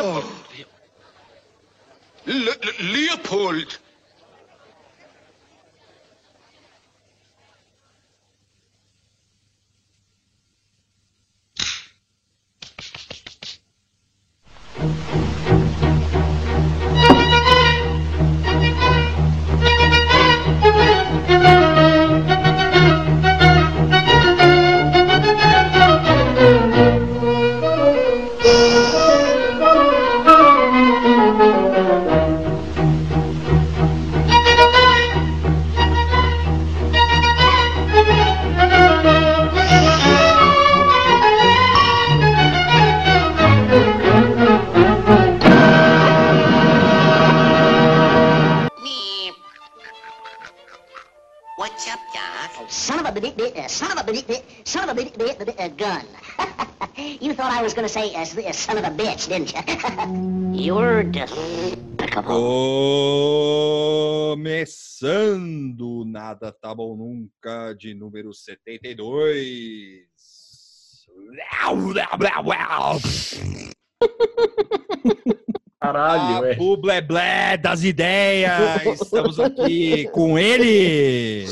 Leopold. Leopold. Say s- uh, son of a bitch, didn't you? You're despicable. Começando Nada Tá Bom Nunca, de número 72. Caralho, é. O bleblé das ideias. Estamos aqui com ele.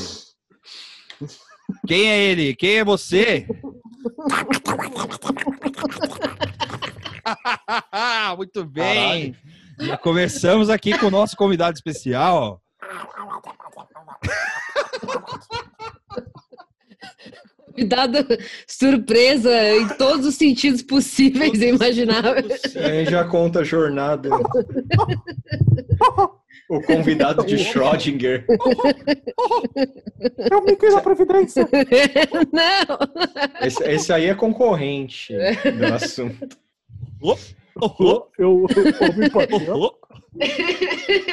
Quem é ele? Quem é você? Muito bem. Já começamos aqui com o nosso convidado especial. Convidado surpresa em todos os sentidos possíveis e imagináveis. Aí já conta a jornada. o convidado de Schrödinger. É o Mickey da Previdência. Não! Esse, esse aí é concorrente do assunto. Oh, Eu, eu, eu oh, oh.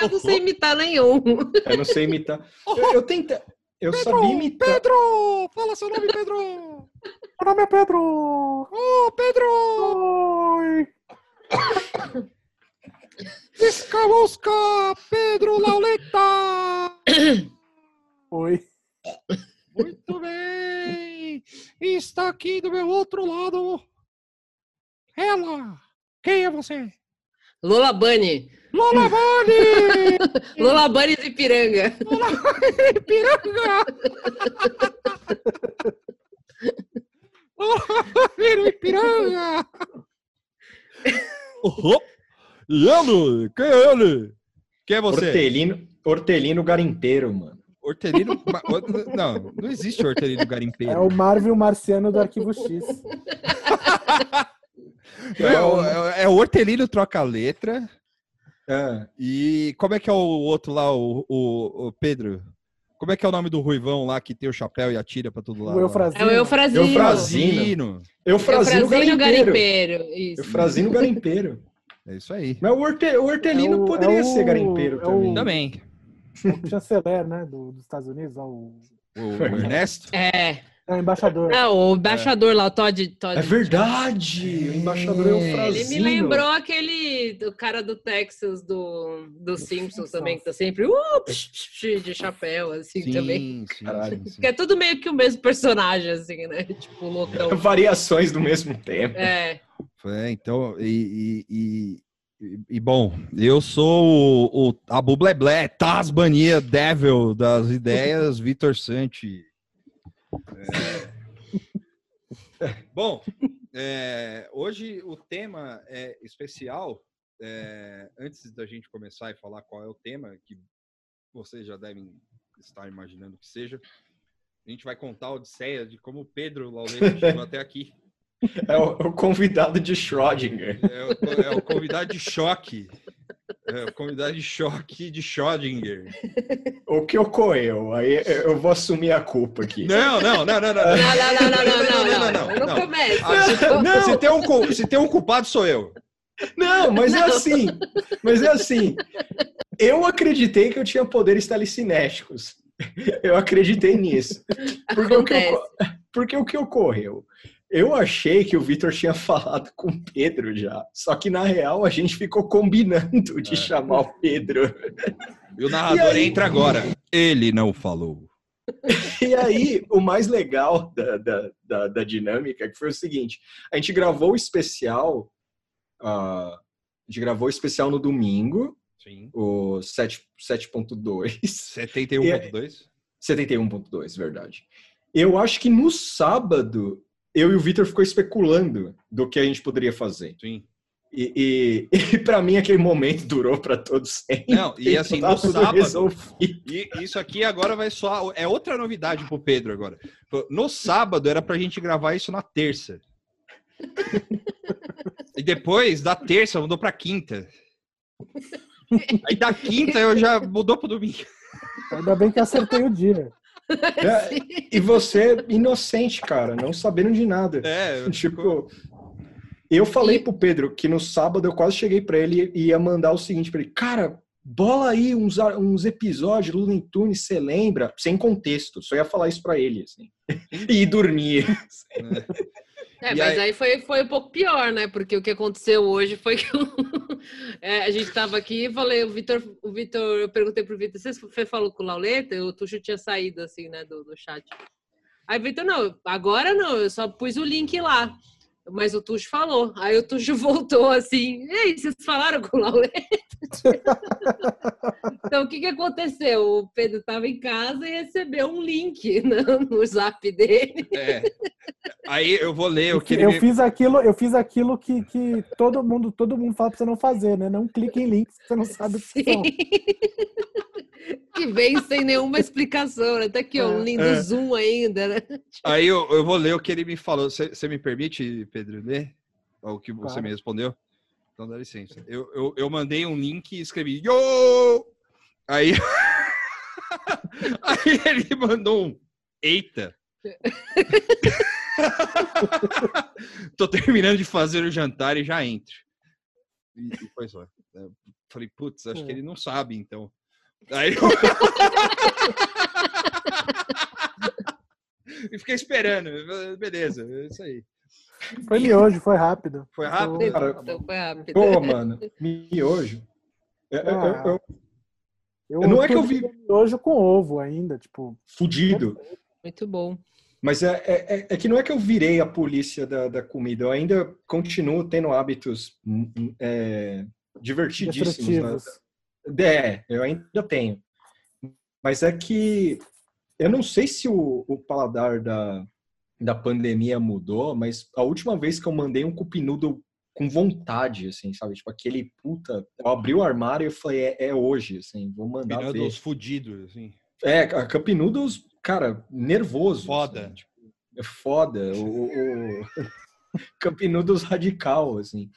Eu não sei imitar nenhum. Eu não sei imitar. Eu, eu tentei. Eu sabia imitar. Pedro! Fala seu nome, Pedro! Meu nome é Pedro. Ô, Pedro! Oi. Escalusca! Pedro Lauleta! Oi. Muito bem! Está aqui do meu outro lado. Ela! Quem é você? Lola Bunny. Lola Bunny! Lola Bunny de piranga. Lola Piranga! Lola Bunny Piranga! E ele? Quem é ele? Quem é você? Hortelino, hortelino garimpeiro, mano. Hortelino. Não, não existe hortelino garimpeiro. É o Marvel Marciano do Arquivo X. É, o, é, é o hortelino troca a letra. Ah, E como é que é o outro lá, o, o, o Pedro? Como é que é o nome do ruivão lá que tem o chapéu e atira pra todo lado? O lá? Eufrazino. É o Eufrazino. Eufrazino. Eufrazino Eufrazino garimpeiro. garimpeiro. Isso. Eufrazino garimpeiro. É isso aí. Mas o, horte, o hortelino É o- poderia é o- ser garimpeiro é o- também. Também. O chanceler, né? do- dos Estados Unidos. ó, O, O, Ernesto? É. é o embaixador. Não, o embaixador lá, o Todd. Todd É verdade! O embaixador é o Ele Eufrazino. me lembrou aquele do cara do Texas do, do Simpsons também, que tá sempre uh, psh, psh, de chapéu, assim, também. sim, Caralho. sim, sim. Que é tudo meio que o mesmo personagem, assim, né? Tipo, loucão. Variações do mesmo tema. É. É, então, e, e, e- e, bom, eu sou o, o a Bubleblé, Tasmania Devil das ideias, Vitor Santi. É. Bom, é, hoje o tema é especial. é, antes da gente começar e falar qual é o tema, que vocês já devem estar imaginando que seja, a gente vai contar a odisseia de como o Pedro Lauleta chegou até aqui. É o, é o convidado de Schrödinger. É o, é o, convidado de choque. É o convidado de choque de Schrödinger. O que ocorreu? Aí eu vou assumir a culpa aqui. Não, não, não, não, não. Não, não, não, não, não, não. Se, tem um, culpado, sou eu. Não, mas é não. é assim. Mas é assim. Eu acreditei que eu tinha poderes telecinéticos. Eu acreditei nisso. Porque o, que, porque o que ocorreu? Eu achei que o Vitor tinha falado com o Pedro já. Só que, na real, a gente ficou combinando de É. chamar o Pedro. E o narrador E aí? entra agora. Ele não falou. E aí, o mais legal da, da, da, da dinâmica que foi o seguinte: a gente gravou o especial ah, A gente gravou o especial no domingo, Sim. o 7 7.2. 71.2. 71.2, verdade. Eu acho que no sábado, eu e o Vitor ficou especulando do que a gente poderia fazer. Sim. E, e, e para mim aquele momento durou para todos sempre. Não, e assim, Tá no tudo sábado, resolvido. E isso aqui agora vai só. É outra novidade pro Pedro agora. No sábado era pra gente gravar isso na terça. E depois, da terça, mudou pra quinta. Aí da quinta eu já mudou pro domingo. Ainda bem que acertei o dia. É, e você, inocente, cara, não sabendo de nada. É, Tipo, eu falei pro Pedro que no sábado eu quase cheguei pra ele e ia mandar o seguinte pra ele: Cara, bola aí uns, uns episódios, Looney Tunes, você lembra? Sem contexto, só ia falar isso pra ele, assim. E dormir. É, E mas aí- aí, foi, foi um pouco pior, né? Porque o que aconteceu hoje foi que eu- é, a gente tava aqui e falei, o Vitor, o Vitor, eu perguntei pro Vitor, você você falou com o Lauleta? O Tuxo tinha saído assim, né, do, do chat. Aí, Vitor, não, agora não, eu só pus o link lá. Mas o Tuxo falou. Aí o Tuxo voltou assim, e aí, vocês falaram com o Lauleta? então, o que que aconteceu? O Pedro estava em casa e recebeu um link no, no zap dele. É. Aí eu vou ler o que ele Eu fiz aquilo, eu fiz aquilo que, que todo mundo, todo mundo fala pra você não fazer, né? Não clique em links que você não sabe o que são. Que vem sem nenhuma explicação, né? Até aqui, ó, um lindo É. zoom ainda, né? Aí eu, eu vou ler o que ele me falou. Você me permite, Pedro, ler? O que você Claro. me respondeu? Então dá licença. Eu, eu, eu mandei um link e escrevi Yo! Aí, aí ele mandou um Eita! Tô terminando de fazer o jantar e já entro. E, e foi só. Eu falei, putz, acho que ele não sabe, então. Aí eu... e fiquei esperando. Beleza, é isso aí. Foi miojo, foi rápido. Foi rápido? Então, Cara, Então foi rápido. Pô, mano, miojo. Eu, eu- eu- eu- Eu, Não é que eu vi- miojo com ovo ainda, tipo. fudido. Muito bom. Mas é, é, é- é que não é que eu virei a polícia da, da comida, eu ainda continuo tendo hábitos hum, hum, é, divertidíssimos. É, eu ainda tenho. Mas é que eu não sei se o, o paladar da, da pandemia mudou, mas a última vez que eu mandei um cupinudo com vontade, assim, sabe? Tipo, aquele puta. Eu abri o armário e falei, é, é hoje, assim, vou mandar. Pinodos fudidos, assim. É, a Cup Noodles, cara, nervoso. Foda. assim, tipo, é foda. O, o, Cup Noodles radical, assim.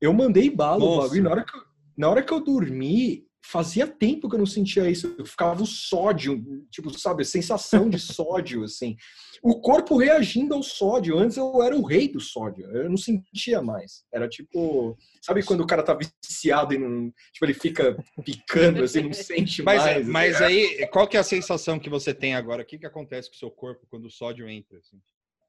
Eu mandei bala o bagulho. e Na hora, que eu, na hora que eu dormi, fazia tempo que eu não sentia isso. Eu ficava o sódio, tipo, sabe, sensação de sódio, assim. O corpo reagindo ao sódio. Antes eu era o rei do sódio. Eu não sentia mais. Era tipo. Sabe quando o cara tá viciado e não. Tipo, ele fica picando, assim, não sente Mas, mais. mas assim. aí, qual que é a sensação que você tem agora? O que, que acontece com o seu corpo quando o sódio entra? assim?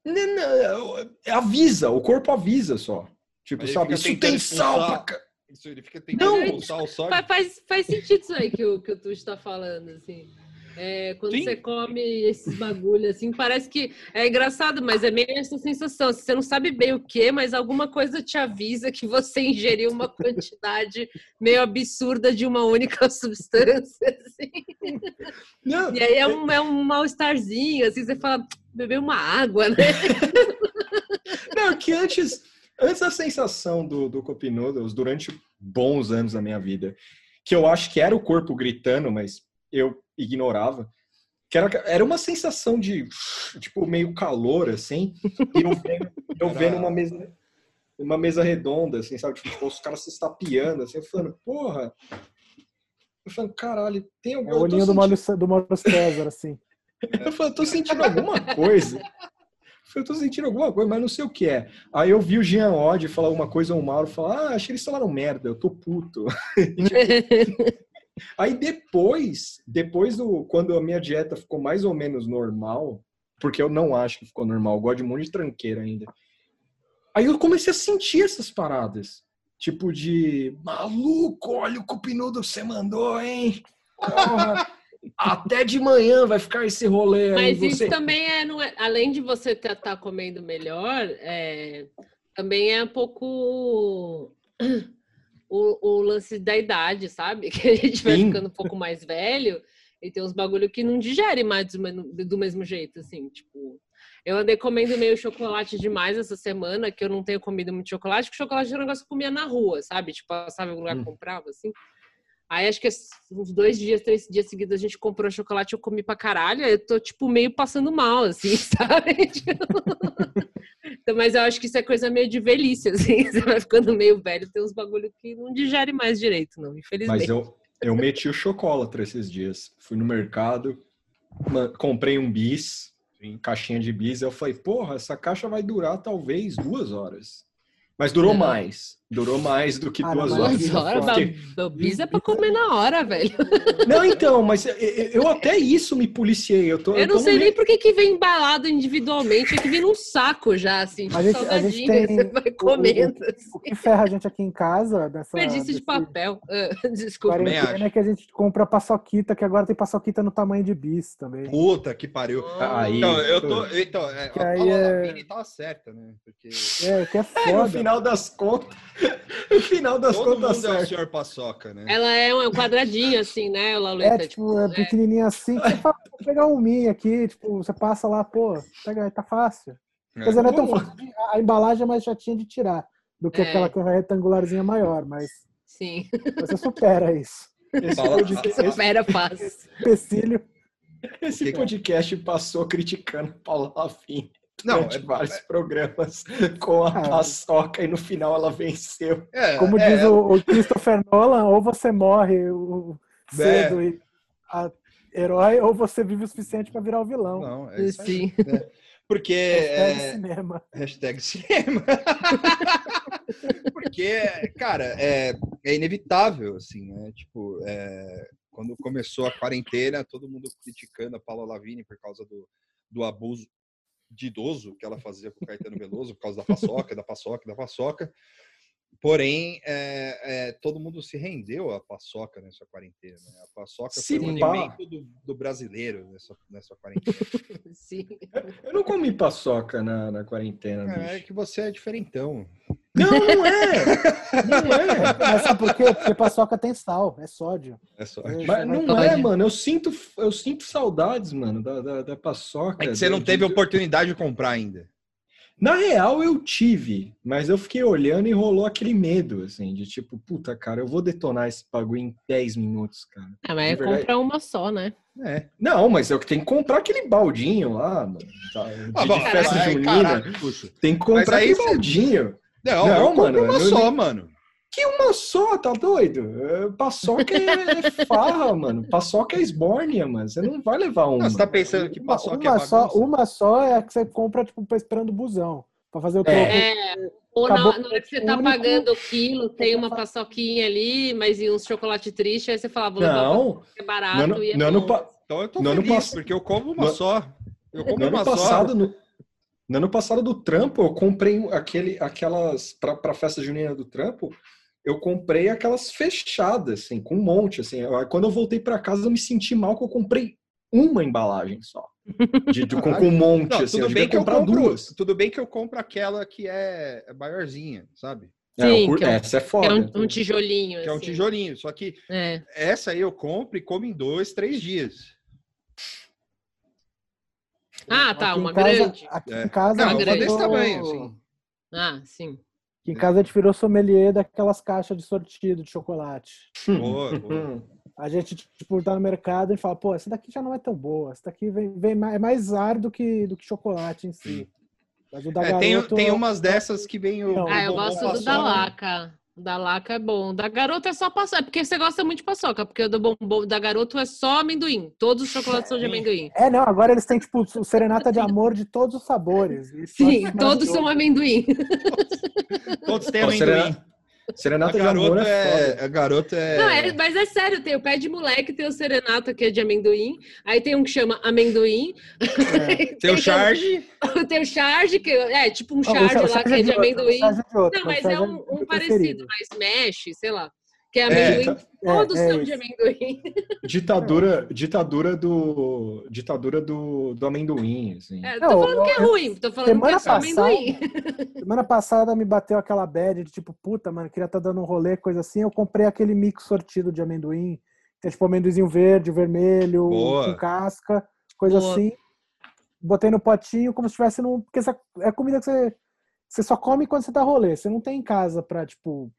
Não, não, é- avisa, o corpo avisa só. Tipo, sabe, isso tem sal pra Isso, ele fica tentando Não. expulsar o sódio? Faz, faz, sentido isso aí que o, que o Tu está falando, assim. É, quando Sim. você come esses bagulho, assim, parece que é engraçado, mas é meio essa sensação. assim, Você não sabe bem o que, mas alguma coisa te avisa que você ingeriu uma quantidade meio absurda de uma única substância. assim. Não, E aí é um, é um mal-estarzinho, assim, você fala, beber uma água, né? não, que antes, antes a sensação do, do Cup Noodles, durante bons anos da minha vida, que eu acho que era o corpo gritando, mas eu ignorava, que era, era uma sensação de, tipo, meio calor, assim, e eu vendo, eu vendo uma mesa uma mesa redonda, assim, sabe? Tipo, os caras se estapeando, assim, eu falando, porra... Eu falando, caralho, tem algum... É o olhinho do Maurício, do Maurício César, assim. Eu eu tô sentindo alguma coisa. Eu tô sentindo alguma coisa, mas não sei o que é. Aí eu vi o Jean Odd falar alguma coisa, o Mauro falar, ah, que eles falaram merda, eu tô puto. Aí depois, depois do, quando a minha dieta ficou mais ou menos normal, porque eu não acho que ficou normal, eu gosto de um monte de tranqueira ainda. Aí eu comecei a sentir essas paradas. Tipo de, maluco, olha o cupinudo que você mandou, hein? Porra, até de manhã vai ficar esse rolê aí. Mas você... isso também é, não é- além de você estar comendo melhor, é, também é um pouco lance da idade, sabe? Que a gente vai Sim. ficando um pouco mais velho e tem uns bagulho que não digere mais do mesmo, do mesmo jeito, assim, tipo. Eu andei comendo meio chocolate demais essa semana, que eu não tenho comido muito chocolate, porque chocolate era um negócio que eu comia na rua, sabe? Tipo, passava em algum lugar Hum. e comprava, assim. Aí acho que uns dois dias, três dias seguidos a gente comprou chocolate, eu comi pra caralho, eu tô, tipo, meio passando mal, assim, sabe? Então, mas eu acho que isso é coisa meio de velhice, assim. Você vai ficando meio velho, tem uns bagulho que não digere mais direito, não, infelizmente. Mas eu, eu meti o chocolate esses dias. Fui no mercado, comprei um bis, caixinha de bis. Eu falei, porra, essa caixa vai durar talvez duas horas. Mas durou Não. mais. Durou mais do que Ah, duas não, horas. Duas Bis é horas, foda. Bis é pra comer na hora, velho. Não, então, mas eu, eu até isso me policiei. Eu, tô, Eu não tô sei no- nem por que que vem embalado individualmente, é que vem num saco já, assim, A gente- a gente salgadinho, tem você vai o- o- comendo, assim. O que ferra a gente aqui em casa, dessa Desperdício de papel. Ah, Desculpa. Quarentena, é que a gente compra paçoquita, que agora tem paçoquita no tamanho de bis também. Puta que pariu. Aí, Então, eu tô. Então, é, a aí Paula é- tava certa, né? Porque É, que é É, no foda. final das contas. No final das todo contas, mundo é o senhor paçoca, né? Ela é um quadradinho, assim, né, Lauleta? É, tipo, é pequenininha assim, que você fala, vou pegar um minho aqui, tipo, você passa lá, pô, pega aí, tá fácil. Quer dizer, não é tão fácil. A embalagem é mais chatinha de tirar do que É. aquela que é retangularzinha maior, mas Sim. você supera isso. Esse, podcast, Espera, faz. Empecilho. esse podcast passou criticando Paula Lavigne. Não, é- vários programas com a Ah, paçoca e no final ela venceu. É, Como é, diz o, o Christopher Nolan, ou você morre o- cedo É. e a herói, ou você vive o suficiente pra virar o vilão. Não, é isso aí. Sim. Porque. Hashtag é, cinema. Hashtag cinema. Porque, cara, é, é inevitável, assim, né? Tipo, é, quando começou a quarentena, todo mundo criticando a Paula Lavigne por causa do, do abuso de idoso que ela fazia com o Caetano Veloso, por causa da paçoca, da paçoca, da paçoca. Porém, é, é, todo mundo se rendeu à paçoca nessa quarentena. Né? A paçoca Se foi um pá. alimento do, do brasileiro nessa, nessa quarentena. Sim. Eu não comi paçoca na, na quarentena, É bicho. que você é diferentão. Não, não é! Não é! Mas sabe por quê? Porque paçoca tem sal, é sódio. É só. É, Mas não é, mano. Eu sinto, eu sinto saudades, mano, da, da, da paçoca. É que você não teve de- oportunidade de comprar ainda. Na real, eu tive, mas eu fiquei olhando e rolou aquele medo, assim, de tipo, puta, cara, eu vou detonar esse bagulho em 10 minutos, cara. Ah, mas De verdade. compra uma só, né? É. Não, mas eu tenho que comprar aquele baldinho lá, mano. tá? De, Ah, bom, de festa junina. Tem que comprar aí aquele baldinho. Não, Não, mano, uma eu só, nem- mano. Que uma só, tá doido? É, Paçoca é, é farra, mano. Paçoca é esbórnia, mano. Você não vai levar uma. Não, você tá pensando que Uma, paçoca é uma só, bagunça? uma só é a que você compra, tipo, pra- esperando o busão. Pra fazer o troco. É. Ou na, na hora que você tá único- pagando o quilo, tem uma paçoquinha ali, mas e uns chocolate triste, aí você fala, vou levar Não, uma que é barato e é ano bom. pa- Então eu tô ano feliz, pass- porque eu como uma só. Eu como uma passado, só. no, no ano passado do trampo, eu comprei aquele, aquelas. Pra, pra festa junina do trampo, eu comprei aquelas fechadas, assim, com um monte, assim. Eu- Quando eu voltei pra casa, eu me senti mal que eu comprei uma embalagem só. De, de- com, com um monte, Não, assim. tudo eu bem que eu comprar compro, duas. tudo bem que eu compro aquela que é maiorzinha, sabe? É, Sim, cur- que é um- essa é Que foda. é um, um tijolinho. Que é um assim. tijolinho. Só que É. essa aí eu compro e como em dois, três dias. Ah, tá, Aqui em uma casa- grande. Aqui É. em casa, Não, a uma grande. desse tamanho, assim. Ah, sim. Aqui em casa a gente virou sommelier daquelas caixas de sortido de chocolate. Boa, boa. A gente, tipo, tá no mercado e fala, pô, essa daqui já não é tão boa. Essa daqui vem, vem mais, é mais ar do que, do que chocolate em si. Mas o da É, tem, garoto... tem umas dessas que vem o. Não. Ah, eu gosto do da laca. Da laca é bom. Da garota é só paçoca. É porque você gosta muito de paçoca. Porque o do bombom da garoto é só amendoim. Todos os chocolates são de amendoim. É, não, agora eles têm, tipo, o serenata de amor de todos os sabores. Sim, todos são amendoim. Todos têm Ó, amendoim. Serena- A Serenata de amor garota é foda. é. A garota é. Não, é, mas é sério, tem o pé de moleque, tem o serenata que é de amendoim. Aí tem um que chama amendoim. É. Tem o charge. tem o charge, que é tipo um o charge Char- o lá Charge que é de outro, o amendoim. É de outro, Não, o mas Charge é um, um preferido. parecido, mas mexe, sei lá. Que é É, amendoim. é, Todos é são de amendoim. Ditadura, ditadura do. Ditadura do, do amendoim, assim. É, tô Não, falando que é ruim, tô falando que semana é só amendoim. Semana passada me bateu aquela bad de tipo, puta, mano, queria estar dando um rolê, coisa assim. Eu comprei aquele mix sortido de amendoim. Que é tipo amendoinzinho verde, vermelho, Boa. com casca, coisa Boa. assim. Botei no potinho como se tivesse num. Porque essa é comida que você, você só come quando você dá rolê. Você não tem em casa pra, tipo,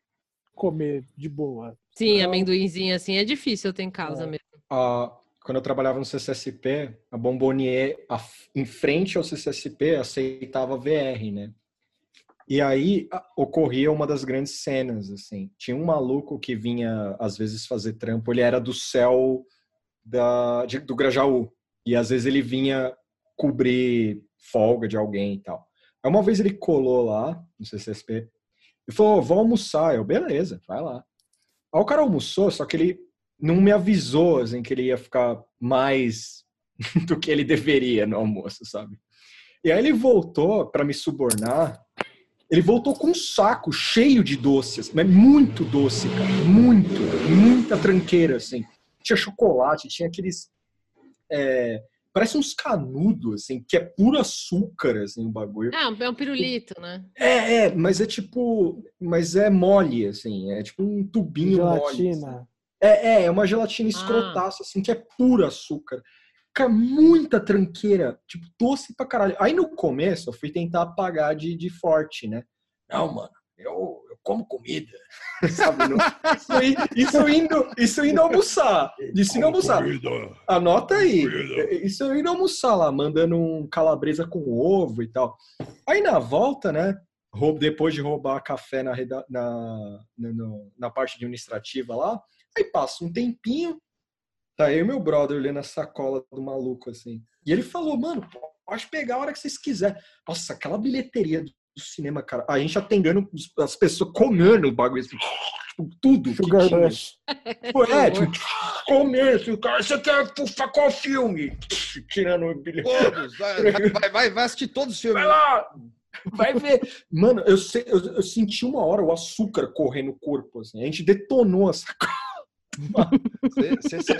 comer de boa. Sim, Então- amendoinzinho assim é difícil eu ter em casa É. mesmo. a- quando eu trabalhava no CCSP, a Bombonier, a- em frente ao CCSP, aceitava VR, né? E aí a- ocorria uma das grandes cenas, assim. Tinha um maluco que vinha, às vezes, fazer trampo, ele era do céu da, de- do Grajaú. E às vezes ele vinha cobrir folga de alguém e tal. Aí uma vez ele colou lá no CCSP e falou, vou almoçar. Eu, beleza, vai lá. Aí o cara almoçou, só que ele não me avisou assim, que ele ia ficar mais do que ele deveria no almoço, sabe? E aí ele voltou para me subornar. Ele voltou com um saco cheio de doces, mas muito doce, cara, muito, muita tranqueira, assim. Tinha chocolate, tinha aqueles, é, parece uns canudos, assim, que é puro açúcar, assim, o bagulho. Ah, é um pirulito, né? É, é, mas é tipo, mas é mole, assim, é tipo um tubinho mole. assim. Gelatina. É, é, é uma gelatina Ah. escrotaça, assim, que é puro açúcar. Cara, muita tranqueira, tipo, doce pra caralho. Aí no começo eu fui tentar apagar de, de forte, né? Não, mano, eu, eu como comida. Sabe? Não- isso, indo, isso indo almoçar. Isso indo almoçar. Anota aí. Isso eu indo almoçar lá, mandando um calabresa com ovo e tal. Aí na volta, né? Depois de roubar café na, na, na, na parte administrativa lá, aí passa um tempinho, tá eu e meu brother lendo a sacola do maluco, assim. E ele falou, mano, pode pegar a hora que vocês quiserem. Nossa, aquela bilheteria do cinema, cara. A gente atendendo as pessoas comendo o bagulho, assim, tipo, tudo. que Sugar tinha. Rush. Pô, É, tipo, comer, assim, o cara, você quer pufa qual filme? Tirando o bilhete. Todos. Vai, vai, vai, assistir todos os filmes. Vai lá! Vai ver. Mano, eu, se- eu, eu senti uma hora o açúcar correr no corpo, assim. A gente detonou essa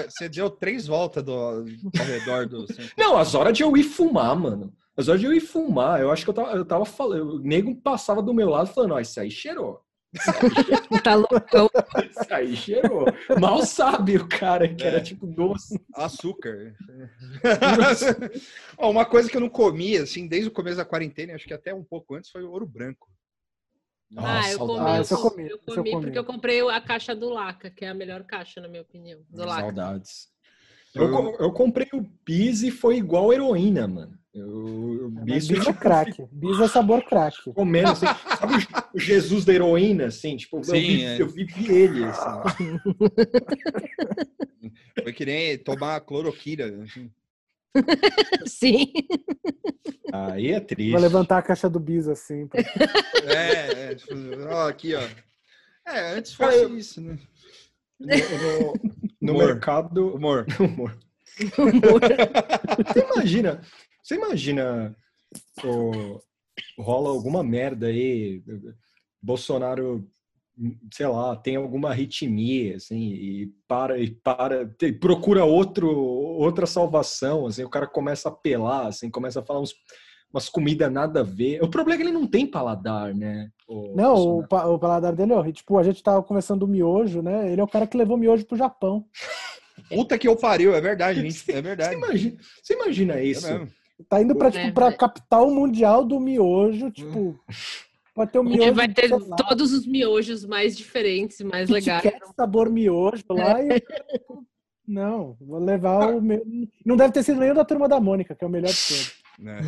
Você- deu três voltas do, ao redor do. Não, as horas de eu ir fumar, mano. As horas de eu ir fumar, eu acho que eu tava, eu tava falando. O nego passava do meu lado falando, ó, isso aí cheirou. Tá loucão. Isso aí cheirou. Mal sabe o cara que era tipo doce. Açúcar. Ó, Uma coisa que eu não comia, assim, desde o começo da quarentena, acho que até um pouco antes, foi o ouro branco. Ah, eu comi, Ah, eu comi, eu comi comi. porque eu comprei a caixa do Laca, que é a melhor caixa, na minha opinião. Do Laca. Saudades. Eu, eu comprei o bis e foi igual heroína, mano. Eu, o bis, Bis é tipo, crack. Bis é sabor crack. comendo, assim, sabe o Jesus da heroína, assim, tipo, eu, Sim, vi, é. eu vivi ele, assim. Foi que nem tomar cloroquina. assim. Sim. Aí é triste. Vou levantar a caixa do bis assim. pra- É, é, tipo, ó, aqui, ó. É, antes fosse eu- isso, né? No, no- no Humor. mercado... Humor. Humor. Você imagina, você imagina rola alguma merda aí, Bolsonaro, sei lá, tem alguma arritmia, assim, e para e para, te- procura outro outra salvação, assim, o cara começa a apelar, assim, começa a falar uns, umas comidas nada a ver. O problema é que ele não tem paladar, né? o Não, o, pa- o paladar dele é horrível. Tipo, a gente tava conversando do miojo, né? Ele é o cara que levou miojo pro Japão. Puta que eu pariu, é verdade, gente. É Você verdade. imagina, você imagina É isso? Tá indo pra, É, tipo, pra vai. capital mundial do miojo, tipo. Pode ter o miojo. vai ter todos os miojos mais diferentes, mais Kit legais. Kat sabor miojo lá e. Não, vou levar o meu. Não deve ter sido nem o da turma da Mônica, que é o melhor de todos. né?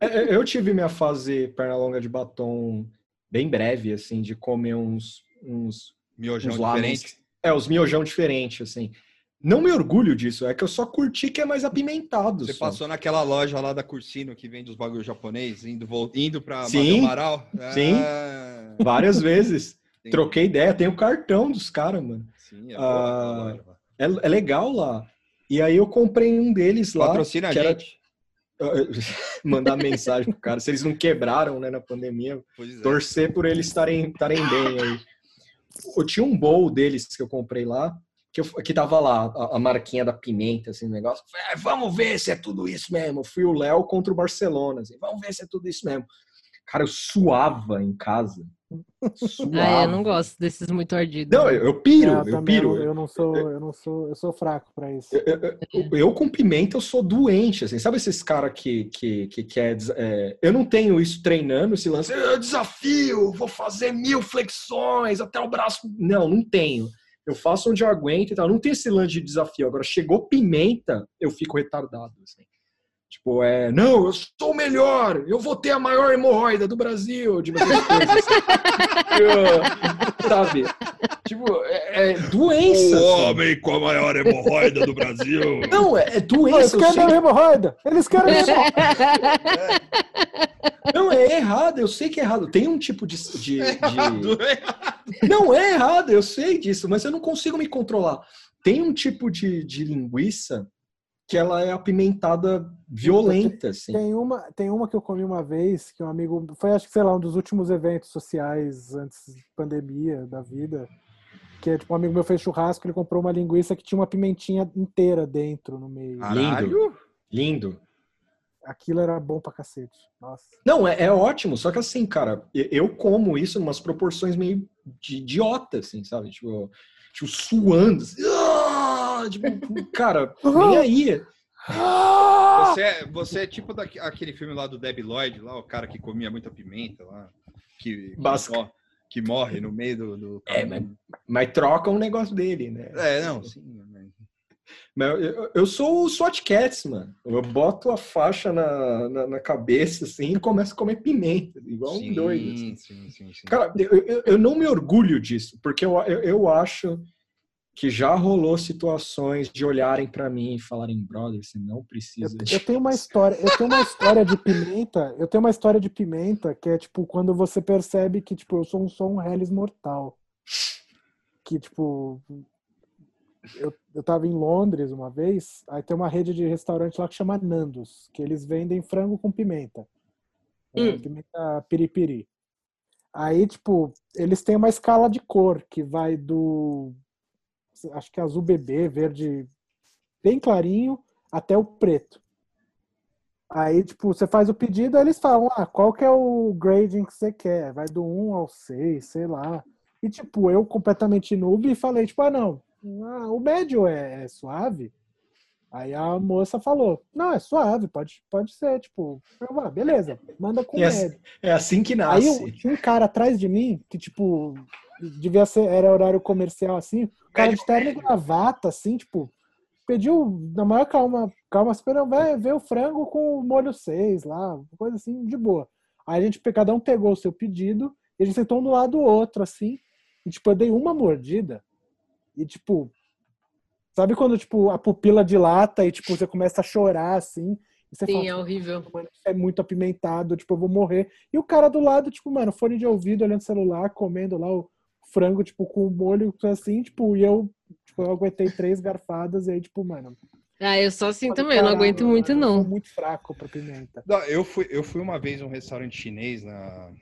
É, é, Eu tive minha fase perna longa de batom bem breve, assim, de comer uns, uns, Miojão uns diferente. É, os miojão diferentes, assim. Não me orgulho disso, é que eu só curti que é mais apimentado. Você só. passou naquela loja lá da Cursino que vende os bagulhos japonês, indo, indo pra Sim. Amaral? Sim. Ah, Várias vezes. entendi. Troquei ideia, tem o cartão dos caras, mano. Sim, é Ah, boa. É, é legal lá. E aí eu comprei um deles lá. Patrocina a que era- gente. Mandar mensagem pro cara, se eles não quebraram, né, na pandemia, é. torcer por eles estarem estarem bem aí. eu tinha um bowl deles que eu comprei lá, que, eu, que tava lá, a, a marquinha da pimenta, assim, o negócio. Eu falei, "Ah, vamos ver se é tudo isso mesmo. Eu fui o Léo contra o Barcelona, assim, vamos ver se é tudo isso mesmo. Cara, eu suava em casa. Suava. Ah, eu não gosto desses muito ardidos. Não, eu, eu piro, É, eu também piro. Eu, eu não sou, eu não sou, eu sou fraco pra isso. Eu, eu- eu- eu com pimenta eu sou doente, assim. Sabe esses caras que, que, que quer... des- é, eu não tenho isso treinando, esse lance. "Eu desafio, vou fazer mil flexões até o braço. Não, não tenho. Eu faço onde eu aguento e tal. Não tem esse lance de desafio. Agora, chegou pimenta, eu fico retardado, assim. Tipo, é, não, eu sou o melhor, eu vou ter a maior hemorroida do Brasil, tipo, essas coisas, assim. Eu- sabe? Tipo, é, é doença. O assim. homem com a maior hemorroida do Brasil. Não, é, é Eles doença. eu querem sei hemorroida! Eles querem hemorroida! Não, é errado, eu sei que é errado. Tem um tipo de. de- É errado, é errado. Não, é errado, eu sei disso, mas eu não consigo me controlar. Tem um tipo de, de linguiça que ela é apimentada violenta, assim. Tem uma, tem uma que eu comi uma vez, que um amigo. Foi, acho que, sei lá, um dos últimos eventos sociais antes da pandemia da vida. Que é tipo, um amigo meu fez churrasco, ele comprou uma linguiça que tinha uma pimentinha inteira dentro no meio. Caralho. Lindo. Aquilo era bom pra cacete. Nossa. Não, é, é ótimo, só que assim, cara, eu- eu como isso em umas proporções meio de idiota, assim, sabe? Tipo, tipo suando. assim, ah! tipo, cara, nem aí. Você é, você é tipo daque- aquele filme lá do Debbie Lloyd, lá, o cara que comia muita pimenta lá, que, que, Basca. morre, que morre no meio do. do É, mas- Mas troca um negócio dele, né? É, não, sim. Mas eu, eu- eu sou o SWAT Cats, mano. Eu boto a faixa na, na, na cabeça, assim, e começo a comer pimenta, igual um sim, doido. assim. sim, sim, sim. Cara, eu, eu, eu não me orgulho disso, porque eu, eu, eu acho que já rolou situações de olharem pra mim e falarem, brother, você não Eu, precisa eu disso. tenho uma história, eu tenho uma história de pimenta, eu tenho uma história de pimenta que é tipo quando você percebe que tipo eu sou um, sou um Hellis mortal. Que tipo eu, eu tava em Londres uma vez, aí tem uma rede de restaurante lá que chama Nandos, que eles vendem frango com pimenta. É, Hum. Pimenta piripiri. Aí, tipo, eles têm uma escala de cor que vai do acho que azul bebê, verde bem clarinho até o preto. Aí, tipo, você faz o pedido, aí eles falam, ah, qual que é o grading que você quer? Vai do 1 ao 6, sei lá. E, tipo, eu completamente noob falei, tipo, ah, não, ah, o médio é, é suave? Aí a moça falou, não, é suave, pode, pode ser, tipo, ah, beleza, manda com assim- médio. É assim que Aí nasce. eu- tinha um cara atrás de mim, que, tipo, devia ser, era horário comercial, assim, o cara de terno e gravata, assim, tipo, pediu na maior calma, calma, esperando, vai ver o frango com o molho 6 lá, coisa assim, de boa. Aí a gente, cada um pegou o seu pedido, e a gente sentou um do lado do outro, assim, e, tipo, eu dei uma mordida, e, tipo, sabe quando, tipo, a pupila dilata e, tipo, você começa a chorar, assim, e você Sim, fala, é horrível. mano, é muito apimentado, tipo, eu vou morrer. E o cara do lado, tipo, mano, fone de ouvido, olhando o celular, comendo lá o frango, tipo, com o molho assim, tipo, e eu, tipo, eu aguentei três garfadas e aí, tipo, mano. Ah, eu sou assim também, eu não "Caralho, aguento muito, mano, eu não. sou muito fraco pra pimenta. Não, eu, fui, eu fui uma vez num restaurante chinês na,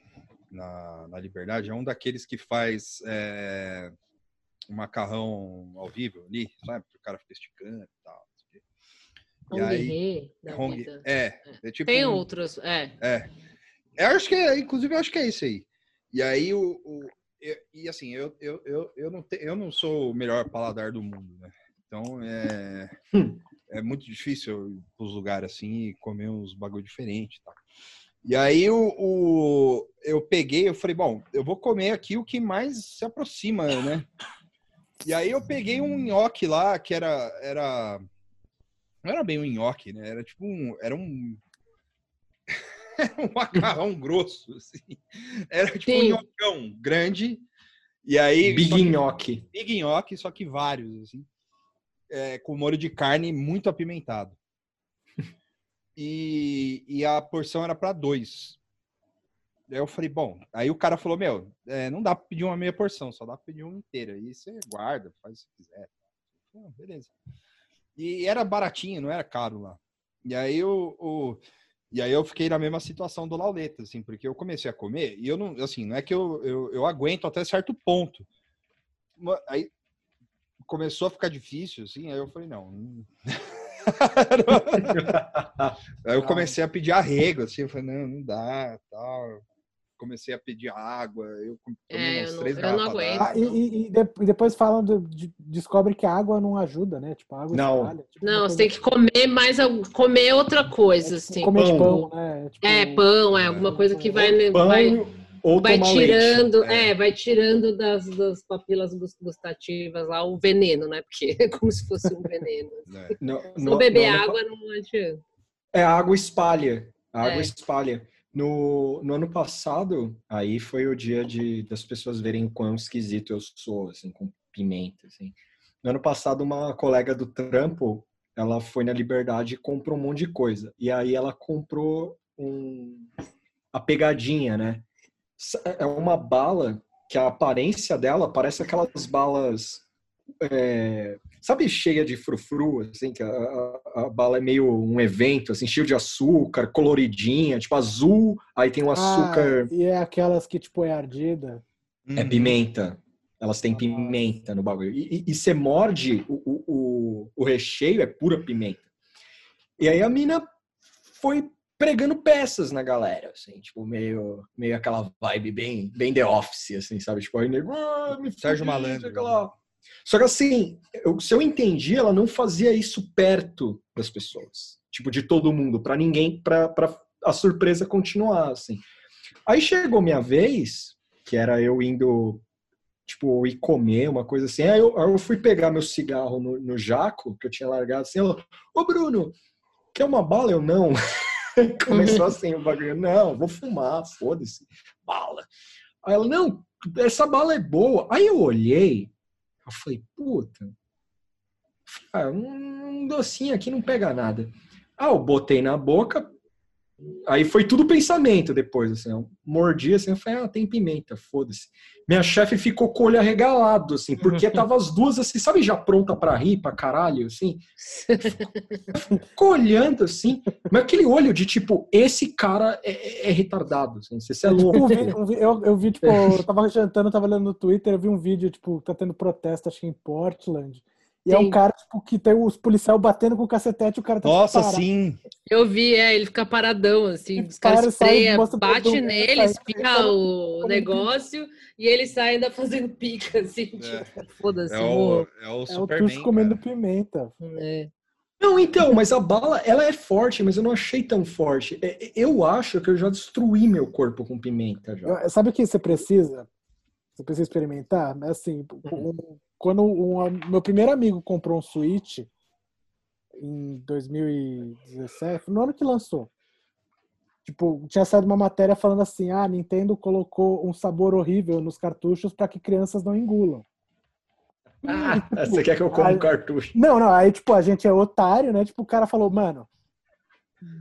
na, na Liberdade, é um daqueles que faz é, um macarrão ao vivo ali, sabe? O cara fica esticando e tal. quê. E Hong aí, Hong- vida. é, é tipo Tem outros, é. É. Eu acho que é, inclusive, eu acho que é isso aí. E aí, o. o- eu- e assim, eu, eu, eu, eu, não te, eu não sou o melhor paladar do mundo, né? Então é. É muito difícil ir pros lugares assim e comer uns bagulho diferente e tal. E aí o, o- eu peguei, eu falei, bom, eu vou comer aqui o que mais se aproxima, né? E aí eu peguei um nhoque lá que era era não era bem um nhoque, né? Era tipo um era um um macarrão grosso, assim. Era tipo Sim. um nhocão grande. E aí Big só que- nhoque. Big nhoque, só que vários, assim. É, com molho de carne muito apimentado. E, e a porção era para dois. Aí eu falei, bom, aí o cara falou, meu, é, não dá para pedir uma meia porção, só dá para pedir uma inteira. Aí você guarda, faz o que quiser. Eu falei, "Ah, beleza. E era baratinho, não era caro lá. E aí o- e aí eu fiquei na mesma situação do Lauleta, assim, porque eu comecei a comer e eu não, assim, não é que eu, eu, eu aguento até certo ponto. aí começou a ficar difícil, assim, aí eu falei, não. não- aí eu comecei a pedir arrego, assim, eu falei, não, não dá, tal. Comecei a pedir água, eu tomei É, umas eu não- três eu não garrafas aguento. Ah, e, e- e de- e depois falam, do- de- descobre que a água não ajuda, né? Tipo, a água Não. espalha, tipo, Não, você tem que comer mais, comer outra coisa, é tipo assim. comer pão. pão, né? Tipo, É, pão, é alguma coisa que vai, Pão vai, ou vai tomar tirando, leite. é, vai tirando das, das papilas gus- gustativas lá o veneno, né? Porque é como se fosse um veneno. né? No- Se no- não beber água, não adianta. É, a água espalha. A água É. espalha. No, no ano passado, aí foi o dia de, das pessoas verem quão esquisito eu sou, assim, com pimenta, assim. No ano passado, uma colega do trampo, ela foi na Liberdade e comprou um monte de coisa. E aí ela comprou um, a pegadinha, né? É uma bala que a aparência dela parece aquelas balas é, sabe, cheia de frufru, assim, que a, a- a bala é meio um evento, assim, cheio de açúcar, coloridinha, tipo azul, aí tem um açúcar, Ah, e é aquelas que, tipo, é ardida. é Uhum. pimenta. Elas têm Nossa. pimenta no bagulho. E, e, e você morde, o, o, o, o recheio é pura pimenta. E aí a mina foi pregando peças na galera, assim, tipo, meio, meio aquela vibe bem, bem The Office, assim, sabe? Tipo, aí nego, ah, me Sérgio Malandro, lá. Só que assim, eu- se eu entendi, ela não fazia isso perto das pessoas, tipo, de todo mundo, pra ninguém, pra, pra a surpresa continuar, assim. Aí chegou minha vez, que era eu indo, tipo, ir comer, uma coisa assim. Aí eu, aí eu fui pegar meu cigarro no, no jaco, que eu tinha largado assim. Ela, ô Bruno, quer uma bala? Eu não. Começou assim o bagulho. Não, vou fumar, foda-se. Bala. Aí ela, não, essa bala é boa. Aí eu olhei, eu falei, puta. Ah, um docinho aqui não pega nada. Ah, eu botei na boca, Aí foi tudo pensamento depois, assim, eu mordi assim, eu falei, ah, tem pimenta, foda-se. Minha chefe ficou com o olho arregalado, assim, porque tava as duas assim, sabe, já pronta pra rir, pra caralho, assim. Ficou olhando, assim, mas aquele olho de tipo, esse cara é, é- é retardado, assim, você é louco. um vídeo- um vi- eu, eu vi, tipo, eu tava jantando, eu tava olhando no Twitter, eu vi um vídeo, tipo, tá tendo protesto, acho que em Portland. E é Sim. um cara, tipo, que tem os policiais batendo com o cacetete e o cara tá Nossa, sim. Eu vi, é, ele fica paradão, assim, os caras o bate nele, sai, o sai, negócio e ele sai ainda fazendo pica, assim, tipo, foda-se. É o, é o É o. Tuxo comendo cara. pimenta. É. Não, então, mas a bala, ela é forte, mas eu não achei tão forte. É, Eu acho que eu já destruí meu corpo com pimenta, já. Eu- Sabe o que você precisa? Você precisa experimentar? É Assim, um- quando um, meu primeiro amigo comprou um Switch em 2017, no ano que lançou. Tipo, tinha saído uma matéria falando assim: ah, Nintendo colocou um sabor horrível nos cartuchos para que crianças não engulam. Ah, você quer que eu coma um cartucho? Não, não, aí tipo, a gente é otário, né? Tipo, o cara falou, mano,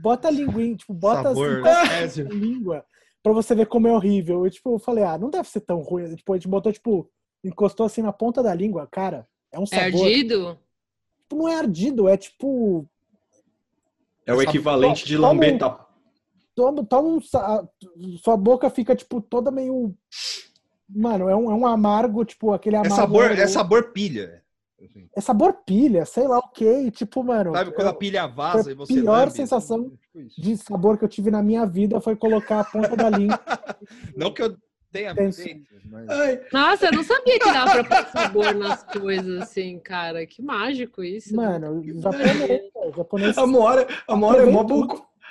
bota a linguinha, tipo, bota Sabor, assim, a língua pra você ver como é horrível. Eu, tipo, eu falei, ah, não deve ser tão ruim. Tipo, a gente botou, tipo, encostou assim na ponta da língua, cara, é um É sabor. ardido? Tipo, não é ardido, é tipo, É o equivalente de Toma lambeta. toma, toma um, sua boca fica, tipo, toda meio... Mano, é um, é um amargo, tipo, aquele É amargo... sabor, é sabor pilha. assim. É sabor pilha, sei lá o que, tipo, mano... Sabe quando a eu- pilha vaza foi e a você pior lambe, sensação tipo de sabor que eu tive na minha vida foi colocar a ponta da língua. Não que eu feito, mas... Nossa, eu não sabia que dava pra pôr sabor nas coisas, assim, cara. Que mágico isso. Mano, japonês, pô, japonês. a Mora, a Mora é mó bom,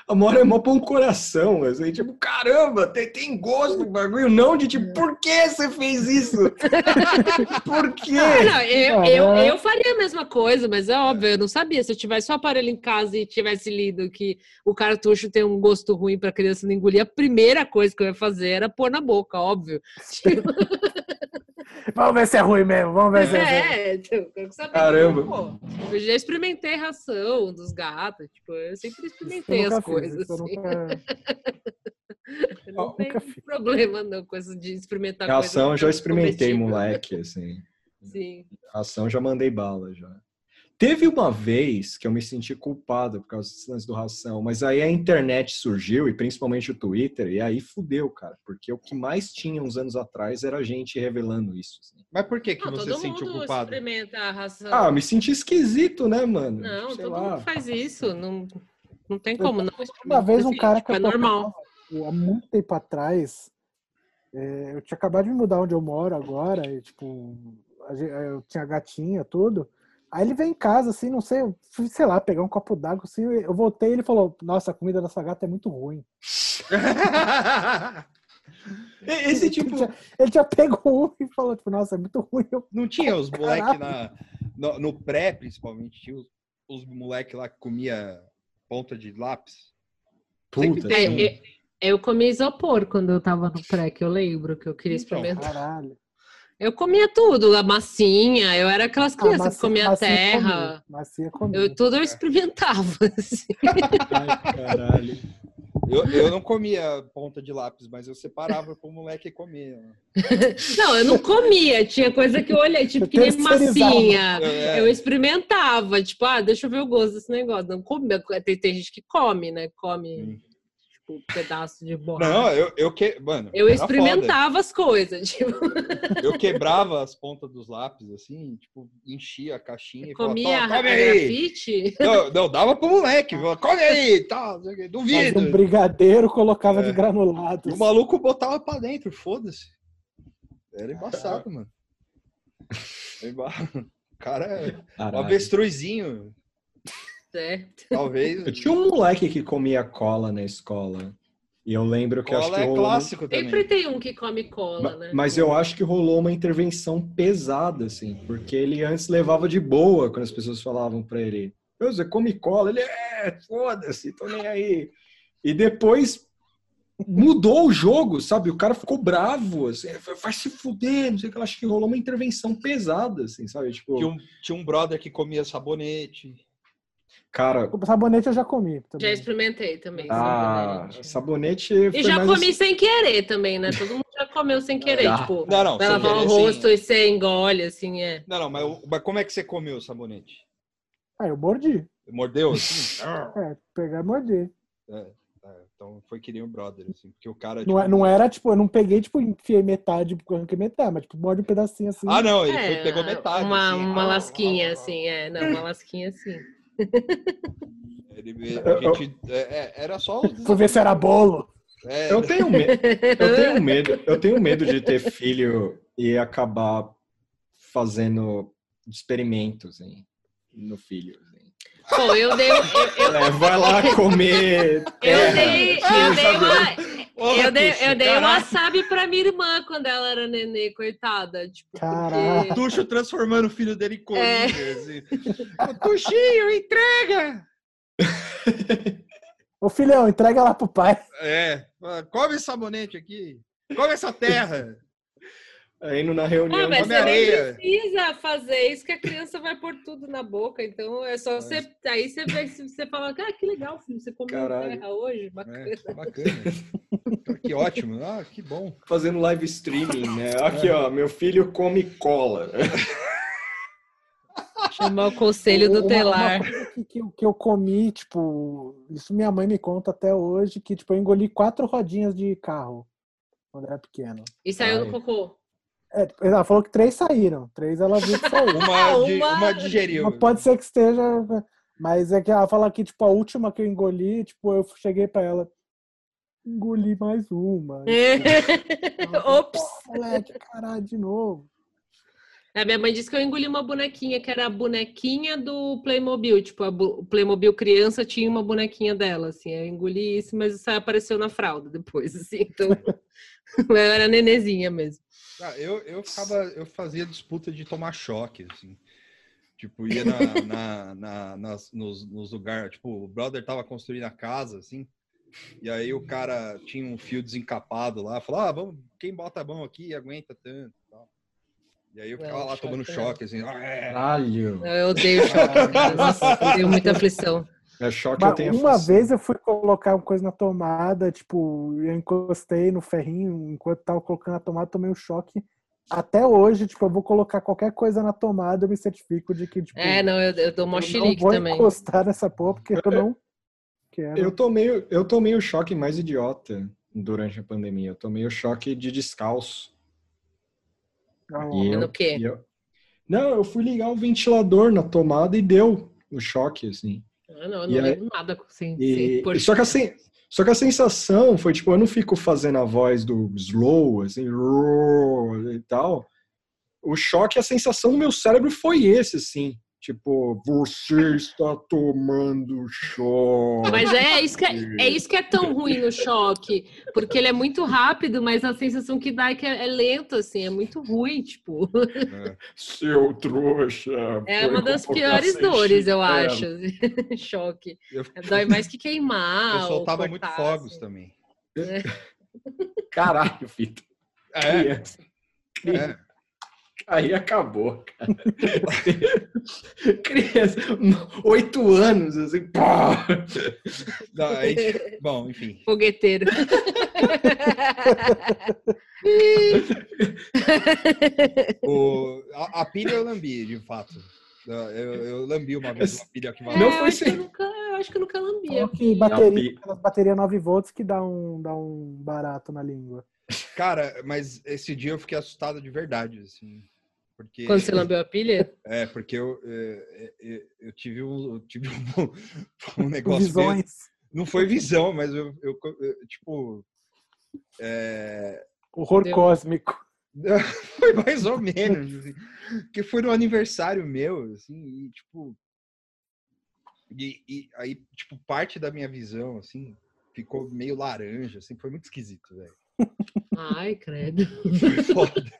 a Mora é mó bom coração, assim, tipo, caramba, tem, tem gosto do bagulho, não de tipo, por que você fez isso? por quê? Ah, não, eu, eu, eu faria a mesma coisa, mas é óbvio, eu não sabia. Se eu tivesse o aparelho em casa e tivesse lido que o cartucho tem um gosto ruim pra criança não engolir, a primeira coisa que eu ia fazer era pôr na boca, óbvio. Vamos ver se é ruim mesmo, vamos ver se é ruim. É, eu saber. Caramba. Pô, eu já experimentei ração dos gatos, tipo, eu sempre experimentei Eu nunca as fiz, coisas. isso eu assim. nunca- Eu não nunca tenho fiz. problema não com isso de experimentar A coisa ação eu já experimentei, moleque, assim. Sim. A ação já mandei bala, já. Teve uma vez que eu me senti culpado por causa desse lance do ração, mas aí a internet surgiu, e principalmente o Twitter, e aí fudeu, cara. Porque o que mais tinha uns anos atrás era gente revelando isso. assim. Mas por que, que Não, você se sentiu mundo culpado? experimenta a ração. Ah, me senti esquisito, né, mano? Não, Sei todo lá. mundo faz isso. Não, não tem como não. Uma vez um cara tipo, que é eu normal. tipo, há muito tempo atrás, é, eu tinha acabado de me mudar onde eu moro agora, e, tipo, a eu tinha gatinha, tudo. Aí ele veio em casa, assim, não sei, eu fui, sei lá, pegar um copo d'água, assim, eu voltei e ele falou, nossa, a comida dessa gata é muito ruim. Esse tipo. Ele tinha, ele tinha pego um e falou, tipo, nossa, é muito ruim. Eu, Não tinha os moleques na no, no pré, principalmente, tinha os, os moleques lá que comia ponta de lápis. Puta, É, sim. eu, eu comi isopor quando eu tava no pré, que eu lembro que eu queria Então, experimentar. caralho. Eu comia tudo, a massinha, eu era aquelas crianças Ah, que comiam macia terra. comi, Macia comi. Eu, tudo eu experimentava. assim. Ai, caralho. Eu, eu não comia ponta de lápis, mas eu separava pro moleque comer. Não, eu não comia, tinha coisa que eu olhei, tipo, Eu que nem massinha. É. Eu experimentava, tipo, ah, deixa eu ver o gosto desse negócio. Não comia. Tem, tem gente que come, né? Come, Hum. Tipo, um pedaço de borracha. Não, eu, eu que. Mano, Eu experimentava as coisas, tipo, foda. Eu quebrava as pontas dos lápis, assim, tipo, enchia a caixinha e falava, comia "Toma, a come aí. grafite. Não, não, dava pro moleque, falava, come aí, tá, Fazia duvido. um brigadeiro, colocava É. de granulado. E o maluco botava pra dentro, foda-se. Era embaçado, mano. Era emba- O cara é um avestruzinho, Certo. talvez. Eu tinha um moleque que comia cola na escola. E eu lembro que acho Cola que é rolou clássico também. Sempre tem um que come cola, Ma- né? Mas eu acho que rolou uma intervenção pesada, assim, porque ele antes levava de boa quando as pessoas falavam pra ele: "Meu, Você come cola? Ele é, foda-se, tô nem aí. E depois mudou o jogo, sabe? O cara ficou bravo, assim, vai se fuder, não sei o que. Eu acho que rolou uma intervenção pesada, assim, sabe? Tipo, Tinha um, tinha um brother que comia sabonete. Cara, O sabonete eu já comi. Já Também. experimentei também. ah, sabonete. sabonete. E já mais comi assim- sem querer também, né? Todo mundo já comeu sem querer. Já. Tipo, Não, não. vai lavar o querer, sim. rosto e você engole, assim, é. Não, não, mas, o- mas como é que você comeu o sabonete? Ah, eu mordi. Mordeu assim? É, pegar e mordi. É, é, então foi que nem o brother, assim, porque o cara. Não, é- tipo, não era, tipo, eu não peguei, tipo, enfiei metade, porque eu arranquei metade, mas, tipo, morde um pedacinho assim. Ah, não, ele É, foi, pegou metade. Uma, assim. uma lasquinha, assim, é. Não, uma lasquinha assim. Ele, a gente, é, é, era só. Fui ver se era bolo. É, Eu tenho medo. Eu tenho medo, eu tenho medo de ter filho e acabar fazendo experimentos hein, no filho. Pô, eu dei, eu, eu, É, vai lá comer. eu dei, eu dei uma, eu dei, Tuxo, eu dei um wasabi pra minha irmã quando ela era nenê, coitada. Tipo, Caraca. porque... Tuxo transformando o filho dele em coringa. É. Assim. Tuxinho, entrega! Ô, filhão, entrega lá pro pai. É, come esse sabonete aqui. Come essa terra. Aí indo na reunião. Ah, mas você areia. precisa fazer isso que a criança vai pôr tudo na boca. Então é só você. Aí você vê se você fala, ah, que legal, filho, você comeu Caralho. terra hoje, bacana. É, bacana. que ótimo. Ah, que bom. fazendo live streaming, né? Aqui, ó, meu filho come cola. Chamar o conselho do Uma- telar. Uma coisa que, que eu- que eu comi, tipo, isso minha mãe me conta até hoje, que, tipo, eu engoli quatro rodinhas de carro quando era pequeno. E saiu Ai. no cocô. É, ela falou que três saíram, três ela viu que saíram. Uma, de, Uma- uma digeriu. Mas pode ser que esteja. Mas é que ela fala que, tipo, a última que eu engoli, tipo, eu cheguei pra ela. Engoli mais uma. Ela, Ops! "Pô, moleque, caralho, de novo. A minha mãe disse que eu engoli uma bonequinha, que era a bonequinha do Playmobil. Tipo, a o Playmobil criança tinha uma bonequinha dela, assim. Eu engoli isso, mas isso aí apareceu na fralda depois, assim. Então, eu era nenezinha mesmo. Ah, eu, eu ficava, eu fazia disputa de tomar choque, assim. Tipo, ia na, na, na- nas, nos, nos lugares, tipo, o brother tava construindo a casa, assim, e aí o cara tinha um fio desencapado lá, falou, ah, vamos, quem bota a mão aqui aguenta tanto e tal. E aí eu ficava Não, lá tomando choque choque, assim, ah, é. Caralho. Eu odeio choque. Nossa, eu tenho muita aflição. É choque eu Mas tenho uma aflição. vez eu fui colocar uma coisa na tomada, tipo, eu encostei no ferrinho enquanto tava colocando a tomada, tomei um choque até hoje, tipo, eu vou colocar qualquer coisa na tomada, eu me certifico de que, tipo, É, não, eu, eu dou mó eu não chilique vou também. encostar nessa porra, porque eu não quero. Eu tomei, eu tomei o choque mais idiota durante a pandemia. Eu tomei o choque de descalço. Não, E Mas eu- no quê? e eu- Não, eu fui ligar o ventilador na tomada e deu o choque, assim. Ah, não, eu não lembro nada sem, E- sem só, que a sen- só que a sensação foi, tipo, eu não fico fazendo a voz do slow, assim, e tal. O choque, a sensação do meu cérebro foi esse, assim. Tipo, você está tomando choque. Mas é isso, que é, é isso que é tão ruim no choque, porque ele é muito rápido, mas a sensação que dá é que é, é lento, assim, é muito ruim, tipo. É. Seu trouxa. É uma das piores dores, eu acho. choque. Eu, Dói mais que queimar. eu soltava muito fogos assim. também. Caralho, Vitor. É, Criança. é. Aí acabou, cara. Criança, oito anos, assim, pá. Não, aí- bom, enfim. Fogueteiro. O, a, a pilha eu lambi, de fato. Eu, eu lambi uma vez uma pilha que É, valeu. Não eu, foi que eu sem- nunca, eu acho que eu nunca lambi. Coloque bateria, aquelas bateria 9 volts que dá um, dá um barato na língua. Cara, mas esse dia eu fiquei assustado de verdade, assim. Porque, Quando você lambeu a pilha? É, porque eu, é, é, eu tive um, eu tive um, um negócio. meio- Visões. não foi visão, mas eu, eu- eu, tipo. é, Horror Deu. cósmico. foi mais ou menos, assim, que foi no aniversário meu, assim, e tipo. E, e aí, tipo, parte da minha visão, assim, ficou meio laranja, assim, foi muito esquisito, velho. Ai, credo. Foi foda.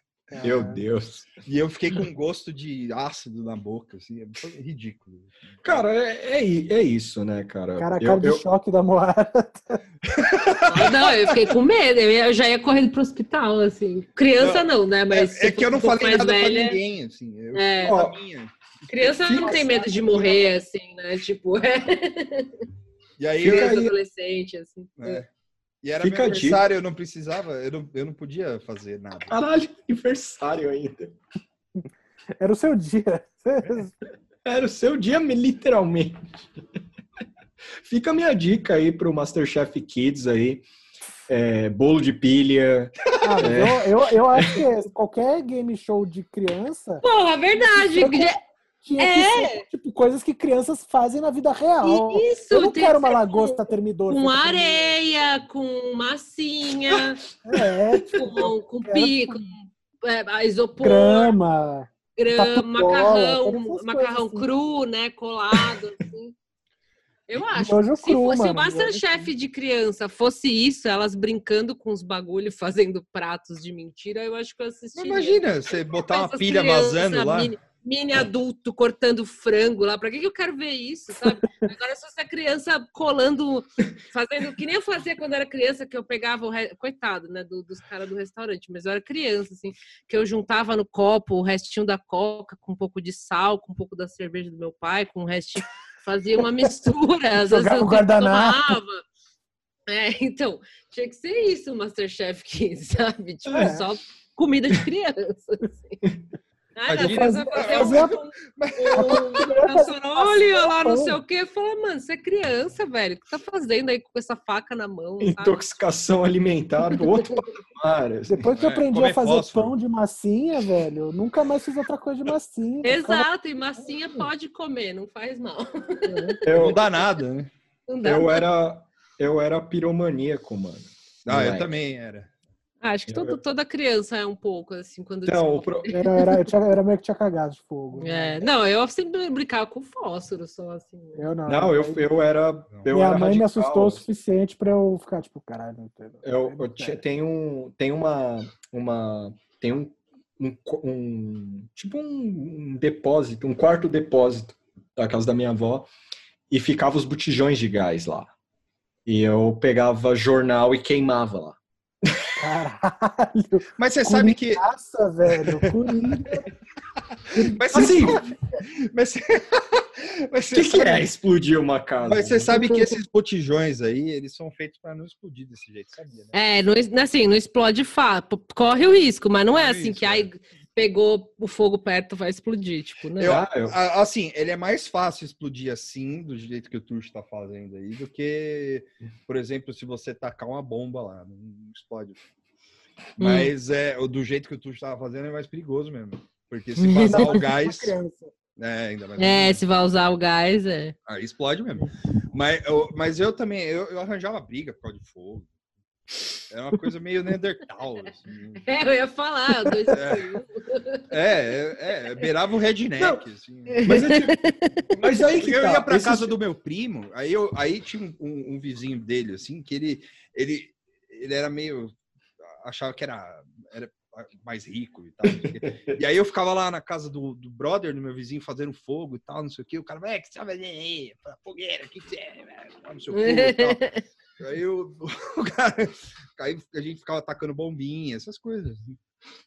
Meu Deus. E eu fiquei com gosto de ácido na boca, assim, foi ridículo. Cara, é, é, é isso, né, cara? Cara, a Eu- cara de eu- choque da Moara. Ah, Não, eu fiquei com medo. Eu já ia correndo pro hospital, assim. Criança não, né? Mas é, é que eu não um pouco falei nada velha, pra ninguém, assim. Eu, É. Ó, minha. Criança não tem medo de morrer, assim, né? Tipo, é E aí, criança, aí- adolescente, assim. é, e era Fica meu aniversário, eu não precisava, eu não, eu não podia fazer nada. Caralho, aniversário ainda. Era o seu dia. Era o seu dia, literalmente. Fica a minha dica aí pro Masterchef Kids aí. É, bolo de pilha. Ah, mas eu, eu, eu acho que qualquer game show de criança Porra, verdade. Tinha É. que ser tipo, coisas que crianças fazem na vida real. Isso, eu não quero que uma lagosta termidor. Com areia, com massinha. É, tipo, com, com pico, é, isopor, grama. grama, macarrão, macarrão assim. cru, né? Colado, assim. Eu acho. Se cru, fosse mano, o Masterchef de criança fosse isso, elas brincando com os bagulho, fazendo pratos de mentira, eu acho que eu assistiria. imagina você botar uma pilha vazando lá. Mini, mini adulto cortando frango lá. Pra que, que eu quero ver isso, sabe? Agora, se você é criança colando, fazendo que nem eu fazia quando era criança, que eu pegava o. Re... Coitado, né? do- dos caras do restaurante, mas eu era criança, assim, que eu juntava no copo o restinho da coca com um pouco de sal, com um pouco da cerveja do meu pai, com o restinho. Fazia uma mistura, às vezes eu guardanapo. tomava. É, então, tinha que ser isso o Masterchef Kids, sabe? Tipo, É. só comida de criança. Assim. Ah, não, você vai fazer um, lá não sei o quê. Fala, mano, você é criança, velho. O que tá fazendo aí com essa faca na mão? Sabe? Intoxicação alimentar do outro patamar. assim. Depois que eu É, aprendi comer a fazer fósforo. pão de massinha, velho, eu nunca mais fiz outra coisa de massinha. Exato, e massinha pode comer, não faz mal. Não Eu, dá nada, né? Não dá. eu, era, eu era piromaníaco, mano. Ah, eu também era. Ah, acho que todo- toda criança é um pouco assim, quando Então, pro- Era, era, eu tinha, era meio que tinha cagado de fogo. né? É, não, eu sempre brincava com fósforo só, assim. né? Eu não. não, eu, eu era. Eu Minha era mãe me radical. assustou o suficiente pra eu ficar, tipo, caralho, não entendo. Eu, eu tinha- tem um, tem uma, uma, tem um, um, um- tipo um, um depósito, um quarto depósito da casa da minha avó e ficava os botijões de gás lá. E eu pegava jornal e queimava lá. Caralho. Mas você sabe que. Nossa, velho. Coringa. Mas Assim, você, mas, você- Mas O você que, que é sabe- explodir uma casa? Mas você sabe que esses botijões aí, eles são feitos para não explodir desse jeito, sabia, né? É, não, assim, não explode fato. Corre o risco, mas não é Corre o assim risco, que é. aí pegou o fogo perto vai explodir, tipo, né? Eu- Ah, Assim, ele é mais fácil explodir assim, do jeito que o Tuxo tá fazendo aí, do que, por exemplo, se você tacar uma bomba lá, não explode. Mas é, o- do jeito que o Tuxo tava fazendo é mais perigoso mesmo. Porque se vazar o gás. É, ainda mais. É, se vai usar o gás, é. Aí explode mesmo. Mas eu, mas eu também, eu, eu arranjava briga por causa de fogo. Era uma coisa meio Neandertal. Assim. É, eu ia falar. dois- É, é, é, beirava o redneck. Não. Assim. Mas, eu te- mas aí que eu tá. ia pra esses- casa do meu primo, aí, eu, aí tinha um, um- vizinho dele, assim, que ele, ele, ele era meio. achava que era, era mais rico e tal. não sei o e aí eu ficava lá na casa do, do brother, do meu vizinho, fazendo fogo e tal, não sei o que. O cara, é, que você tá fazendo aí? Fogueira, o que que você é? Tá no seu cu e tal. Aí eu, o cara, aí a gente ficava atacando bombinha, essas coisas.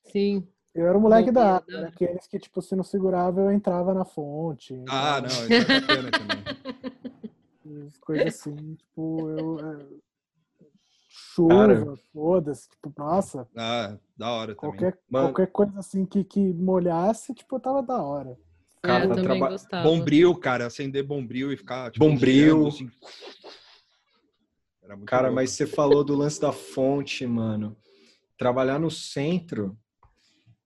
Sim. Eu era o moleque da água, né? era aqueles que, tipo, se não segurava, eu entrava na fonte. Ah, então, não, isso é bacana também. Coisa assim, tipo, eu. é, Chuva, foda-se, tipo, nossa, Ah, da hora também. qualquer, Mano. qualquer coisa assim que, que molhasse, tipo, tava da hora. Cara, é, eu também traba- gostava. Bombril, cara, acender bombril e ficar. Tipo, Bombril. girando, assim. Era muito Cara, louco. mas você falou do lance da fonte, mano. Trabalhar no centro,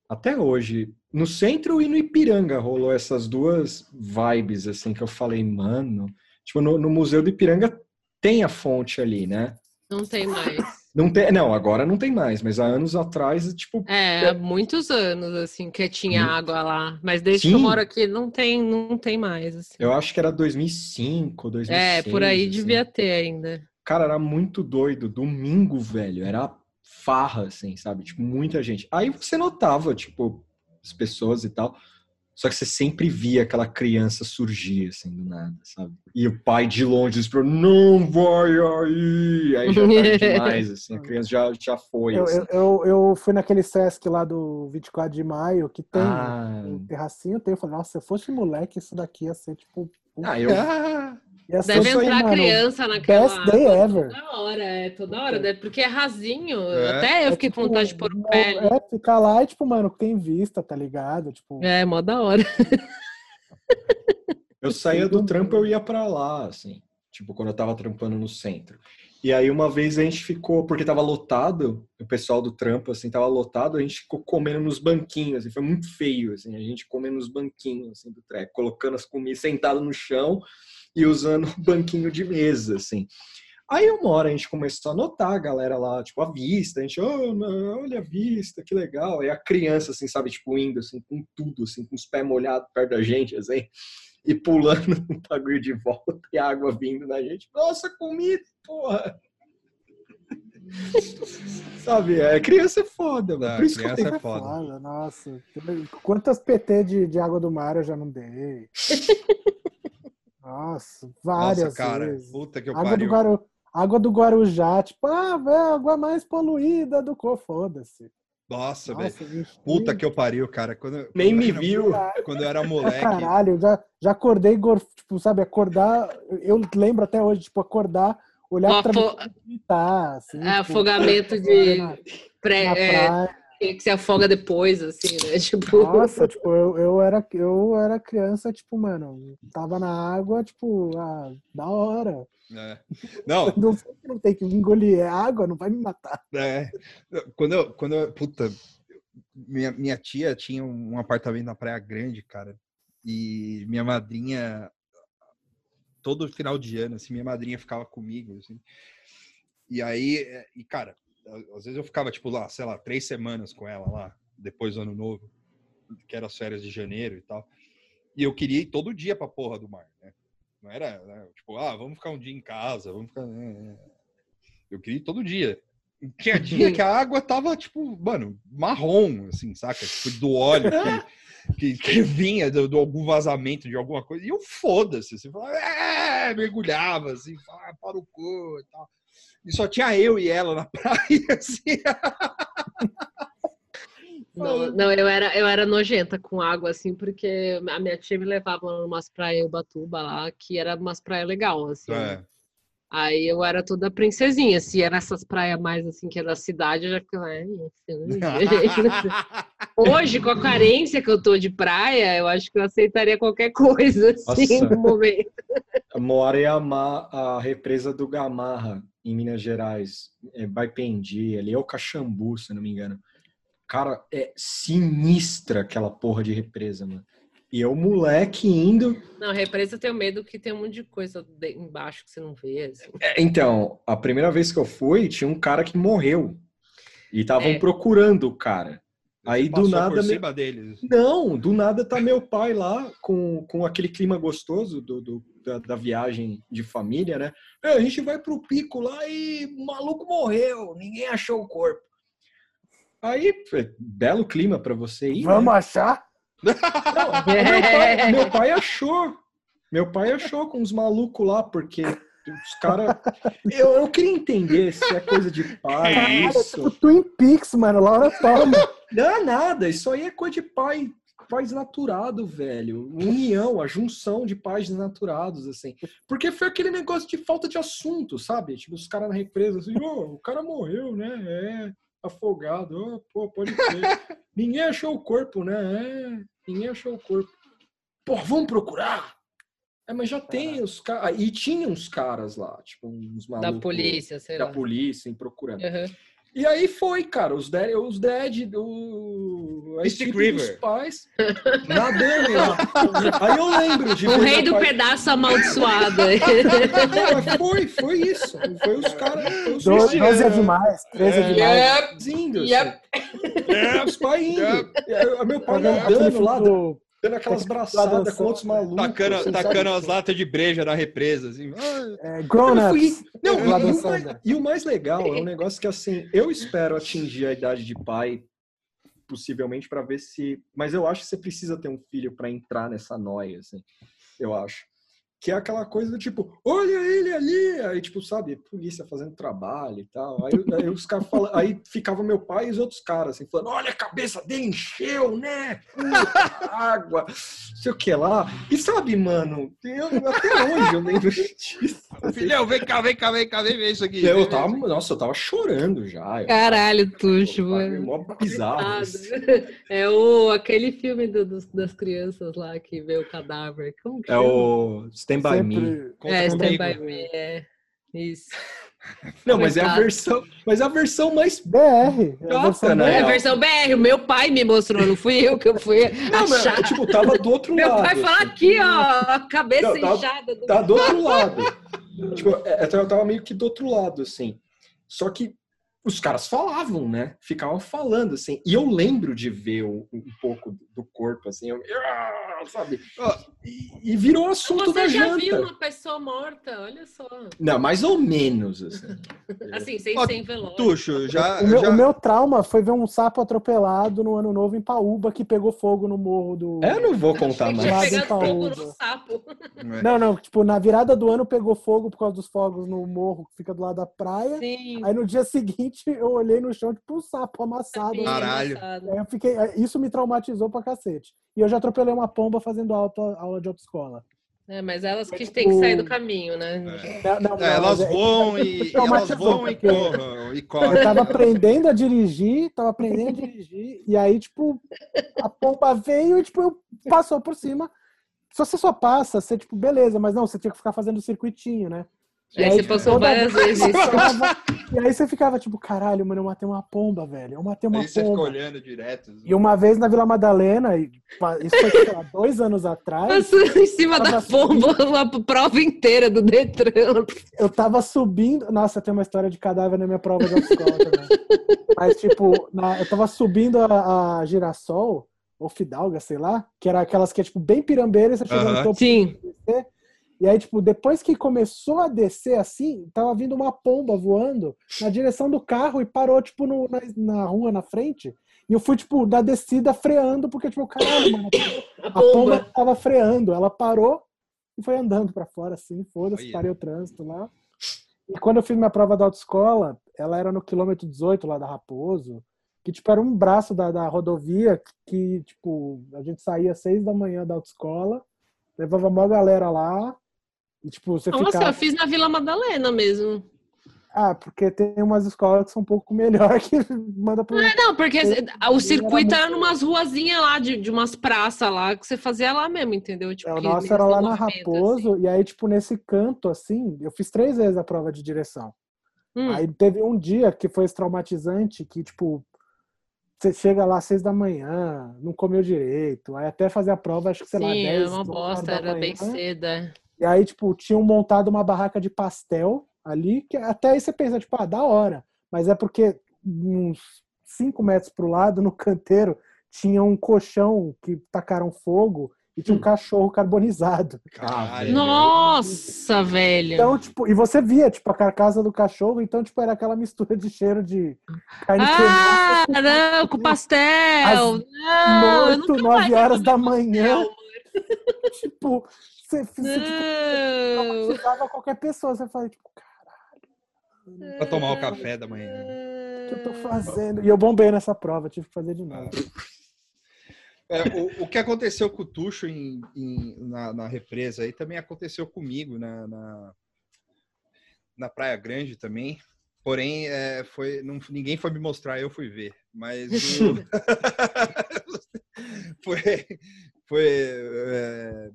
até hoje, no centro e no Ipiranga rolou essas duas vibes, assim, que eu falei, mano. Tipo, no, no Museu do Ipiranga tem a fonte ali, né? Não tem mais. Não, tem, não, agora não tem mais, mas há anos atrás, tipo, É, há muitos anos, assim, que tinha Muito. água lá. Mas desde que eu Sim. moro aqui, não tem, não tem mais, assim. eu acho que era 2005, 2006. É, por aí assim. devia ter ainda. Cara, era muito doido. Domingo, velho, era farra, assim, sabe? Tipo, muita gente. Aí você notava, tipo, as pessoas e tal. Só que você sempre via aquela criança surgir, assim, do nada, sabe? E o pai de longe esperou, não vai aí! Aí já tá demais, assim, a criança já, já foi, Eu, assim. eu, eu, eu fui naquele Sesc lá do 24 de maio, que tem Ah. o terracinho, tem. Eu falei, nossa, se eu fosse moleque, isso daqui ia ser, tipo... Ah, eu, Deve entrar mano, criança naquela. best day ever. Toda hora, é, toda hora. né? Porque é rasinho. É. Até eu É fiquei com tipo, vontade de pôr o pé. É, ficar lá e, tipo, mano, tem vista, tá ligado? Tipo, É, mó da hora. Eu saía do trampo, eu ia pra lá, assim. Tipo, quando eu tava trampando no centro. E aí uma vez a gente ficou, porque tava lotado, o pessoal do trampo, assim, tava lotado, a gente ficou comendo nos banquinhos, assim, foi muito feio, assim, a gente comendo nos banquinhos, assim, do treco, colocando as comidas sentado no chão e usando banquinho de mesa, assim. Aí uma hora a gente começou a notar a galera lá, tipo, a vista, a gente, oh, não, olha a vista, que legal. Aí a criança, assim, sabe, tipo, indo, assim, com tudo, assim, com os pés molhados perto da gente, assim, e pulando um bagulho de volta e água vindo na gente. Nossa, comida, porra! sabe, é, criança é foda, mano. Por isso que eu criança tenho... é foda. Nossa, quantas PT de, de água do mar eu já não dei? Nossa, várias Nossa, cara, vezes. puta que eu Água do, pariu. Guaru, água do Guarujá, tipo, ah, velho, água mais poluída do co, foda-se. Nossa, velho. Nossa, enchi Puta que eu pariu, cara. Quando, Nem quando me era- viu. Quando eu era moleque. caralho, já, já acordei, tipo, sabe, acordar, eu lembro até hoje, tipo, acordar, olhar O pra afo- gritar, assim. É, tipo, afogamento de. na, Pré, na é, que se afoga depois, assim, né? Tipo. Nossa, tipo, eu, eu, era, eu era criança, tipo, mano, tava na água, tipo, ah, da hora. É. Não, Não sei que não tem que engolir é água, não vai me matar. É, quando eu, quando eu, puta, minha, minha tia tinha um apartamento na Praia Grande, cara, e minha madrinha, todo final de ano, assim, minha madrinha ficava comigo, assim, e aí, é, e cara, às vezes eu ficava, tipo, lá, sei lá, três semanas com ela lá, depois do ano novo, que era as férias de janeiro e tal, e eu queria ir todo dia pra porra do mar, né? Não era, né, tipo, ah, vamos ficar um dia em casa, vamos ficar... né, né. Eu queria ir todo dia. Tinha dia que a água tava, tipo, mano, marrom, assim, saca? Tipo, do óleo que, que, que vinha do algum vazamento de alguma coisa. E eu foda-se, assim, falava, é, mergulhava, assim, falava, ah, para o cu e tal. E só tinha eu e ela na praia, assim. Não, não, eu era, eu era nojenta com água, assim, porque a minha tia me levava umas praias em Ubatuba lá, que era umas praias legal, assim. É. Aí eu era toda princesinha. Se era essas praias mais assim que é da cidade, eu já ficava. "Ai, isso, Hoje, com a carência que eu tô de praia, eu acho que eu aceitaria qualquer coisa, assim, Nossa. no momento. Eu moro em Ama- a represa do Gamarra, em Minas Gerais. É Baipendi, ali é o Caxambu, se não me engano. Cara, é sinistra aquela porra de represa, mano. E eu, moleque, indo. Não, represa eu tenho medo que tem um monte de coisa de- embaixo que você não vê. assim. É, Então, a primeira vez que eu fui, tinha um cara que morreu. E estavam É. procurando o cara. Aí do Passou nada. por me- cima deles. Não, do nada tá meu pai lá com, com aquele clima gostoso do, do- da, da viagem de família, né? É, a gente vai pro pico lá e o maluco morreu, ninguém achou o corpo. Aí, belo clima pra você ir. Vamos né? achar? Não, meu, pai, meu pai achou. Meu pai achou com os malucos lá, porque os caras. Eu, eu queria entender se é coisa de pai, Cara, é isso. tipo Twin Peaks, mano. Laura toma. Não é nada, isso aí é coisa de pai, pais naturado, velho. União, a junção de pais desnaturados, assim. Porque foi aquele negócio de falta de assunto, sabe? Tipo, os caras na represa, assim, ô, o cara morreu, né? É, afogado, ô, pô, pode crer. ninguém achou o corpo, né? É, ninguém achou o corpo. Pô, vamos procurar? É, mas já tem os caras. E tinha uns caras lá, tipo, uns malucos. Da polícia, sei Da lá. polícia, em procurando. Uhum. E aí foi, cara, os dead, os dead o, a Mystic River. dos pais nadando lá. Aí eu lembro de O rei do pai- pedaço amaldiçoado. Não, mas foi, foi isso. Foi os caras, foi os Doze caras é demais, 13 é demais. indo, assim. Yep. Os pais indo. E, Meu pai Aquele nadando lá, do- dando aquelas braçadas dançando, com outros malucos. Tacando, tacando as latas de breja na represa, assim. Ah, É, Grown Eu fui- Ups. Não, e, o mais, Sandler. e o mais legal é um negócio que assim, eu espero atingir a idade de pai, possivelmente, para ver se. Mas eu acho que você precisa ter um filho para entrar nessa noia, assim. Eu acho. Que é aquela coisa do tipo, olha ele ali! Aí, tipo, sabe, polícia fazendo trabalho e tal. Aí, aí os caras falam, aí ficava meu pai e os outros caras, assim, falando, olha a cabeça dele encheu, né? Puta, água, sei o que lá. E sabe, mano, eu, até hoje eu lembro disso. Filhão, vem cá, vem cá, vem cá, vem ver isso aqui. Eu tava, isso aqui. nossa, eu tava chorando já. Eu- Caralho, Tuxo, Pô, mano. Mó bizarro. É o, aquele filme do- dos- das crianças lá que vê o cadáver. Como que É chama? o Stand By Me. Sempre. Conta É, Stand. By Me. É. Isso. Não, mas é a versão, mas é a versão mais BR. É a Gata, versão né? É a versão BR, o meu pai me mostrou, não fui eu que eu fui Não, mas, achar. tipo, tava do outro Meu lado. pai fala assim. aqui, ó, a cabeça Não, tá- inchada. Do... Tá do outro lado. tipo, é, eu tava meio que do outro lado, assim. Só que os caras falavam, né? Ficavam falando, assim. E eu lembro de ver um, um pouco do corpo, assim. Eu, ah, sabe? E, e virou assunto Você da já janta. viu uma pessoa morta? Olha só. Não, mais ou menos, assim. Assim, sem Ó, ser envelope. Tuxo, já. O meu, já... o meu trauma foi ver um sapo atropelado no ano novo em Paúba que pegou fogo no morro do. Eu não vou contar mais. Paúba. fogo no sapo. É. Não, não, tipo, na virada do ano pegou fogo por causa dos fogos no morro que fica do lado da praia. Sim. Aí no dia seguinte eu olhei no chão, tipo, um sapo amassado. Caralho. Aí eu fiquei, isso me traumatizou pra cacete. E eu já atropelei uma pomba fazendo auto, aula de autoescola. É, mas elas que Tipo- têm que sair do caminho, né? Não, não, não, É, elas é- voam e elas traumatizou, voam e corram e Eu correm. tava aprendendo a dirigir, tava aprendendo a dirigir, e aí, tipo, a pomba veio e, tipo, eu passou por cima. Se você só passa, você, tipo, beleza, mas não, você tinha que ficar fazendo o circuitinho, né? E Aí você tipo, passou várias vezes. você passava- E aí você ficava, tipo, caralho, mano, eu matei uma pomba, velho. Eu matei uma Aí você fica pomba. olhando direto. E uma vez na Vila Madalena, isso foi, sei lá, dois anos atrás, Passou em cima da pomba a prova inteira do Detran. eu tava subindo. Nossa, tem uma história de cadáver na minha prova de autoescola também. Mas, tipo, na- eu tava subindo a, a Girassol, ou Fidalga, sei lá, que era aquelas que é, tipo, bem pirambeira, e você chega Aham. no topo Sim. descer. E aí, tipo, depois que começou a descer assim, tava vindo uma pomba voando na direção do carro e parou, tipo, no- na, na rua na frente. E eu fui, tipo, da descida freando, porque, tipo, caralho, mano, A a pomba pomba. tava freando. Ela parou e foi andando pra fora, assim, foda-se, parei o trânsito lá. E quando eu fiz minha prova da autoescola, ela era no quilômetro 18 lá da Raposo. que tipo era um braço da, da rodovia que, tipo, a gente saía às seis da manhã da autoescola, levava uma galera lá e, tipo, você Nossa, ficava... eu fiz na Vila Madalena mesmo. Ah, porque tem umas escolas que são um pouco melhor que manda pro... É, não, porque o circuito era era numas ruazinhas lá, de, de umas praças lá, que você fazia lá mesmo, entendeu? Tipo, É, o nosso era lá na movimento, Raposo, assim. e aí, tipo, nesse canto, assim, eu fiz três vezes a prova de direção. Hum. Aí teve um dia que foi traumatizante, que, tipo, você chega lá às seis da manhã, não comeu direito, aí até fazer a prova, acho que, sei lá, Sim, dez, era uma 11 horas bosta, era bem manhã. cedo. E aí, tipo, tinham montado uma barraca de pastel ali, que até aí você pensa, tipo, ah, da hora. Mas é porque uns cinco metros pro lado, no canteiro, tinha um colchão que tacaram fogo e tinha um cachorro carbonizado. Caralho. Nossa, velho. Então, tipo, e você via, tipo, a carcaça do cachorro, então, tipo, era aquela mistura de cheiro de carne Ah, queimada não, com pastel. Às Não, eu oito, nunca nove mais horas comi da manhã. pastel. tipo, você, você tipo, Não. qualquer pessoa. Você fala, tipo, cara, Pra tomar o café da manhã. o que eu tô fazendo? E eu bombei nessa prova, tive que fazer de novo. É, o, o que aconteceu com o Tuxo em, em- na, na represa aí também aconteceu comigo na, na, na Praia Grande também. Porém, é, foi, não, ninguém foi me mostrar, eu fui ver. Mas o- foi, foi, é,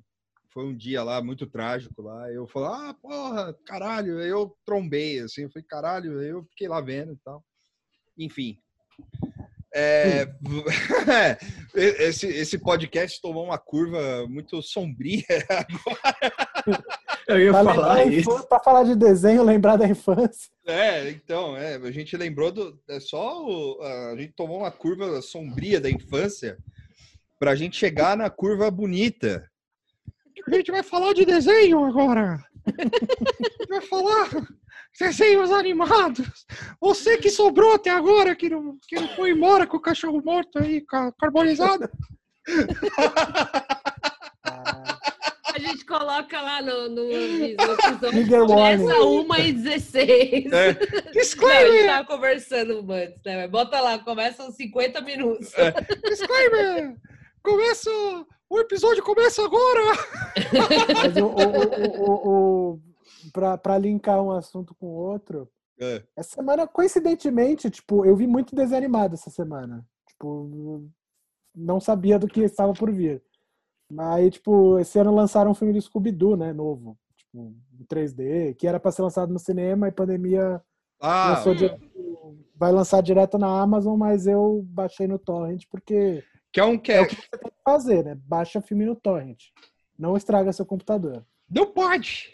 foi um dia lá muito trágico lá. Eu falei, ah, porra, caralho, eu trombei, assim, eu falei, caralho, eu fiquei lá vendo e tal. Enfim. É, esse, esse podcast tomou uma curva muito sombria. Eu ia Pra, falar isso. infância- pra falar de desenho, lembrar da infância. É, então, é, a gente lembrou do. É só. o- a gente tomou uma curva sombria da infância pra gente chegar na curva bonita. A gente vai falar de desenho agora. A gente vai falar desenhos animados. Você que sobrou até agora, que não, que não foi embora com o cachorro morto aí, ca- carbonizado. A gente coloca lá no, no no episódio, warning. 1 e 16. É. Não, a gente Disclaimer! tava conversando antes, né? Bota lá, começa uns 50 minutos. Disclaimer! Começa. O episódio começa agora! Mas o, o, o, pra, pra linkar um assunto com o outro, É. essa semana, coincidentemente, tipo, eu vi muito desenho animado essa semana. Tipo, não sabia do que estava por vir. Mas, tipo, esse ano lançaram um filme do Scooby-Doo, né, novo. Tipo, em 3D, que era pra ser lançado no cinema e pandemia Ah, lançou direto- vai lançar direto na Amazon, mas eu baixei no Torrent porque que é um que é é. o que você tem que fazer, né? Baixa filme no Torrent. Não estraga seu computador. Não pode!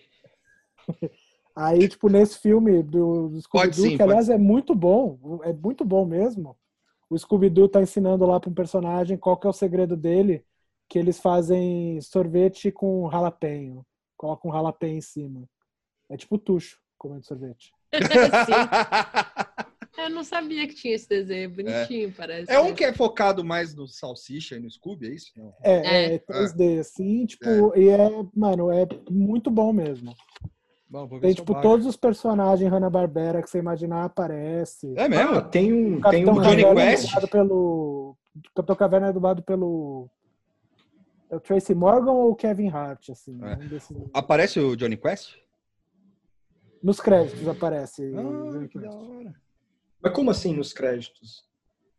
Aí, tipo, nesse filme do, do Scooby-Doo, que aliás é muito bom, é muito bom mesmo. O Scooby-Doo tá ensinando lá para um personagem qual que é o segredo dele, que eles fazem sorvete com jalapeño. Colocam um jalapeño em cima. É tipo tucho comendo sorvete. Eu não sabia que tinha esse desenho. Bonitinho, parece. É um que é focado mais no Salsicha e no Scooby, é isso? Não. É, É. é, 3D, assim, tipo, e é, mano, é muito bom mesmo. Bom, vou ver Tem, tipo, todos os personagens Hanna-Barbera que você imaginar aparece. É mesmo? Ah, tem um, tem um Johnny Caverna é Quest? pelo. O Capitão Caverna é dublado pelo. É o Tracy Morgan ou o Kevin Hart, assim. É. um desses- Aparece o Johnny Quest? Nos créditos aparece. Ah, que da hora. Mas como assim nos créditos?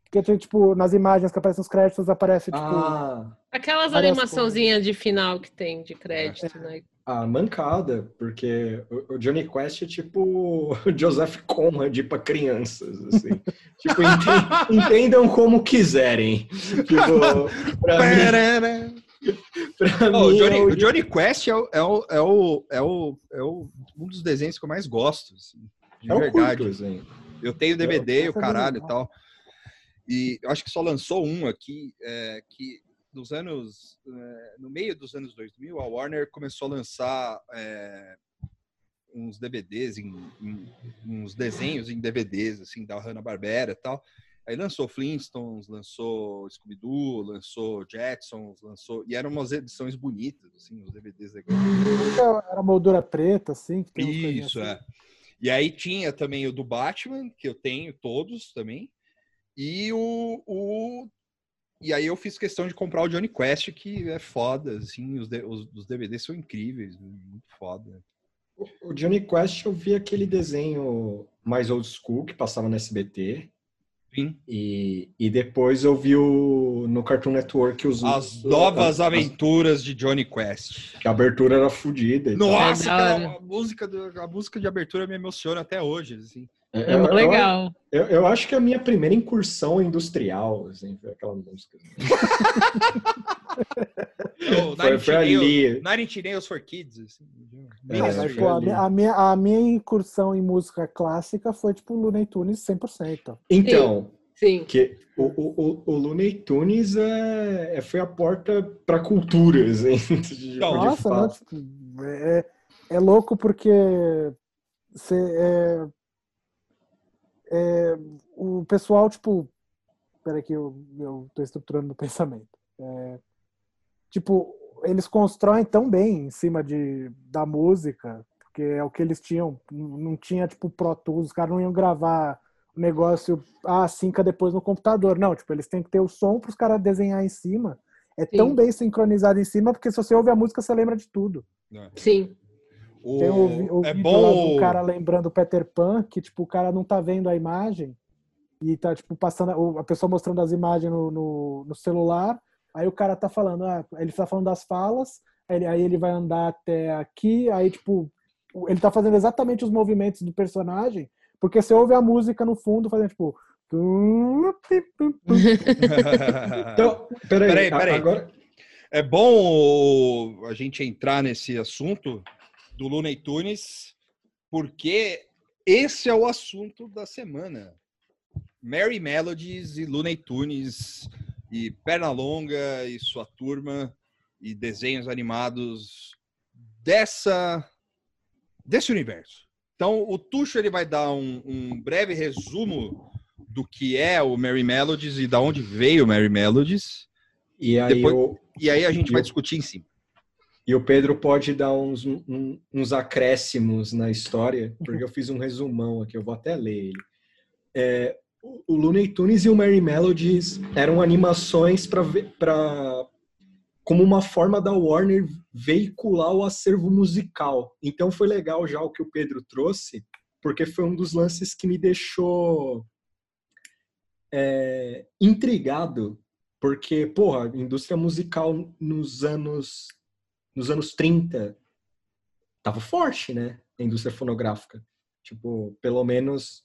Porque tem, tipo, nas imagens que aparecem nos créditos, aparece, tipo. Ah, Aquelas Várias animaçõezinhas de final que tem de crédito, né? a mancada, porque o o Johnny Quest é tipo o Joseph Conrad pra crianças, assim. tipo, enten- entendam como quiserem. Tipo, pra mim, Ó, o, mim Johnny, é o- o Johnny Quest é, o, é, o, é, o, é, o, é o- um dos desenhos que eu mais gosto. assim, de é o verdade. curto, assim. Eu tenho DVD, o essa é caralho e tal. E eu acho que só lançou um aqui, é, que nos anos. é, no meio dos anos 2000, a Warner começou a lançar é, uns DVDs, em, em- uns desenhos em DVDs, assim, da Hanna-Barbera e tal. Aí lançou Flintstones, lançou Scooby-Doo, lançou Jetsons, lançou. E eram umas edições bonitas, assim, os DVDs legais. Era moldura preta, assim. Que tem Isso, assim. é. E aí tinha também o do Batman, que eu tenho todos também. E o, o. E aí eu fiz questão de comprar o Johnny Quest, que é foda, assim, os, os, os DVDs são incríveis, muito foda. O Johnny Quest eu vi aquele desenho mais old school que passava no SBT. Sim. E, e depois eu vi o, no Cartoon Network os, As novas as- aventuras de Johnny Quest. que a abertura era fodida. Nossa, É aquela hora. música, do- a música de abertura me emociona até hoje, assim. É eu, muito eu- legal. Eu, eu acho que a minha primeira incursão industrial, assim, foi aquela música. O Foi, Nine foi ali. Nails for Kids. Assim, É, foi pô, a, a, minha, a minha incursão em música clássica foi tipo Looney Tunes 100%. Então, Sim. que o, o, o, o Looney Tunes é, é- foi a porta para culturas, de- Então, de Nossa, fato. Tipo, é, é louco porque você, é, é, o pessoal, tipo. Peraí que eu, eu tô estruturando meu pensamento. É, tipo, eles constroem tão bem em cima de, da música, porque é o que eles tinham. Não tinha, tipo, Pro Tools, os caras não iam gravar o negócio ah, cinca depois no computador. Não, tipo, eles têm que ter o som para os caras desenhar em cima. É tão Sim. bem sincronizado em cima, porque se você ouve a música, você lembra de tudo. Sim. O- Tem o, o é bom. do cara lembrando o Peter Pan, que tipo, o cara não tá vendo a imagem e tá tipo passando a- pessoa mostrando as imagens no, no, no celular. Aí o cara tá falando, ah, ele tá falando das falas, aí ele, aí ele vai andar até aqui, aí tipo, ele tá fazendo exatamente os movimentos do personagem, porque você ouve a música no fundo fazendo tipo. Então, peraí, Peraí, peraí. agora. É bom a gente entrar nesse assunto do Looney Tunes, porque esse é o assunto da semana. Mary Melodies e Looney Tunes e Pernalonga e sua turma e desenhos animados dessa desse universo. Então, o Tuxo ele vai dar um, um breve resumo do que é o Mary Melodies e da onde veio o Mary Melodies. E aí, Depois- o, E aí a gente vai Eu- discutir em cima. E o Pedro pode dar uns, um- uns acréscimos na história, porque eu fiz um resumão aqui, eu vou até ler ele. É, o Looney Tunes e o Merry Melodies eram animações para como uma forma da Warner veicular o acervo musical. Então foi legal já o que o Pedro trouxe, porque foi um dos lances que me deixou é, intrigado, porque, porra, a indústria musical nos anos nos anos 30 tava forte, né? A indústria fonográfica. Tipo, pelo menos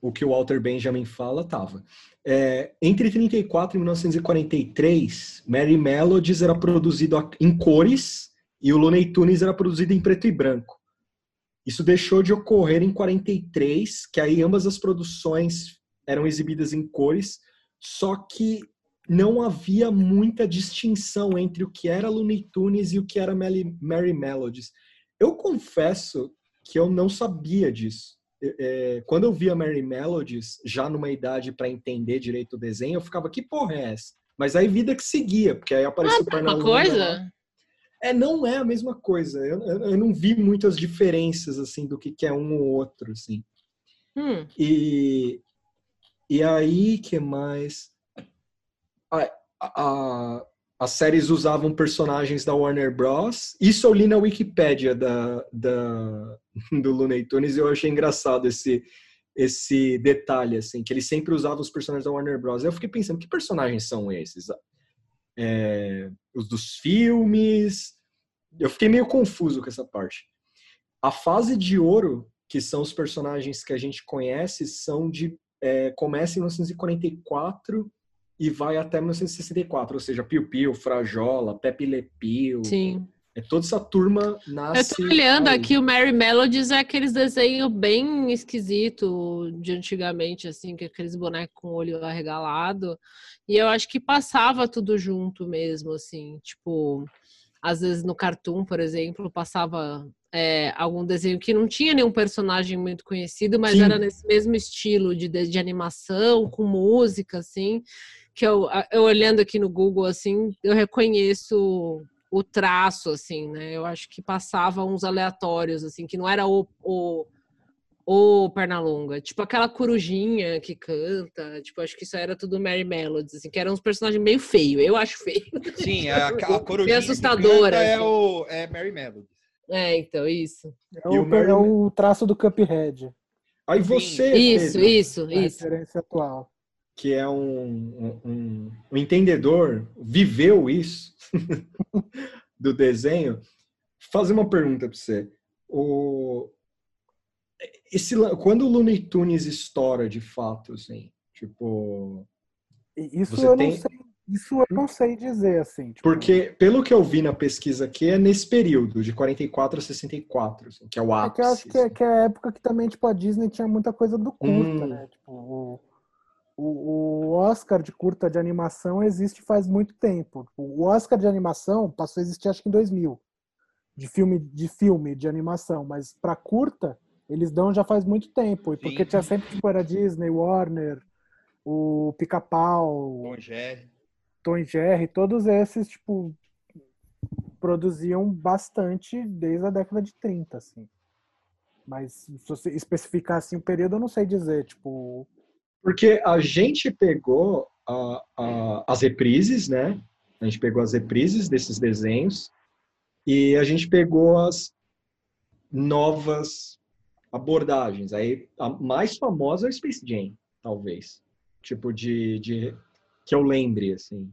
o que o Walter Benjamin fala tava. É, entre 34 e 1943, Mary Melodies era produzido em cores e o Looney Tunes era produzido em preto e branco. Isso deixou de ocorrer em 43, que aí ambas as produções eram exibidas em cores, só que não havia muita distinção entre o que era Looney Tunes e o que era Mary, Melodies. Eu confesso que eu não sabia disso. É, quando eu via Mary Melodies, já numa idade para entender direito o desenho, eu ficava, que porra é essa? Mas aí vida que seguia, porque aí apareceu o Uma Pernalonga lá. coisa? É, não é a mesma coisa. Eu, eu, eu não vi muitas diferenças, assim, do que, que é um ou outro, assim. Hum, E, e aí, que mais? A, a- as séries usavam personagens da Warner Bros. Isso eu li na Wikipédia da, da, do Looney Tunes e eu achei engraçado esse, esse detalhe, assim, que ele sempre usava os personagens da Warner Bros. Eu fiquei pensando, que personagens são esses? É, os dos filmes? Eu fiquei meio confuso com essa parte. A fase de ouro, que são os personagens que a gente conhece, são de é, começa em 1944 e vai até 1964, ou seja, Piu Piu, Frajola, Pepe Le Pew, sim. é toda essa turma Eu nasce. tô olhando aí. aqui, o Mary Melodies é aqueles desenhos bem esquisito de antigamente, assim, que aqueles bonecos com o olho arregalado. E eu acho que passava tudo junto mesmo, assim, tipo, às vezes no Cartoon, por exemplo, passava é, algum desenho que não tinha nenhum personagem muito conhecido, mas Sim. era nesse mesmo estilo de, de animação, com música, assim, que eu, eu olhando aqui no Google, assim, eu reconheço o traço, assim, né? Eu acho que passava uns aleatórios, assim, que não era o, o, ou Pernalonga? Tipo aquela corujinha que canta, tipo, acho que isso era tudo Mary Melodies, assim, que eram uns personagens meio feio, eu acho feio. Sim, a, a corujinha que assustadora, é, assim. o, é Mary Melody. É, então, isso. É E o, o Mary- é o traço do Cuphead. Aí você, Isso, Pedro, isso, A isso. referência atual. Que é um, um, um- entendedor, viveu isso do desenho, fazer uma pergunta para você. O, esse, quando o Looney Tunes estoura de fato, assim, tipo... Isso eu tem- não sei. Isso eu não sei dizer, assim. tipo, Porque, pelo que eu vi na pesquisa aqui, é nesse período, de 44 a 64, assim, que é o É ápice. que eu acho que é, assim. que é a época que também, tipo, a Disney tinha muita coisa do curta, Hum. né? Tipo, o, o, o Oscar de curta de animação existe faz muito tempo. O Oscar de animação passou a existir acho que em 2000. De filme de filme de animação, mas pra curta eles dão já faz muito tempo. E porque tinha sempre tipo era Disney, Warner, o Pica-Pau, Tom Jerry. Tom Jerry, todos esses tipo produziam bastante desde a década de 30, assim. Mas se você especificar assim o período, eu não sei dizer, tipo, Porque a gente pegou a- a- as reprises, né? A gente pegou as reprises desses desenhos e a gente pegou as novas abordagens. Aí a mais famosa é o Space Jam, talvez. Tipo de, de que eu lembre assim.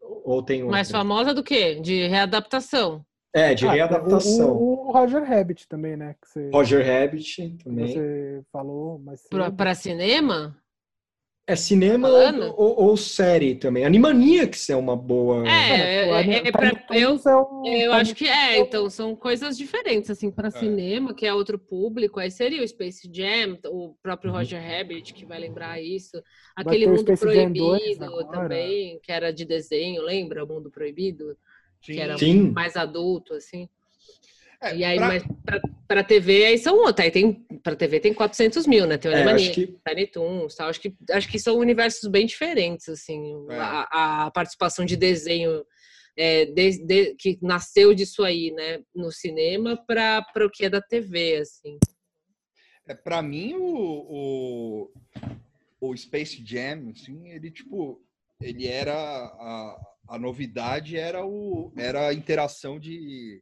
Ou tem Mais outra? famosa do que? De readaptação. É, de ah, readaptação. O, o Roger Rabbit também, né? Que você, Roger Rabbit também. você falou, mas Pra, pra cinema? É cinema Falando? ou, ou série também. Animaniacs é uma boa. É, é, é, é pra- eu, é eu acho que é, então são coisas diferentes, assim, para É. cinema, que é outro público, aí seria o Space Jam, o próprio Uhum. Roger Rabbit, que vai lembrar isso, aquele Mundo Space Jam 2 Proibido também, que era de desenho, lembra? O Mundo Proibido, que era Sim. mais adulto, assim. É, E aí, pra- mas pra TV, aí são outros, aí tem, pra TV tem 400 mil, né? Tem o É, Animania, acho que Tiny Toons, tal. Acho que, acho que são universos bem diferentes, assim. É. A, a participação de desenho é, desde que nasceu disso aí, né? No cinema para o que é da TV, assim. É, pra mim, o, o, o Space Jam, assim, ele, tipo, ele era... A, a novidade era, o, era a interação de,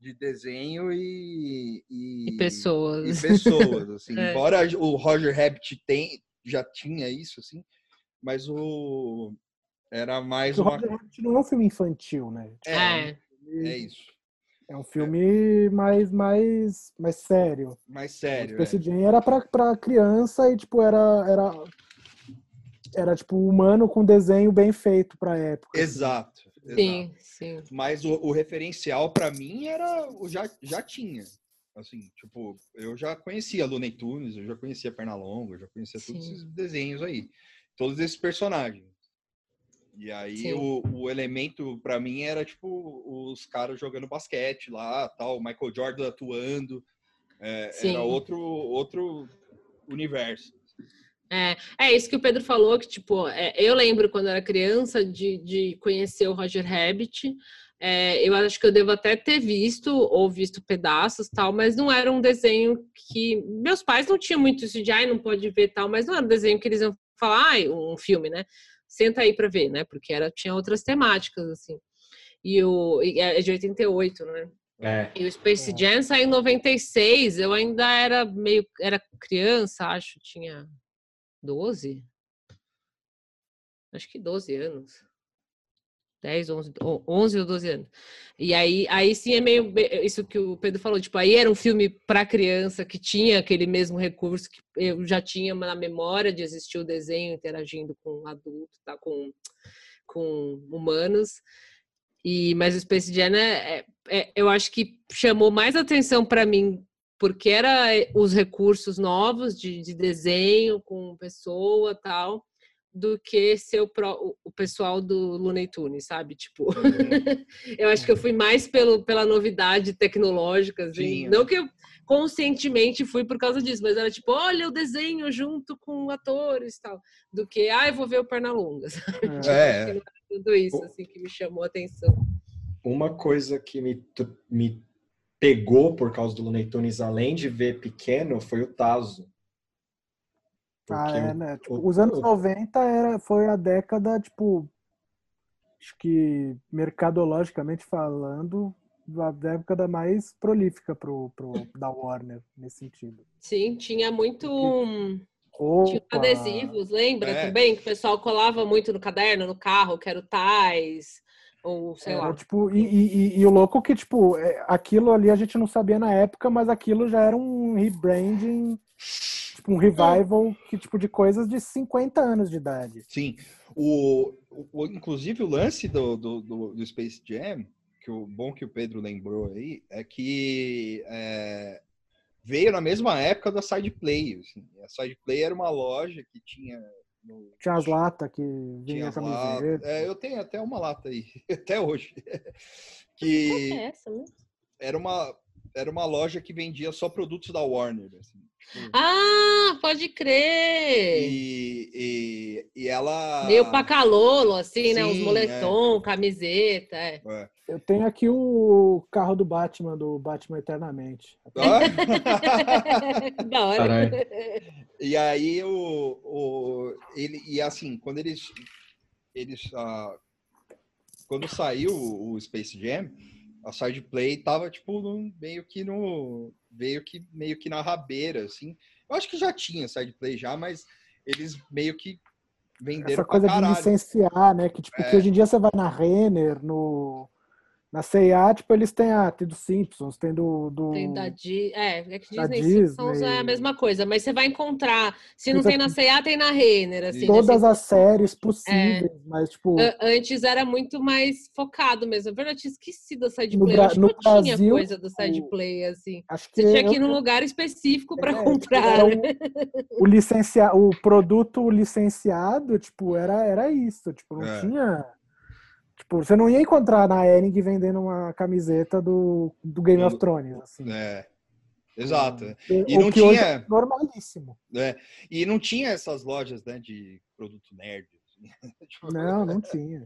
de desenho e... E E, pessoas. e pessoas, assim. É. Embora o Roger Rabbit tem, já tinha isso, assim, mas o... Era mais o uma... Roger Rabbit não é um filme infantil, né? É, É. é isso. É um filme mais, mais, mais sério. Mais sério. Space é. Jam era pra, pra criança e, tipo, era, era, era, tipo, humano com desenho bem feito pra época. assim. Exato. exato. Sim, sim. Mas o, o referencial pra mim era o já já tinha. Assim, tipo, eu já conhecia Looney Tunes, eu já conhecia Pernalonga, eu já conhecia todos Sim. esses desenhos aí, todos esses personagens. E aí Sim. o, o elemento pra mim era tipo os caras jogando basquete lá, tal, Michael Jordan atuando, é, Sim. era outro outro universo. É, é isso que o Pedro falou, que tipo, é, eu lembro quando era criança de, de conhecer o Roger Rabbit. É, eu acho que eu devo até ter visto ou visto pedaços tal, mas não era um desenho que meus pais não tinham muito isso de ai, não pode ver tal, mas não era um desenho que eles iam falar, ai, um filme, né? Senta aí para ver, né? Porque era tinha outras temáticas assim. E o e é de 88, né? É. E o Space É. Jam saiu em 96, eu ainda era meio era criança, acho, tinha 12? Acho que 12 anos. 10, 11, ou 11 ou 12 anos. E aí, aí sim é meio be- isso que o Pedro falou, tipo, aí era um filme para criança que tinha aquele mesmo recurso que eu já tinha na memória de existir o desenho interagindo com adulto, tá com com humanos. E mas o Space Jam é, é- é- eu acho que chamou mais atenção para mim porque era eh, os recursos novos de, de desenho com pessoa tal do que ser o, pró- o- pessoal do Looney Tunes, sabe? Tipo, eu acho que eu fui mais pelo, pela novidade tecnológica, assim. Sim. Não que eu conscientemente fui por causa disso, mas era tipo, olha o desenho junto com atores e tal, do que, ah, eu vou ver o Pernalonga. sabe? É. Acho que não era tudo isso, assim, que me chamou a atenção. Uma coisa que me, me pegou por causa do Looney Tunes, além de ver pequeno, foi o Tazo. Ah, é, né? Tipo, o- os anos o- 90 era, foi a década, tipo, acho que mercadologicamente falando, a década mais prolífica pro, pro, da Warner, nesse sentido. Sim, tinha muito. Roupa, Tinha adesivos, lembra É. também? Que o pessoal colava muito no caderno, no carro, que era o Tais, ou sei era, lá. tipo, e, e- e- e o louco que, tipo, é, aquilo ali a gente não sabia na época, mas aquilo já era um rebranding, tipo, um revival que, tipo, de coisas de 50 anos de idade. Sim. O, o- o- inclusive o lance do, do, do- do Space Jam, que o bom que o Pedro lembrou aí, é que é, veio na mesma época da Side Play. assim. A Side Play era uma loja que tinha. No- Tinha as latas que vinha latas. camiseta. É, eu tenho até uma lata aí, até hoje. Que que é essa, mesmo? era uma, era uma loja que vendia só produtos da Warner. assim, tipo, Ah, pode crer! e, e, e ela. Meio pacalolo, assim, né? Uns Sim, moletom, camiseta. É. É. Eu tenho aqui o carro do Batman, do Batman Eternamente. Ah? da hora. Caralho. E aí o, o ele e assim quando eles eles ah, quando saiu o Space Jam a side play tava tipo no- meio que no meio que meio que na rabeira assim eu acho que já tinha side play já mas eles meio que venderam Essa coisa de licenciar, né? Que, tipo, É. que hoje em dia você vai na Renner, no... Na C&A, tipo, eles têm, ah, tem do Simpsons, tem do... do... Tem da Di... É, é que da Disney, Simpsons Disney. é a mesma coisa, mas você vai encontrar. Se não tem na C&A, tem na Renner, assim. Todas né? as séries É. possíveis, mas, tipo... A- Antes era muito mais focado mesmo. É verdade, eu tinha esquecido a side No play. Acho que no não tinha Brasil, coisa do side o- play, assim. Acho que Você tinha que ir eu- num lugar específico para É, comprar. era né? o, o licencia, o produto licenciado, tipo, era, era isso. Tipo, não É. tinha. Tipo, você não ia encontrar na Ering vendendo uma camiseta do, do Game of Thrones. Assim. É, exato O e não que hoje tinha- é normalíssimo. né? e não tinha essas lojas né, de produto nerd assim. Tipo, Não, não tinha.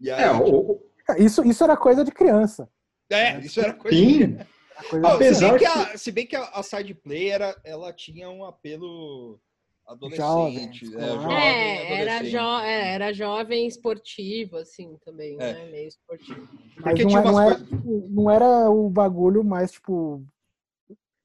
e aí, É, o- o- Isso, isso era coisa de criança. é, isso era coisa sim, coisa de Apesar se, bem que que- a, se bem que a, a side play era, ela tinha um apelo adolescente. Jovem, é, jovem, É, era, jo é, era jovem esportivo, assim, também, É. né? Meio esportivo. Mas não, tinha é- não, umas era, tipo, não era o bagulho mais, tipo.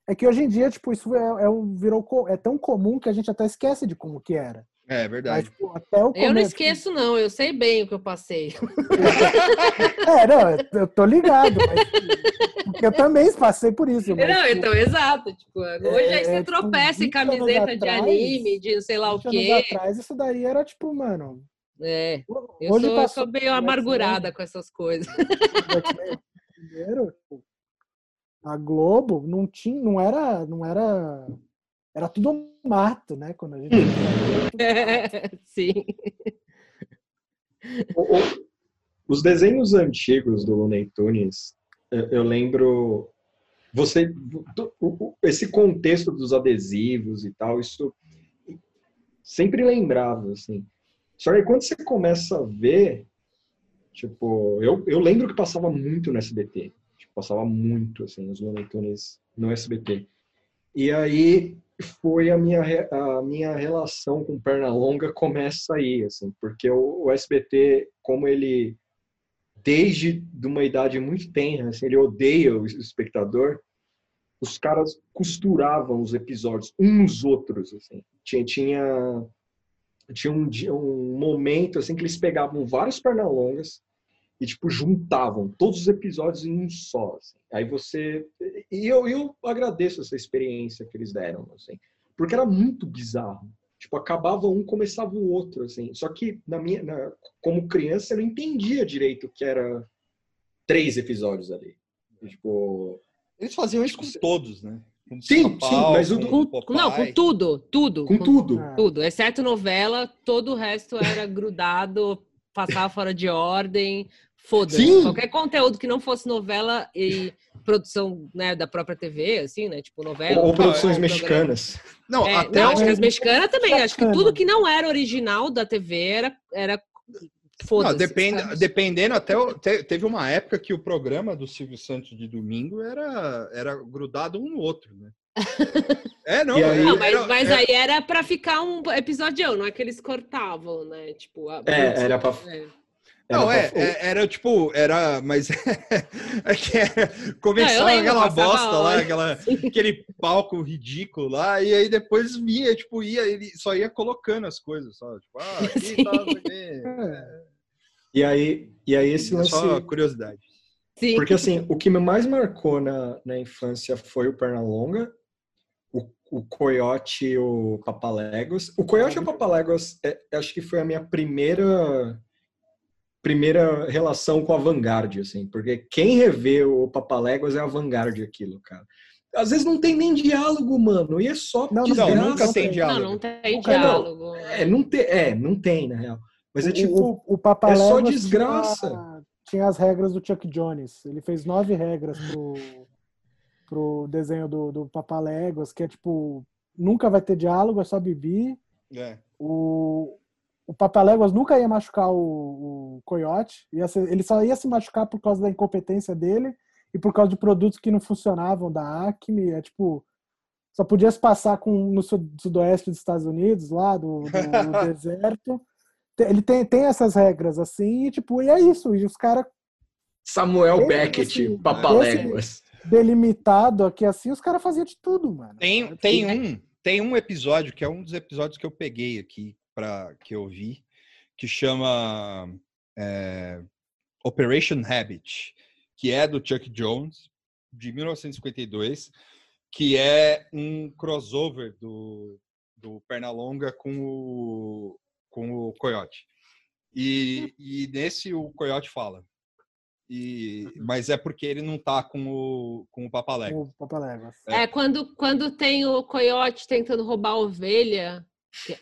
É que hoje em dia, tipo, isso é, é um, virou, é tão comum que a gente até esquece de como que era. É Mas, verdade. tipo, até o Eu não começo- esqueço, não, eu sei bem o que eu passei. É, não, eu tô ligado, mas porque eu também passei por isso. Mas, Não, tipo, então, exato. Tipo, hoje aí você é, tipo, tropeça em 20 anos camiseta de atrás, anime, de sei lá o 20 anos quê. atrás, isso daí era tipo, mano. É, eu hoje sou, eu passou sou meio o amargurada com essas coisas. Primeiro, tipo, a Globo não tinha, não era, não era, era tudo mato, né? Quando a gente Sim. o- o- os desenhos antigos do Looney Tunes, eu, eu lembro. Você, o- esse contexto dos adesivos e tal, isso sempre lembrava, assim. Só que quando você começa a ver, tipo, eu, eu lembro que passava muito no SBT. Tipo, passava muito, assim, os Looney Tunes no SBT. E aí foi a minha, a minha relação com Pernalonga começa aí, assim, porque o, o SBT, como ele, desde de uma idade muito tenra, assim, ele odeia o espectador, os caras costuravam os episódios uns outros, assim. Tinha, tinha, tinha um, um momento, assim, que eles pegavam vários Pernalongas e, tipo, juntavam todos os episódios em um só, assim. Aí você... E eu, eu agradeço essa experiência que eles deram, assim. Porque era muito bizarro. Tipo, acabava um, começava o outro, assim. Só que, na minha, na- como criança, eu não entendia direito que era três episódios ali. Tipo... Eles faziam isso com todos, né? Com Sim, sim, mas o com do- Com- não, com tudo, tudo. Com tudo. Ah, Tudo, exceto novela, todo o resto era grudado, passava fora de ordem, foda-se. Qualquer conteúdo que não fosse novela e produção né, da própria TV, assim, né? Tipo novela. Ou produções ou programa. mexicanas. Não, É, até não, acho que as mexicanas também. Acho que tudo que não era original da TV era, era Não, Foda-se. depende, sabe? dependendo, até te- teve uma época que o programa do Silvio Santos de domingo era, era grudado um no outro, né? É, não, aí- Não, mas, era- mas é- aí era pra ficar um episódio, não é que eles cortavam, né? Tipo, a- É, era pra- É. Era Não, é, é- era tipo, era, mas é que era, começava lembro, aquela bosta lá, aquela, aquele palco ridículo lá, e aí depois vinha, tipo, ia, ele só ia colocando as coisas, só, tipo, ah, aqui tá, não quê. E aí, e aí esse lance. Só curiosidade. Sim. Porque assim, o que me mais marcou na, na infância foi o Pernalonga, o, o Coyote e o Papaléguas. O Coyote e o Papaléguas, é, acho que foi a minha primeira primeira relação com a Vanguard, assim, porque quem revê o Papaléguas é a Vanguard aquilo, cara. Às vezes não tem nem diálogo, mano, e é só Não, não desgraça. Não, nunca tem diálogo. Não, não tem diálogo. É, não tem, é, não tem, na real. Mas é O- tipo, o, o Papaléguas é só tinha- desgraça. Tinha, as regras do Chuck Jones. Ele fez nove regras pro, pro desenho do, do Papaléguas, que é tipo, nunca vai ter diálogo, é só bibi. É. O, o Papaléguas nunca ia machucar o, o Coyote. Ia ser- ele só ia se machucar por causa da incompetência dele e por causa de produtos que não funcionavam da Acme. É tipo, só podia se passar com, no sud- sudoeste dos Estados Unidos, lá do, do- do deserto. Ele tem, tem essas regras assim, e tipo, e é isso. E os caras Samuel Beckett, esse- Papaléguas. delimitados aqui assim, os caras faziam de tudo, mano. Tem, tem um, tem um episódio que é um dos episódios que eu peguei aqui para que eu vi, que chama é, Operation Habit, que é do Chuck Jones de 1952, que é um crossover do, do Pernalonga com o com o Coyote. E, e nesse o Coyote fala. E, mas é porque ele não tá com o, com o Papaléguas. O Papaléguas. É, quando, quando tem o coiote tentando roubar a ovelha.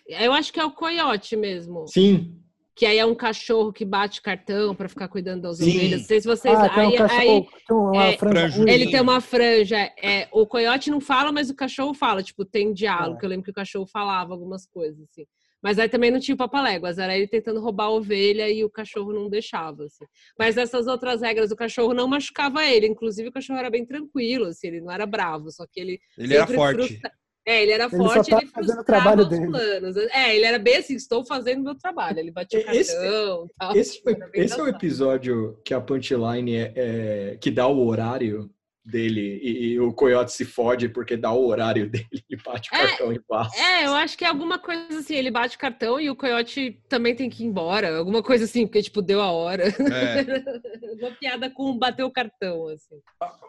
Eu acho que é o coiote mesmo. Sim, Que aí é um cachorro que bate cartão pra ficar cuidando das Sim. ovelhas. Não sei se vocês. Ah, tem um aí, cachorro, aí tem uma é, franja ele tem uma franja. É, o coiote não fala, mas o cachorro fala. Tipo, tem diálogo. É. que Eu lembro que o cachorro falava algumas coisas, assim. Mas aí também não tinha o papaléguas. Era ele tentando roubar a ovelha e o cachorro não deixava, assim. Mas essas outras regras, o cachorro não machucava ele. Inclusive, o cachorro era bem tranquilo, assim. Ele não era bravo. Só que ele Ele era forte. frustra- É, ele era Ele só forte, tá ele fazendo o frustrava trabalho os dele. planos. É, ele era bem assim, estou fazendo meu trabalho. Ele batia o Esse- cartão e tal. Esse, foi- esse é o episódio que a punchline é, é- que dá o horário dele e, e o coiote se fode porque dá o horário dele e bate o É, cartão e passa. É, eu acho que é alguma coisa assim, ele bate o cartão e o coiote também tem que ir embora. Alguma coisa assim, porque, tipo, deu a hora. É. Uma piada com bater o cartão, assim.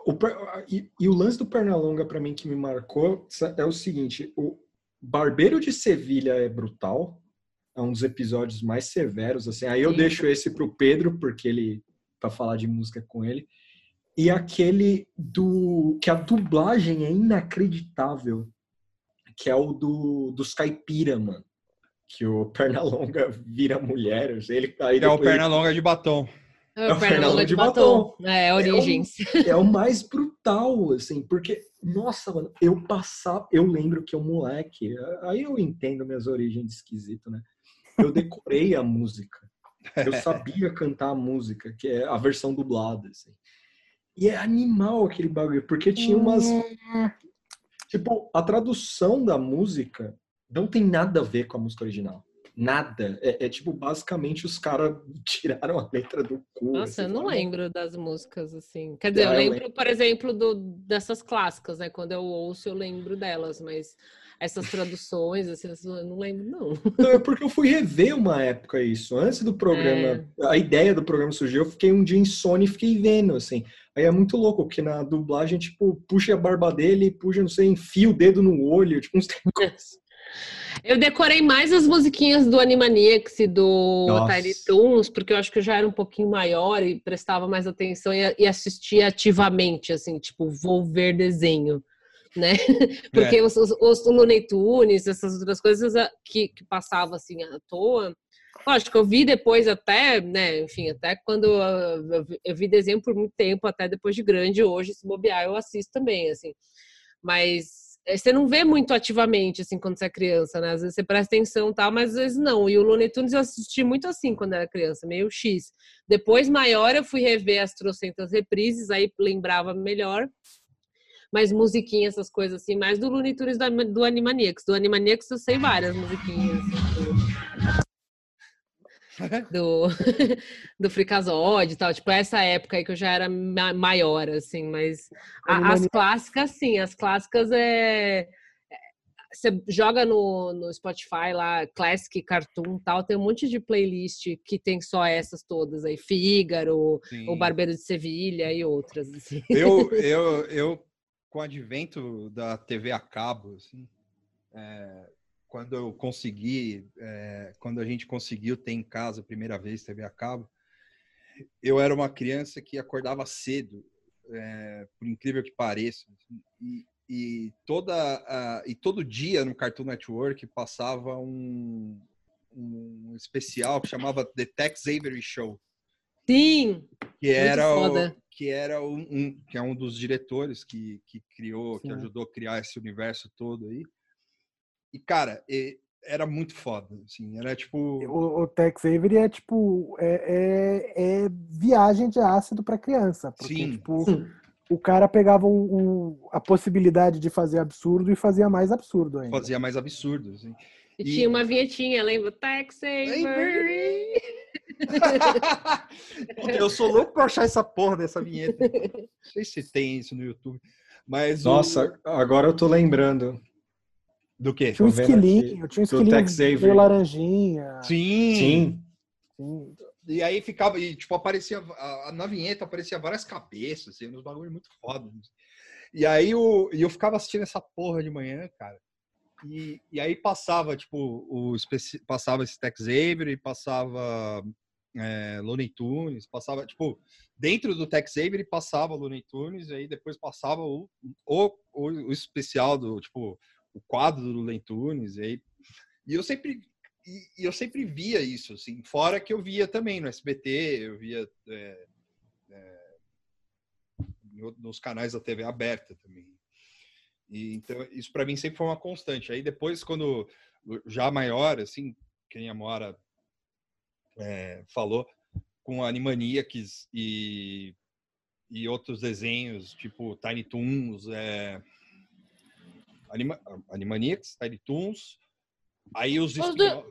O e, e o lance do Pernalonga pra mim que me marcou é o seguinte: o Barbeiro de Sevilha é brutal, é um dos episódios mais severos assim. Aí eu Sim. deixo esse pro Pedro porque ele para falar de música com ele. E aquele do que a dublagem é inacreditável, que é o do dos caipira, mano. Que o Pernalonga vira mulher, ele aí Ele é o depois- perna longa de batom. É, o Fernando de batom. É, Origens. é o mais brutal, assim, porque, nossa, mano, eu passava, eu lembro que eu moleque, aí eu entendo minhas origens de esquisito, né? Eu decorei a música, eu sabia cantar a música, que é a versão dublada, assim. E é animal aquele bagulho, porque tinha umas. Tipo, a tradução da música não tem nada a ver com a música original. Nada. É, é, tipo, basicamente os caras tiraram a letra do cu. Nossa, eu assim, não lembro das músicas, assim. Quer dizer, Ah, eu eu lembro, por exemplo, do, dessas clássicas, né? Quando eu ouço, eu lembro delas, mas essas traduções, assim, eu não lembro, não. Não, é porque eu fui rever uma época isso. Antes do programa, É. a ideia do programa surgiu, eu fiquei um dia insônia e fiquei vendo, assim. Aí é muito louco, porque na dublagem, tipo, puxa a barba dele, puxa, não sei, enfia o dedo no olho, tipo, uns negócios. Eu decorei mais as musiquinhas do Animaniacs e do. Tiny Toons, porque eu acho que eu já era um pouquinho maior e prestava mais atenção e, e assistia ativamente, assim, tipo, vou ver desenho, né? Porque os, os, os Looney Tunes, essas outras coisas que, que passavam, assim, à toa, lógico eu vi depois até, né, enfim, até quando eu, vi- desenho por muito tempo, até depois de grande, hoje, se bobear, eu assisto também, assim. Mas é, você não vê muito ativamente, assim, quando você é criança, né? Às vezes você presta atenção e tal, mas às vezes não. E o Looney Tunes eu assisti muito assim quando era criança, meio X. Depois, maior, eu fui rever as trocentas reprises, aí lembrava melhor. Mas musiquinha, essas coisas assim, mais do Looney Tunes do Animaniacs. Do Animaniacs eu sei várias musiquinhas. Assim, do, do e tal, tipo, essa época aí que eu já era ma- maior, assim, mas a- as clássicas, sim, as clássicas é. é- Você joga no, no Spotify lá, Classic Cartoon e tal, tem um monte de playlist que tem só essas todas aí, Fígaro, Sim. O Barbeiro de Sevilha e outras, assim. Eu, eu, eu, com o advento da TV a cabo, assim, é, quando eu consegui, é, quando a gente conseguiu ter em casa a primeira vez TV a cabo, eu era uma criança que acordava cedo, é, por incrível que pareça, e, e toda a- e todo dia no Cartoon Network passava um, um especial que chamava The Tex Avery Show Sim, que era o, que era um, um- que é um dos diretores que, que criou, que Sim. ajudou a criar esse universo todo aí. E cara, e- era muito foda, assim, era tipo O, o Tex Avery é tipo. É, é, é viagem de ácido pra criança. Porque, Sim. tipo, o cara pegava o, o- a possibilidade de fazer absurdo e fazia mais absurdo ainda. fazia mais absurdo, assim. E, E- tinha uma vinhetinha, lembra? Tex Avery. Eu sou louco pra achar essa porra dessa vinheta. Não sei se tem isso no YouTube, mas o- Nossa, agora eu tô lembrando. Do quê? Tinha um esquilinho, tinha um esquilinho meio laranjinha. Sim. Sim. Sim. E aí ficava, e tipo, aparecia, na vinheta aparecia várias cabeças, assim, uns bagulho muito foda. E aí o, e eu ficava assistindo essa porra de manhã, cara. E, e aí passava, tipo, o passava esse Tex Avery, passava é, Looney Tunes, passava, tipo, dentro do Tex Avery passava Looney Tunes, e aí depois passava o, o, o, o especial do, tipo, o quadro do Looney Tunes, e aí e eu sempre e, e eu sempre via isso, assim, fora que eu via também no SBT, eu via é, é, no- nos canais da TV aberta também. E, então, isso para mim sempre foi uma constante. Aí depois, quando já maior, assim, quem Mora é, falou, com Animaniacs e, e outros desenhos, tipo Tiny Toons, é, Anima, Animaniacs, Tiny Toons, aí os, Os spin-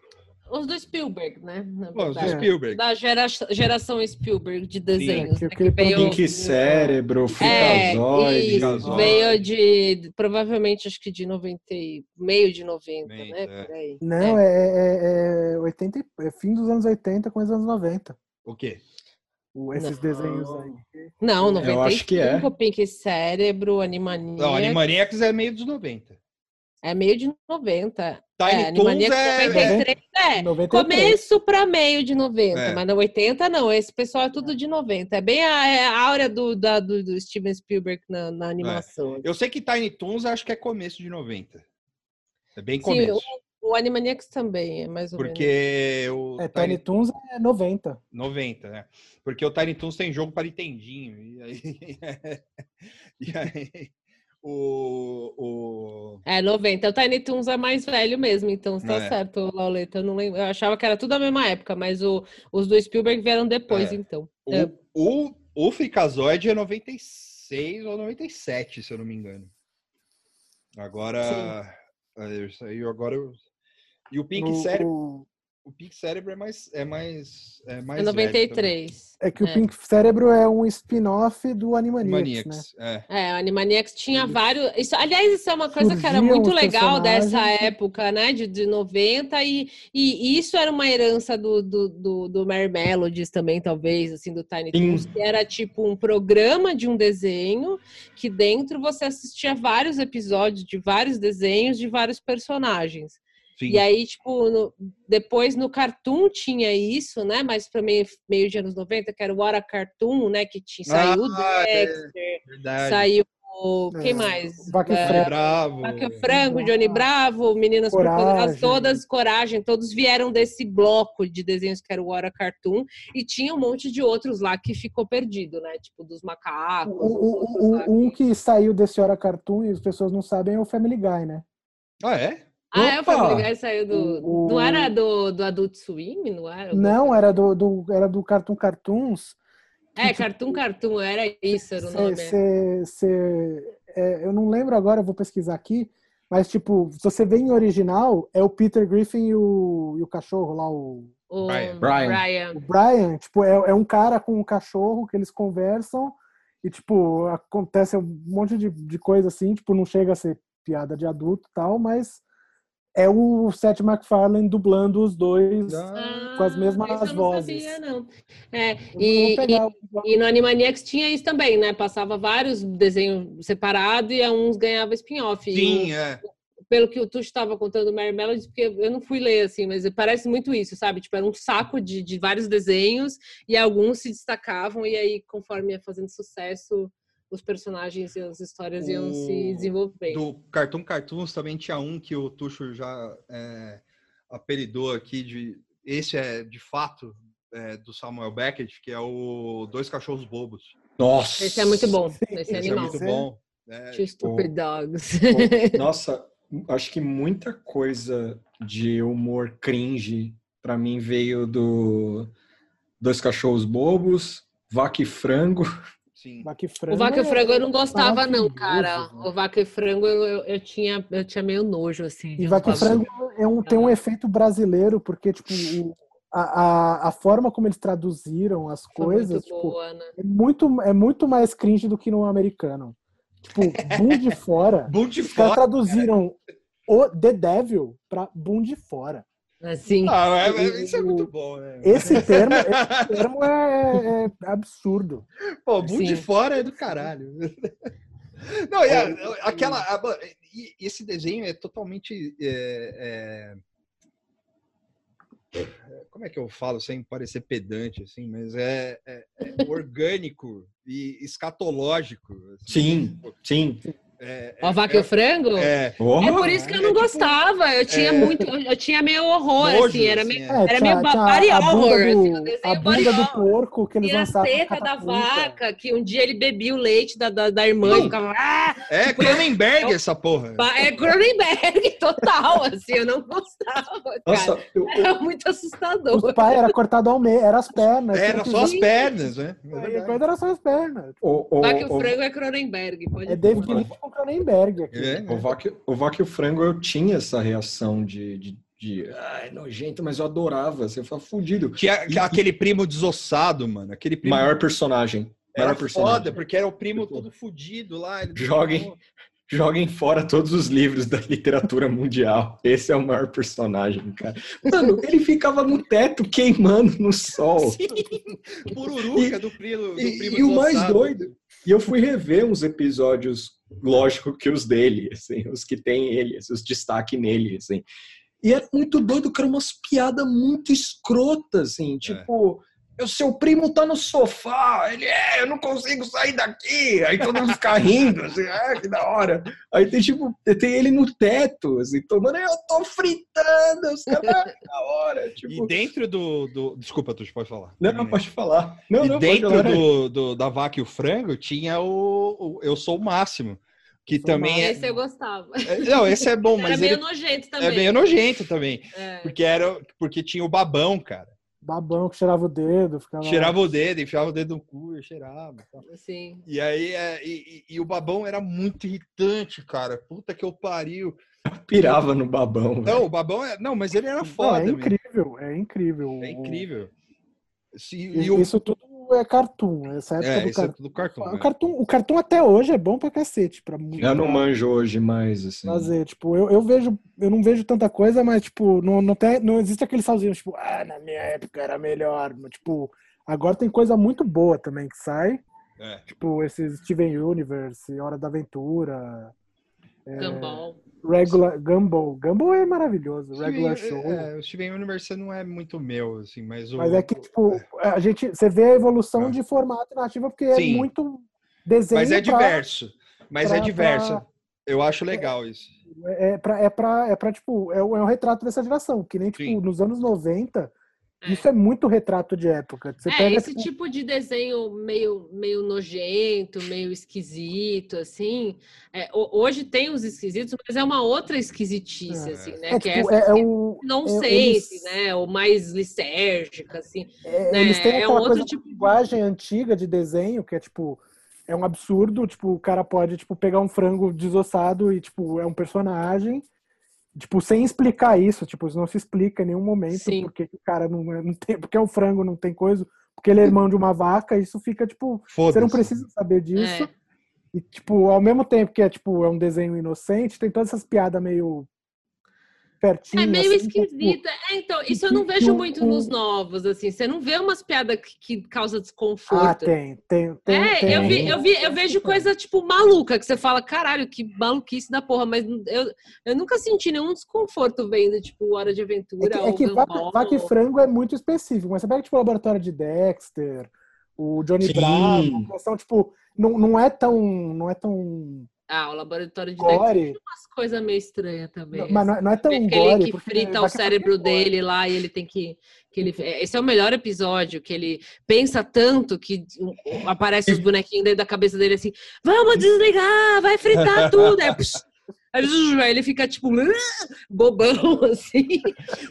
Os do Spielberg, né? Os do. Spielberg. Da gera- geração Spielberg de desenhos. que- né, que veio- Pink Cérebro, É, Frikazoid. isso, Frikazoid. veio de, provavelmente, acho que de 90, e- meio de 90, né? 90, é. Por aí. Não, é, é, é 80, e- é fim dos anos 80 com os anos 90. O quê? Esses Não. desenhos aí. Não, Eu 95, acho que é. Pink Cérebro, Animania. Não, Animaniacs é meio dos 90. É meio de 90. Tiny é, Toons Animaniacs é- 93, é. 93. Começo para meio de 90, É. mas na 80 não. Esse pessoal é tudo de 90. É bem a, é a áurea do, da- do, do Steven Spielberg na, na animação. Eu sei que Tiny Toons eu acho que é começo de 90. É bem Sim, começo. O Animaniacs também é mais ou menos. Porque o É, Tiny Tiny Toons é 90. 90, né? Porque o Tiny Toons tem jogo para Nintendinho. E aí, e aí o, o É, 90. O Tiny Toons é mais velho mesmo, então tá É. certo, Lauleta. Eu, não lembro. eu achava que era tudo a mesma época, mas o- os do Spielberg vieram depois, É. então. O, É. o, o Frikazoid é 96 ou 97, se eu não me engano. Agora. é, Isso aí, agora eu... E o Pink No- Cérebro, o- Pink Cérebro é mais. É mais. É, mais É velho também. 93. é que o É. Pink Cérebro é um spin-off do Animaniacs, né? Maniacs, é. É, o Animaniacs tinha vários. Isso, aliás, isso é uma coisa que era Surgiam muito legal dessa época, né? De, de 90, e, e isso era uma herança do, do, do, do Mary Melodies também, talvez, assim, do Tiny. Toons, que era tipo um programa de um desenho que dentro você assistia vários episódios de vários desenhos de vários personagens. Sim. E aí, tipo, no- depois no Cartoon tinha isso, né? Mas para meio, meio de anos 90, que era o Hora Cartoon, né? Que tinha, saiu o Ah, é. Dexter, Verdade. saiu o. Quem É, mais? Vaca É, Frango. Bravo. Vaca Frango, Johnny Bravo, Meninas Coragem. Todas, Coragem, todos vieram desse bloco de desenhos que era o Hora Cartoon, e tinha um monte de outros lá que ficou perdido, né? Tipo, dos macacos. O- o- o- um que saiu desse Hora Cartoon e as pessoas não sabem é o Family Guy, né? Ah, é? Ah, é, o Opa! Family Guy saiu do... O- Não era do, do Adult Swim? Não era? Não, era do, do- era do Cartoon Cartoons. É, Cartoon Cartoon, era isso, era o Cê- nome. cê- cê- é, eu não lembro agora, eu vou pesquisar aqui. Mas, tipo, se você vê em original, é o Peter Griffin e o, e o cachorro lá, o, O Brian. Brian. Brian. o Brian. Tipo, é, é um cara com um cachorro que eles conversam e, tipo, acontece um monte de, de coisa assim. Tipo, não chega a ser piada de adulto e tal, mas é o Seth MacFarlane dublando os dois. Ah, com as mesmas eu não vozes. Sabia, não. É, e, pegar o- E no Animaniacs tinha isso também, né? Passava vários desenhos separados e a uns ganhava spin-off. E Sim, o- é. pelo que o Tuxo estava contando do Mary Melody, porque eu não fui ler, assim, mas parece muito isso, sabe? Tipo, era um saco de, de vários desenhos e alguns se destacavam e aí, conforme ia fazendo sucesso, os personagens e as histórias iam se O- desenvolvendo. Do Cartoon Cartoons também tinha um que o Tuxo já é, apelidou aqui de. Esse é de fato é, do Samuel Beckett, que é o Dois Cachorros Bobos. Nossa! Esse é muito bom, esse Esse é animal. muito bom. É, Two Stupid Dogs. Nossa, acho que muita coisa de humor cringe pra mim veio do Dois Cachorros Bobos, Vaca e Frango. Sim. Vaca e O Frango Vaca e é- Frango eu não gostava, não, cara. né? O Vaca e Frango eu, eu, eu tinha, eu tinha meio nojo, assim. E Vaca e. Frango é um, tem um efeito brasileiro, porque, tipo, o- a, a, a forma como eles traduziram as Foi coisas, muito tipo, boa, né? é muito, é muito mais cringe do que no americano. Tipo, Boom de fora. Boom de fora. traduziram o The Devil pra Boom de fora. Assim. Ah, é- é- isso é muito bom, né? Esse termo, esse termo é, é absurdo. Pô, Boom de Sim. fora é do caralho. Não, e a- aquela. a- e esse desenho é totalmente. é, é, como é que eu falo sem parecer pedante, assim, mas é, é- é orgânico e escatológico. assim. Sim, sim. É, Ó, Vaca e o Frango? é, É por isso que eu não gostava. Eu tinha é, muito. Eu tinha meio horror, nojo, assim. Era assim, meio, é. É, era meio body a horror. bunda assim, o do, desenho a bunda do porco que eles E a lançavam teta da vaca, que um dia ele bebia o leite da, da, da irmã e ficava. Ah! é Cronenberg essa porra. É Cronenberg total, assim. Eu não gostava, Nossa, cara. eu- Era muito assustador. Os pais era cortado ao meio, era as pernas. Era só as pernas, né? É a era só as pernas. o, o, Vaca e o o- Frango é Cronenberg. Pode É David com Cronenberg aqui. É, O Vaca, o Vaca e o Frango eu tinha essa reação de, de, de ah, é nojento, mas eu adorava. Você fala fudido. Tinha E- aquele primo desossado, mano. Aquele primo Maior personagem. era Maior personagem. foda, porque era o primo todo fudido lá. Joguem. Joguem fora todos os livros da literatura mundial. Esse é o maior personagem, cara. Mano, ele ficava no teto queimando no sol. Sim, pururuca do primo, do E, primo e o mais doido. E eu fui rever uns episódios, lógico que os dele, assim, os que tem ele, os destaque nele, assim. E é muito doido, que era umas piadas muito escrotas, assim, tipo, o seu primo tá no sofá, ele é, eu não consigo sair daqui. Aí todo mundo fica rindo, assim, ah, que da hora. Aí tem, tipo, tem ele no teto, assim, tomando, eu tô fritando, os caras, ah, que da hora. Tipo, E dentro do, do- Desculpa, tu pode falar. não, não, pode falar. Não, e não, dentro falar. do, do- da vaca e o frango tinha o, o Eu Sou o Máximo. Que também é, Esse eu gostava. é- Não, esse é bom, Era mas meio ele nojento é também. meio nojento também. É. Porque, era, porque tinha o babão, cara. Babão que cheirava o dedo, ficava. Cheirava o dedo, enfiava o dedo no cu e cheirava. e tal. Assim. E aí, é, e, e- e o babão era muito irritante, cara. Puta que eu pariu. pirava no babão. velho. Não, o babão é. Não, mas ele era Não, foda. é meu. incrível, é incrível. É incrível. Se, E- e o, Isso tudo é cartoon, essa época é, do isso é cartoon. tudo. O né? cartoon. O cartoon até hoje é bom pra cacete. Pra, Eu não manjo hoje mais, assim. fazer. Tipo, eu, eu vejo, eu não vejo tanta coisa, mas, tipo, não, não, tem, não existe aquele salzinho, tipo, ah, na minha época era melhor. Mas, Tipo, agora tem coisa muito boa também que sai. É. Tipo, esses Steven Universe, Hora da Aventura, Gumball. Regular, Gumball. Gumball é maravilhoso, Regular Steven- Show. É, o Steven Universe não é muito meu, assim, mas o. Mas é que, tipo, a gente, você vê a evolução Ah. de formato narrativa porque Sim. é muito desenho Mas é pra- diverso. Mas pra- é diversa. pra- Eu acho legal isso. É pra, é pra, é pra tipo, é o, é o retrato dessa geração. Que nem, tipo, Sim. nos anos 90, É. isso é muito retrato de época. Você É, pega, esse tipo, tipo de desenho meio, meio nojento, meio esquisito, assim. É, ho- hoje tem os esquisitos, mas é uma outra esquisitice, É. assim, né? é, que tipo, é é, essa é o. não é, sense, eles- né? Ou mais lisérgica, assim. é, né, eles têm é aquela coisa tipo de- linguagem antiga de desenho, que é tipo. É um absurdo, tipo, o cara pode, tipo, pegar um frango desossado e, tipo, é um personagem, tipo, sem explicar isso, tipo, isso não se explica em nenhum momento Sim. porque que o cara não, é- não tem, porque é um frango não tem coisa, porque ele é irmão de uma vaca, isso fica, tipo, você não precisa saber disso. É. E, tipo, ao mesmo tempo que é, tipo, é um desenho inocente, tem todas essas piadas meio pertinho. É meio assim, é, tipo, esquisita. É, então, isso eu não vejo muito nos novos, assim. Você não vê umas piadas que, que causam Ah, desconforto. tem, tem, tem. É, tem, eu, vi, eu, vi, eu vejo coisa, tipo, maluca, que você fala, caralho, que maluquice da porra, mas eu, eu nunca senti nenhum desconforto vendo, tipo, Hora de É Aventura que, é que vaca, e frango é muito específico, mas você pega, tipo, o laboratório de Dexter, o Johnny Sim. Bravo, são, tipo, não, não é tão. Não é tão Ah, o Laboratório de gore, tem umas coisas meio estranhas também. mas não, é- não é tão Aquele gore. que frita o cérebro é gore. dele lá e ele tem que, que ele, esse é o melhor episódio que ele pensa tanto que aparece os bonequinhos dentro da cabeça dele assim vamos desligar vai fritar tudo aí, psh, aí zzz, aí ele fica tipo "Ah", bobão assim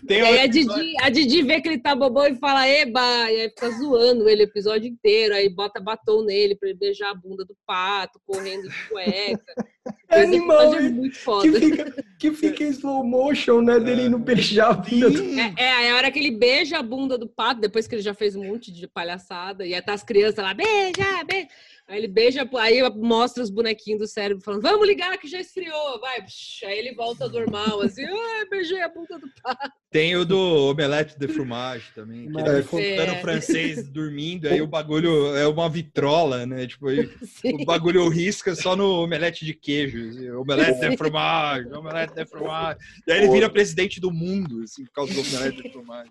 Tem e aí a Didi, a Didi vê que ele tá bobão e fala eba e aí fica zoando ele o episódio inteiro aí bota batom nele pra ele beijar a bunda do pato correndo de cueca É animal, é muito Que foda fica, que fica em slow motion, né? Dele indo beijar a vida do. É, é, a hora que ele beija a bunda do pato, depois que ele já fez um monte de palhaçada, e aí tá as crianças lá, beija, beija. Aí ele beija, aí mostra os bonequinhos do cérebro falando, vamos ligar que já esfriou, vai. Aí ele volta normal, assim, ah, beijei a bunda do pato. Tem o do Omelete de Fromage também. Que ele tá de escutando Fromage. francês dormindo, aí o bagulho é uma vitrola, né? Tipo, aí o bagulho risca só no omelete de queijo. assim, omelete de fromage, omelete de fromage. E aí ele vira presidente do mundo, assim, por causa do omelete de fromage.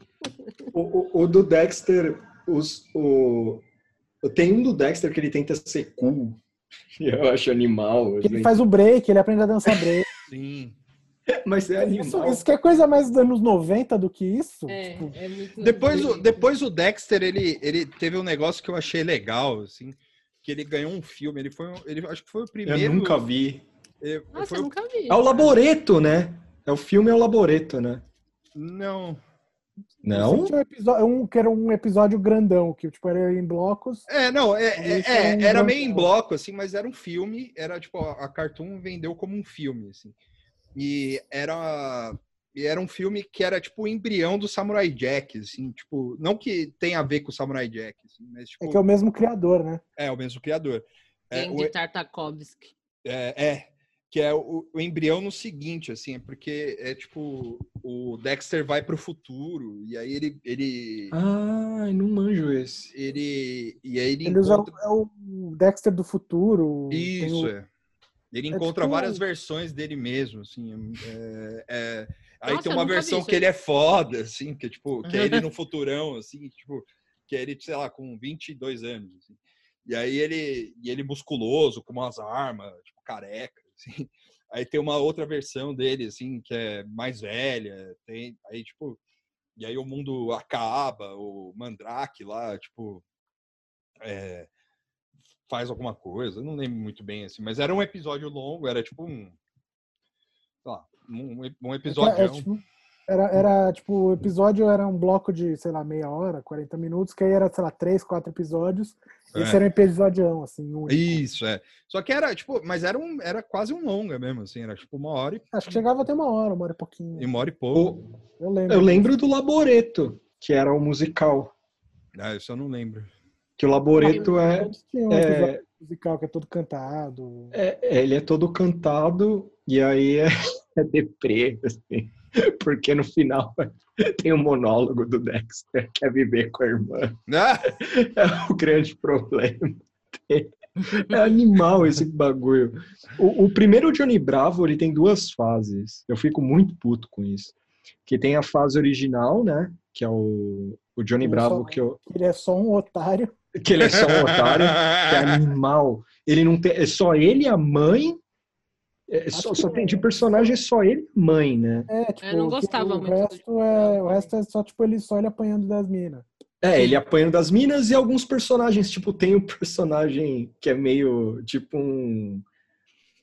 O, o- o do Dexter, os, o, tem um do Dexter que ele tenta ser cool. Eu acho animal. Que ele assim. faz o break, ele aprende a dançar break. Sim. Mas é Isso, animal. isso que é coisa mais dos anos 90 do que isso. É, tipo, é muito Depois, o, depois o Dexter, ele, ele teve um negócio que eu achei legal, assim, que ele ganhou um filme. Ele foi, um- ele acho que foi o primeiro. Eu nunca vi. eh, Nossa, foi eu nunca vi. É o Laboreto, né? É o filme é o Laboreto, né? Não. Não? Tinha um episódio, um, que era um episódio grandão, que tipo, era em blocos. É, não, é, é- é, é um era grande meio em bloco, assim, mas era um filme, era tipo, a a Cartoon vendeu como um filme, assim. E era, e era um filme que era tipo o embrião do Samurai Jack, assim, tipo, não que tenha a ver com o Samurai Jack, assim, mas tipo, É que é o mesmo criador, né? é o mesmo criador. É, o- Andy Tartakovsky. é, é, que é o, o embrião no seguinte, assim, é porque é tipo, o Dexter vai pro futuro, e aí ele, ele, Ai, não manjo esse. ele, e aí ele, Ele usa encontra... o, é o Dexter do futuro. Isso, o- é. Ele é encontra tipo- várias versões dele mesmo, assim. é- é- Aí Nossa, tem uma versão que ele é foda, assim, que é tipo, que é ele no futurão, assim, tipo, que é ele, sei lá, com 22 anos, assim. E aí ele, e ele musculoso, com umas armas, tipo, careca, assim. Aí tem uma outra versão dele, assim, que é mais velha, tem, aí, tipo, e aí o mundo acaba, o Mandrake lá, tipo, é, faz alguma coisa, não lembro muito bem, assim, mas era um episódio longo, era tipo um, lá, um, um é, episódio. tipo, era, era, tipo, o episódio era um bloco de, sei lá, meia hora, 40 minutos, que aí era, sei lá, três, quatro episódios. Esse É. era um episódião, assim, único. Isso, é. Só que era, tipo, mas era, um, era quase um longa mesmo, assim, era tipo uma hora e, Acho que chegava até uma hora, uma hora e pouquinho. e uma hora e pouco. O- Eu lembro. eu lembro do Laboreto, que era o musical. Ah, isso eu não lembro. Que o Laboreto é, um é- episódio musical que é todo cantado. é- ele é todo cantado e aí é, é deprê, assim. Porque no final tem um monólogo do Dexter, que é viver com a irmã. Ah, É o grande problema. É animal esse bagulho. O, o primeiro Johnny Bravo, ele tem duas fases. Eu fico muito puto com isso. Que tem a fase original, né? Que é o, o Johnny Eu Bravo, só- que, eu, Ele é só um otário. que ele é só um otário, que é animal. Ele não tem. É só ele e a mãe. É, só, só tem de é. personagem é só ele e mãe, né? É, tipo, Eu não gostava o muito do resto é O resto é só, tipo, ele só ele apanhando das minas. É, ele apanhando das minas e alguns personagens, tipo, tem um personagem que é meio tipo um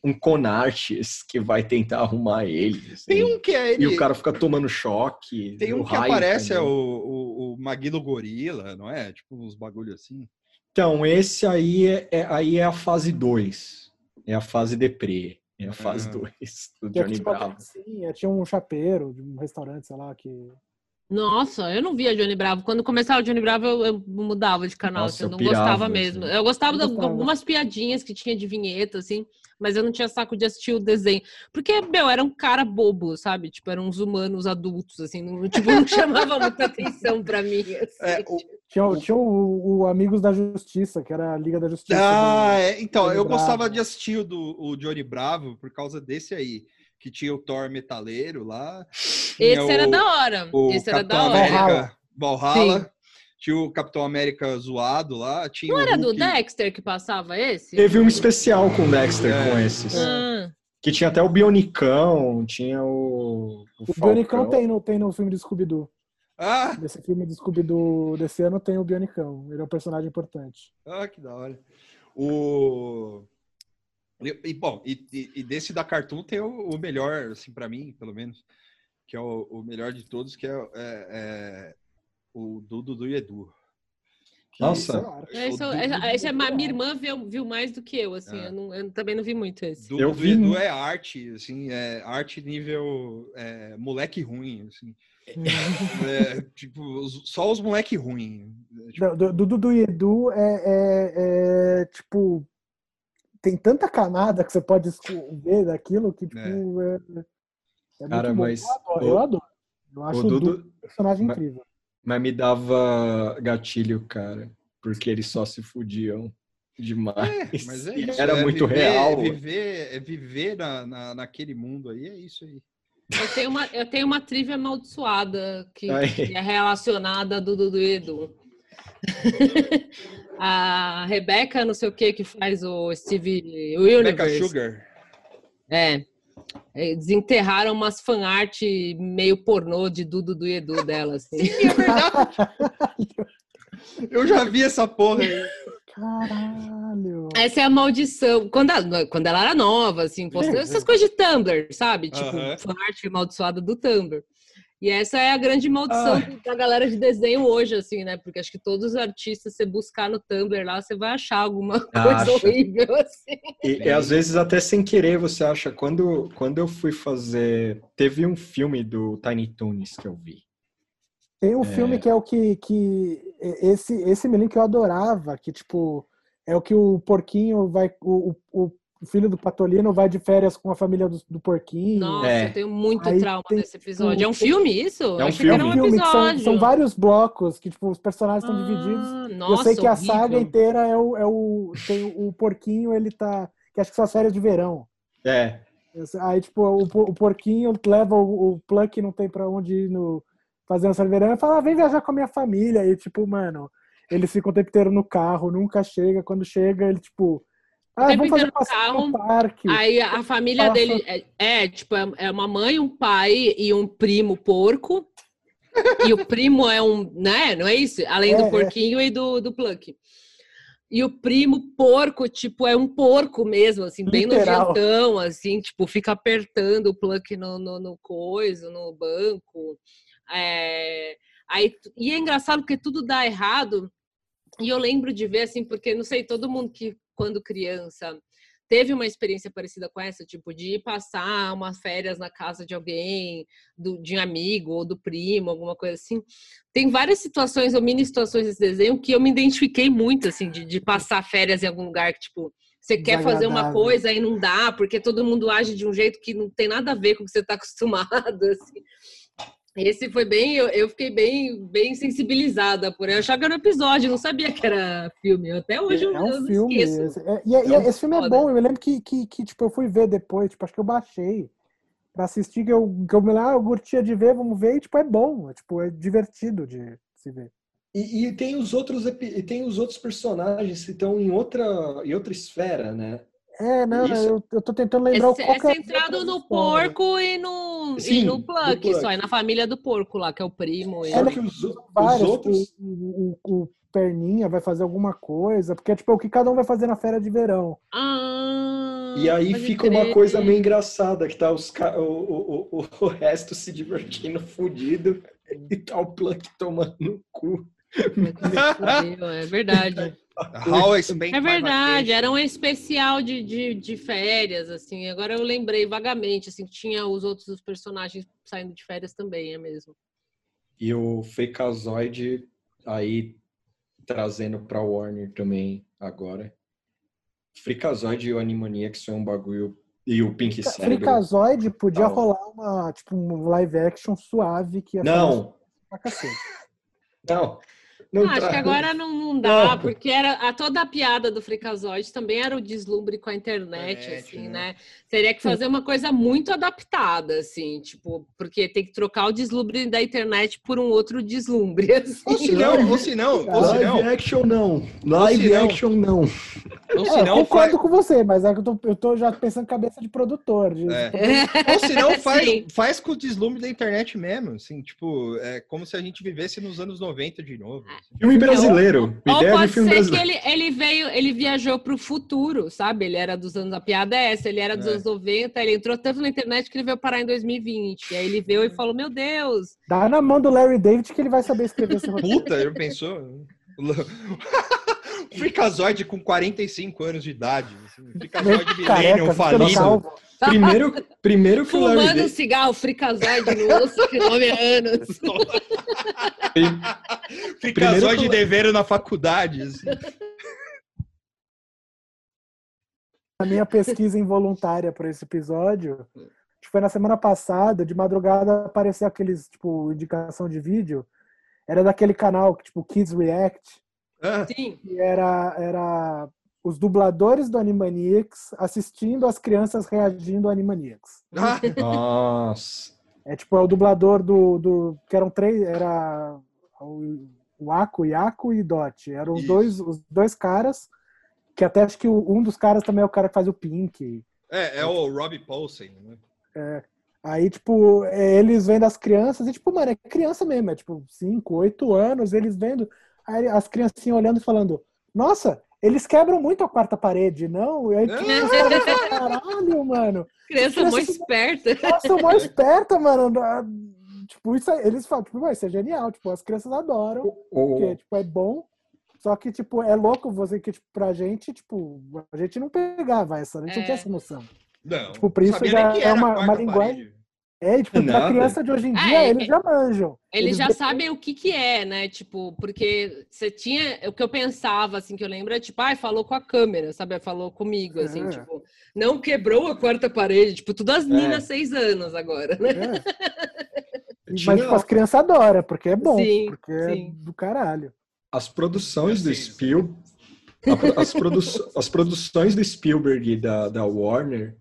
um Conartes que vai tentar arrumar ele. assim. Tem um que é ele. E o cara fica tomando choque. Tem o um que aparece, é também. o, o, o Maguilo Gorila, não é? Tipo uns bagulho assim. Então, esse aí é, é- aí é a fase 2. É a fase deprê. É a fase Ah. 2 do Tinha, Johnny tipo, Bravo. dancinha, tinha um chapeiro de um restaurante, sei lá, que. Nossa, eu não via Johnny Bravo. Quando começava o Johnny Bravo, eu, eu mudava de canal, Nossa, assim, eu não pirava, gostava assim. mesmo. Eu gostava de gostava. algumas piadinhas que tinha de vinheta, assim, mas eu não tinha saco de assistir o desenho. Porque, meu, era um cara bobo, sabe? Tipo, eram uns humanos adultos, assim, não, tipo, não chamava muita atenção pra mim. assim. É, o- Tinha, o- tinha o, o Amigos da Justiça, que era a Liga da Justiça. Ah, do- é, então, Johnny eu gostava Bravo. de assistir o do o Johnny Bravo por causa desse aí. Que tinha o Thor metaleiro lá. Tinha Esse era o- da hora. o Esse era Capitão da hora. América Valhalla. Sim. Tinha o Capitão América zoado lá. Tinha Não o era do Hulk. Dexter que passava esse? Teve um especial com o Dexter É. com esses. Ah, Que tinha até o Bionicão, tinha o. O, O Bionicão tem no, tem no filme do Scooby-Doo. Ah, Nesse filme do Scooby-Doo desse ano tem o Bionicão. Ele é um personagem importante. ah, que da hora. O... E, bom, e, e- e desse da Cartoon tem o, o melhor, assim, pra mim, pelo menos, que é o, o melhor de todos, que é, é- é o do Dudu e Edu. Nossa. É, isso, Dudu- é, esse é, minha irmã viu, viu mais do que eu, assim. É. Eu, não- eu também não vi muito esse. Do, Eu do vi Edu é arte, assim, é arte nível é, moleque ruim, assim. É, tipo, só os moleque ruim. É, tipo, Não, Do do Dudu e Edu é, é- é, tipo. Tem tanta camada que você pode ver daquilo que, tipo, é, é Cara, mas Eu adoro, o- eu adoro. Eu acho O o Dudu um personagem mas- incrível. mas me dava gatilho, cara, porque eles só se fudiam demais. mas é E isso. Era é muito viver, real. É viver, é viver na, na- naquele mundo aí, é isso aí. Eu tenho uma, eu tenho uma trivia amaldiçoada que, que é relacionada do Dudu e Edu. a Rebeca, não sei o que, que faz o Steve Rebecca Universe. Sugar. É. É, Desenterraram umas fanart meio pornô de Dudu e Edu dela, assim. É verdade. Eu já vi essa porra aí. Caralho. Essa é a maldição. Quando ela, quando ela era nova, assim, postando essas coisas de Tumblr, sabe? Tipo, Aham. fanart amaldiçoada do Tumblr. E essa é a grande maldição Ai. da galera de desenho hoje, assim, né? Porque acho que todos os artistas, você buscar no Tumblr lá, você vai achar alguma coisa Acha. horrível, assim. E, e às vezes até sem querer você acha. Quando, quando eu fui fazer. Teve um filme do Tiny Toons que eu vi. Tem um É. filme que é o que. que esse, esse menino que eu adorava, que, tipo, é o que o porquinho vai. O, o, o filho do Patolino vai de férias com a família do, do porquinho. Nossa, É. eu tenho muito Aí trauma tem, desse episódio. É um tipo, filme isso? É um Achei que era filme. um filme que são, episódio. são vários blocos que tipo, os personagens estão Ah, divididos. eu Nossa, sei que a horrível. saga inteira é o, é o. Tem o, o porquinho, ele tá. Que acho que são as férias de verão. É. Aí, tipo, o, o porquinho leva o, o Pluck não tem pra onde ir no, fazendo essa verão e fala, ah, vem viajar com a minha família. E, tipo, mano, eles ficam o tempo inteiro no carro, nunca chega. Quando chega, ele, tipo, ah, tempo fazer inteiro no carro, no parque. Aí a família Nossa. dele é, é, tipo, é, é uma mãe, um pai e um primo porco. e o primo é um, né? Não é isso? Além É, do é. porquinho e do, do Pluck. E o primo porco, tipo, é um porco mesmo, assim, bem Literal. nojentão, assim, tipo, fica apertando o Pluck no, no, no coisa, no banco. É, aí, e é engraçado porque tudo dá errado. E eu lembro de ver, assim, porque, não sei, todo mundo que, quando criança, teve uma experiência parecida com essa, tipo, de passar umas férias na casa de alguém, do, de um amigo ou do primo, alguma coisa assim. Tem várias situações ou mini situações desse desenho que eu me identifiquei muito, assim, de, de passar férias em algum lugar que, tipo, você quer fazer uma coisa e não dá, porque todo mundo age de um jeito que não tem nada a ver com o que você está acostumado, assim. Esse foi bem, eu, eu fiquei bem, bem sensibilizada por ele. Eu achava que era um episódio, não sabia que era filme. Até hoje eu, é eu um não filme. esqueço. Esse, é- e, é- e É esse filme é bom. Eu me lembro que, que, que, tipo, eu fui ver depois, tipo, acho que eu baixei pra assistir, que eu, que eu me lembro, ah, eu curtia de ver, vamos ver, e tipo, é bom. É, tipo, é divertido de se ver. E, e tem os outros e tem os outros personagens que estão em outra em outra esfera, né? É, não, Isso- eu, eu tô tentando É, lembrar ce- qual é centrado no história. porco e no, e Sim, no no Pluck, Pluck. só. É na família do porco lá, que é o primo. e- Só que os, os Várias, outros tipo, o, o- o Perninha vai fazer alguma coisa, porque tipo, é o que cada um vai fazer na férias de verão. Ah, E aí fica uma crer. coisa meio engraçada, que tá os, ca- o, o, o, o resto se divertindo fudido e tá o Pluck tomando no cu. É verdade. How I Spent É verdade, era um especial de, de, de férias, assim. Agora eu lembrei vagamente, assim, que tinha os outros personagens saindo de férias também, é mesmo. E o Freakazoid aí trazendo pra Warner também agora. Freakazoid e o Animaniacs é um bagulho. E o Pink Cérebro. Freakazoid podia Não. rolar uma, tipo, um live action suave que ia Não, pra cacete. não. Não acho que agora não, não dá, Não. porque era a, toda a piada do Freakazoid também era o deslumbre com a internet, Internet, assim, né? né? Teria que fazer uma coisa muito adaptada, assim, tipo, porque tem que trocar o deslumbre da internet por um outro deslumbre, assim. Ou se não, ou se não, ou se Live não, action não. Live action não. ou É, se eu não, concordo faz, com você, mas é que eu tô, eu tô já pensando em cabeça de produtor. De, É. É. ou se não faz, Sim. faz com o deslumbre da internet mesmo, assim, tipo, é como se a gente vivesse nos anos 90 de novo. Filme brasileiro. Ou Ideia de pode filme ser que brasileiro. ele, ele veio, ele viajou para o futuro, sabe? Ele era dos anos. A piada é essa, ele era dos É. anos 90, ele entrou tanto na internet que ele veio parar em 2020. E aí ele veio e falou: Meu Deus, Dá na mão do Larry David que ele vai saber escrever esse roteiro. Puta, já pensou? Freakazoid com 45 anos de idade. Assim, Careca, ficando falido. Primeiro, primeiro que o Larry fumando um David. cigarro, fricazoide no osso que nove anos. Freakazoid Primeiro que- devendo na faculdade. assim. A minha pesquisa involuntária para esse episódio foi na semana passada, de madrugada apareceu aqueles, tipo, indicação de vídeo. Era daquele canal, tipo, Kids React, Ah, Sim. que era, era os dubladores do Animaniacs assistindo as crianças reagindo ao Animaniacs. ah, Nossa. É tipo, é o dublador do. do que eram três. Era o, o Ako, Yako e Dot. Eram os dois, os dois caras. Que até acho que o- um dos caras também é o cara que faz o Pink. é, é o Robbie Paulsen, né? Aí, tipo, é, eles vendo as crianças, e, tipo, mano, é criança mesmo, é tipo 5, 8 anos, eles vendo, aí as criancinhas olhando e falando, nossa, eles quebram muito a quarta parede, não? E aí, tipo, falam, caralho, mano, Criança mó Criança- esperta. são mais espertas, mano. Ah, Tipo, isso aí, eles falam, tipo, "Ué, isso é genial, tipo, as crianças adoram, porque, O, tipo, é bom, só que, tipo, é louco você que, tipo, pra gente, tipo, a gente não pegava essa, a gente não É. tinha essa noção. Não. Tipo, por isso já que é uma- uma linguagem- parede. É, tipo, pra Nada. criança de hoje em Ah, dia, é- eles já manjam. Eles já depois- sabem o que que é, né? Tipo, porque você tinha. O que eu pensava, assim, que eu lembro é tipo, ai, falou com a câmera, sabe? Falou comigo, assim, É. tipo, não quebrou a quarta parede. Tipo, tudo as É. meninas seis anos agora, né? É. Mas, tipo, as crianças adoram, porque é bom, Sim, porque é sim. do caralho. as produções do Spiel, a pro- as, produ- as produções do Spielberg e da, da Warner,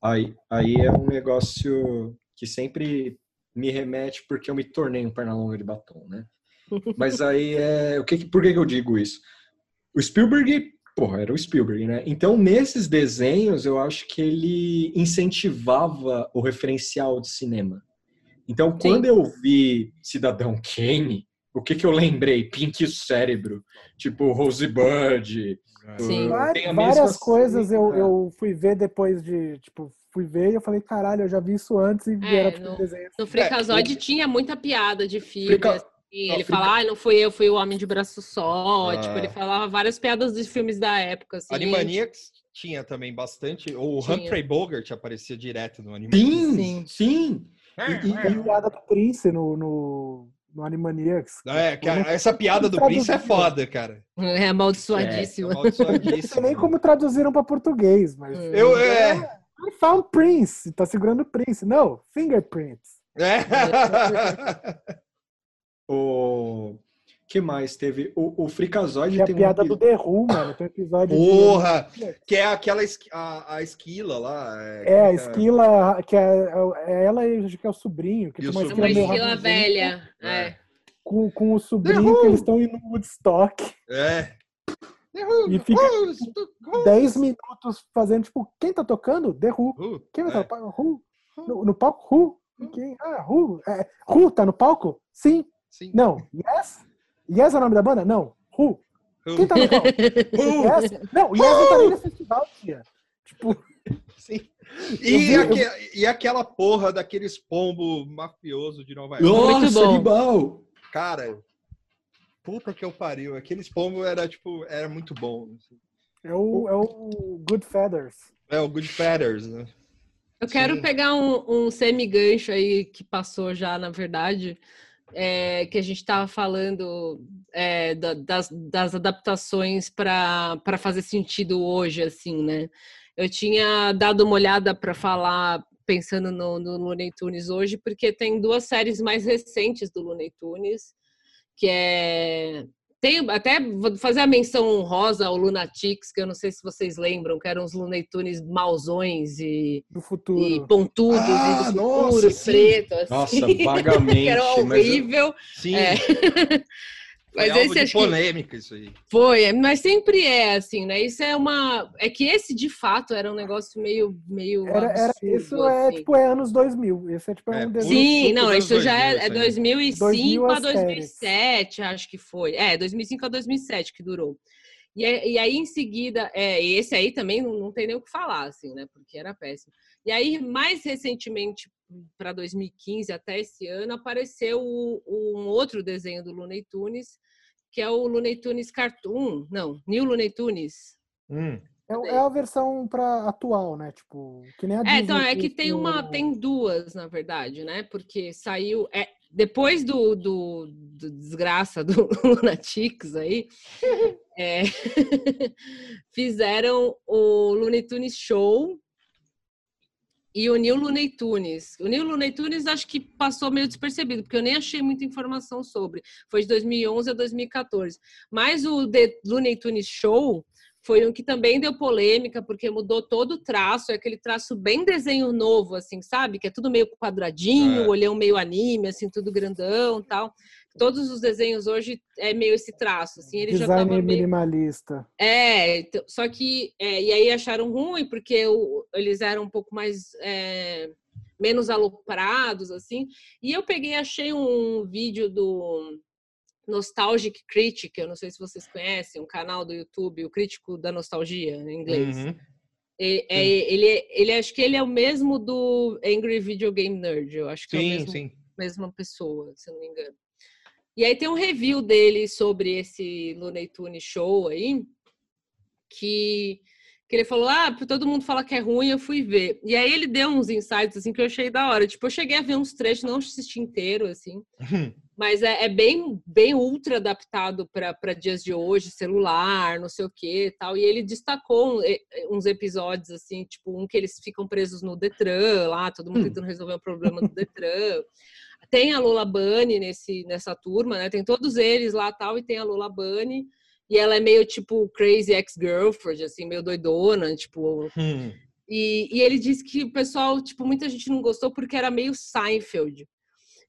aí, aí é um negócio que sempre me remete porque eu me tornei um pernalonga de batom, né? Mas aí é. O que, que- por que, que eu digo isso? O Spielberg, porra, era o Spielberg, né? Então, nesses desenhos, eu acho que ele incentivava o referencial de cinema. Então, Sim. quando eu vi Cidadão Kane, o que, que eu lembrei? Pink Cérebro, tipo Rosebud. Sim. uh, tem a Várias mesma coisas eu, eu fui ver depois de, tipo, fui ver e eu falei, caralho, eu já vi isso antes e É, era, tipo, no- desenho. No Freakazoid tinha muita piada de filme. Freaka- assim, ele Não, Freaka- fala, ah, não fui eu, fui o Homem de Braço Só. Ah. Tipo, ele falava várias piadas de filmes da época, assim. Animaniacs tinha também bastante. O Tinha. Humphrey Bogart aparecia direto no Animaniacs. Sim, Sim. sim. E, e tem piada do Prince no, no, no Animaniacs. É, Eu cara, não- essa piada do. Prince é foda, cara. É É amaldiçoadíssimo. Eu não amaldiçoadíssimo. sei nem como traduziram para português, mas. Hum. Eu, é, I found Prince. Tá segurando o Prince. Não, Fingerprints. é. O que mais teve? O, o Freakazoid E a tem um piada epi- do The Who, mano. Tem um episódio. de- Porra! Que é aquela esqui- a, a esquila lá. É, a como que esquila, que é, é ela e acho que é o sobrinho, que E tem o uma sobrinho. É esquila esquila velha. É. É. com, com o sobrinho que eles estão indo no Woodstock. É. E fica 10 minutos fazendo, tipo, quem tá tocando? The Who. Uh, Quem vai é. estar no palco? Who? No, no palco? Who? Quem? Ah, Who? É, Who tá no palco? Sim. Sim. Não. Yes? Yes é o nome da banda? Não. Who? Who? Quem tá no palco? Yes? Não, Yes não tá nem no festival, tia. Tipo, Sim. E, vi- eu- aque- e aquela porra daqueles pombo mafioso de Nova York. Muito Nossa, bom. animal! Cara, puta que eu pariu. Aqueles pombo era, tipo, era muito bom. assim. é o, é o Good Feathers. É o Good Feathers, né? Eu quero Sim. pegar um, um semi-gancho aí que passou já, na verdade, é, que a gente estava falando é, da- das, das adaptações para fazer sentido hoje, assim, né? Eu tinha dado uma olhada para falar, pensando no, no Looney Tunes hoje, porque tem duas séries mais recentes do Looney Tunes, que é tem até vou fazer a menção honrosa ao Lunatics, que eu não sei se vocês lembram, que eram os Looney Tunes mauzões e, Do e futuro. pontudos Ah, e do nossa, futuro, sim. preto, assim. Nossa, vagamente. que era mas eu- horrível. Sim. É. Foi Mas alvo esse de que polêmica isso aí. foi, mas sempre é assim, né? Isso é uma. É que esse de fato era um negócio meio. meio Era, era, absurdo, isso é, assim. tipo, é anos 2000. Esse é, tipo, é É, um puro. Sim, não, isso já 2000, é, é aí. 2005 2000 a as 2007, acho que foi. É, 2005 a 2007 que durou. E, aí- e aí, em seguida, é, esse aí também não, não tem nem o que falar, assim, né? Porque era péssimo. E aí, mais recentemente, para 2015, até esse ano, apareceu o- um outro desenho do Looney Tunes, que é o Looney Tunes Cartoon. Não, New Looney Tunes. Hum. É, é a versão pra atual, né? Tipo, que nem a É, então é que tem uma, tem duas, na verdade, né? Porque saiu é, depois do, do, do desgraça do Lunatics aí, é, fizeram o Looney Tunes Show e o New Looney Tunes. O New Looney Tunes acho que passou meio despercebido, porque eu nem achei muita informação sobre. Foi de 2011 a 2014. Mas o The Looney Tunes Show foi um que também deu polêmica, porque mudou todo o traço, é aquele traço bem desenho novo, assim, sabe? Que é tudo meio quadradinho, É. olhão meio anime, assim, tudo grandão tal. Todos os desenhos hoje é meio esse traço, assim, ele já Design tava meio... minimalista. É, então, só que é, e aí acharam ruim porque o- eles eram um pouco mais é, menos aloprados assim. E eu peguei, achei um vídeo do Nostalgic Critic, eu não sei se vocês conhecem, um canal do YouTube, o crítico da nostalgia em inglês. Uhum. E- é, ele, ele acho que ele é o mesmo do Angry Video Game Nerd. Eu acho que é o Sim, mesmo sim. mesma pessoa, se eu não me engano. E aí tem um review dele sobre esse Looney Tunes show aí, que, que ele falou, ah, todo mundo fala que é ruim, eu fui ver. E aí ele deu uns insights, assim, que eu achei da hora. Tipo, eu cheguei a ver uns trechos, não assisti inteiro, assim, mas é, é bem, bem ultra adaptado para dias de hoje, celular, não sei o que e tal. E ele destacou um- uns episódios, assim, tipo, um que eles ficam presos no Detran lá, todo mundo tentando resolver o problema do Detran. Tem a Lola Bunny nesse, nessa turma, né? Tem todos eles lá tal, e tem a Lola Bunny. E ela é meio tipo crazy ex-girlfriend, assim, meio doidona, tipo. Hum. E, e ele disse que o pessoal, tipo, muita gente não gostou porque era meio Seinfeld.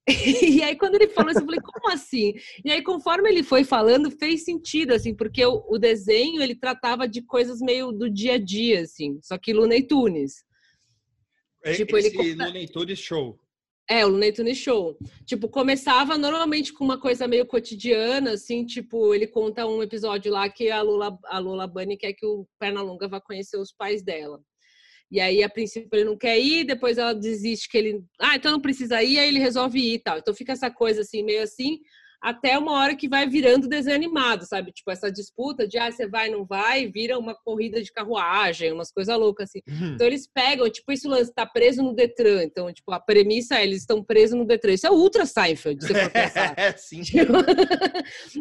E aí, quando ele falou isso, eu falei, como assim? E aí, conforme ele foi falando, fez sentido, assim, porque o, o desenho, ele tratava de coisas meio do dia a dia, assim, só que Looney Tunes. É, Tipo, ele Esse conta- Looney Tunes Show. É, o Looney Tunes Show. Tipo, começava normalmente com uma coisa meio cotidiana, assim, tipo, ele conta um episódio lá que a Lola, a Lola Bunny quer que o Pernalonga vá conhecer os pais dela. E aí, a princípio, ele não quer ir, depois ela desiste que ele. Ah, então não precisa ir, aí ele resolve ir e tal. Então fica essa coisa assim, meio assim, até uma hora que vai virando desenho animado, sabe? Tipo, essa disputa de ah, você vai, não vai, vira uma corrida de carruagem, umas coisas loucas assim. Então eles pegam, tipo, isso lance tá preso no Detran. Então, tipo, a premissa é eles estão presos no Detran. Isso é ultra Seinfeld, se você for pensar. É, sim.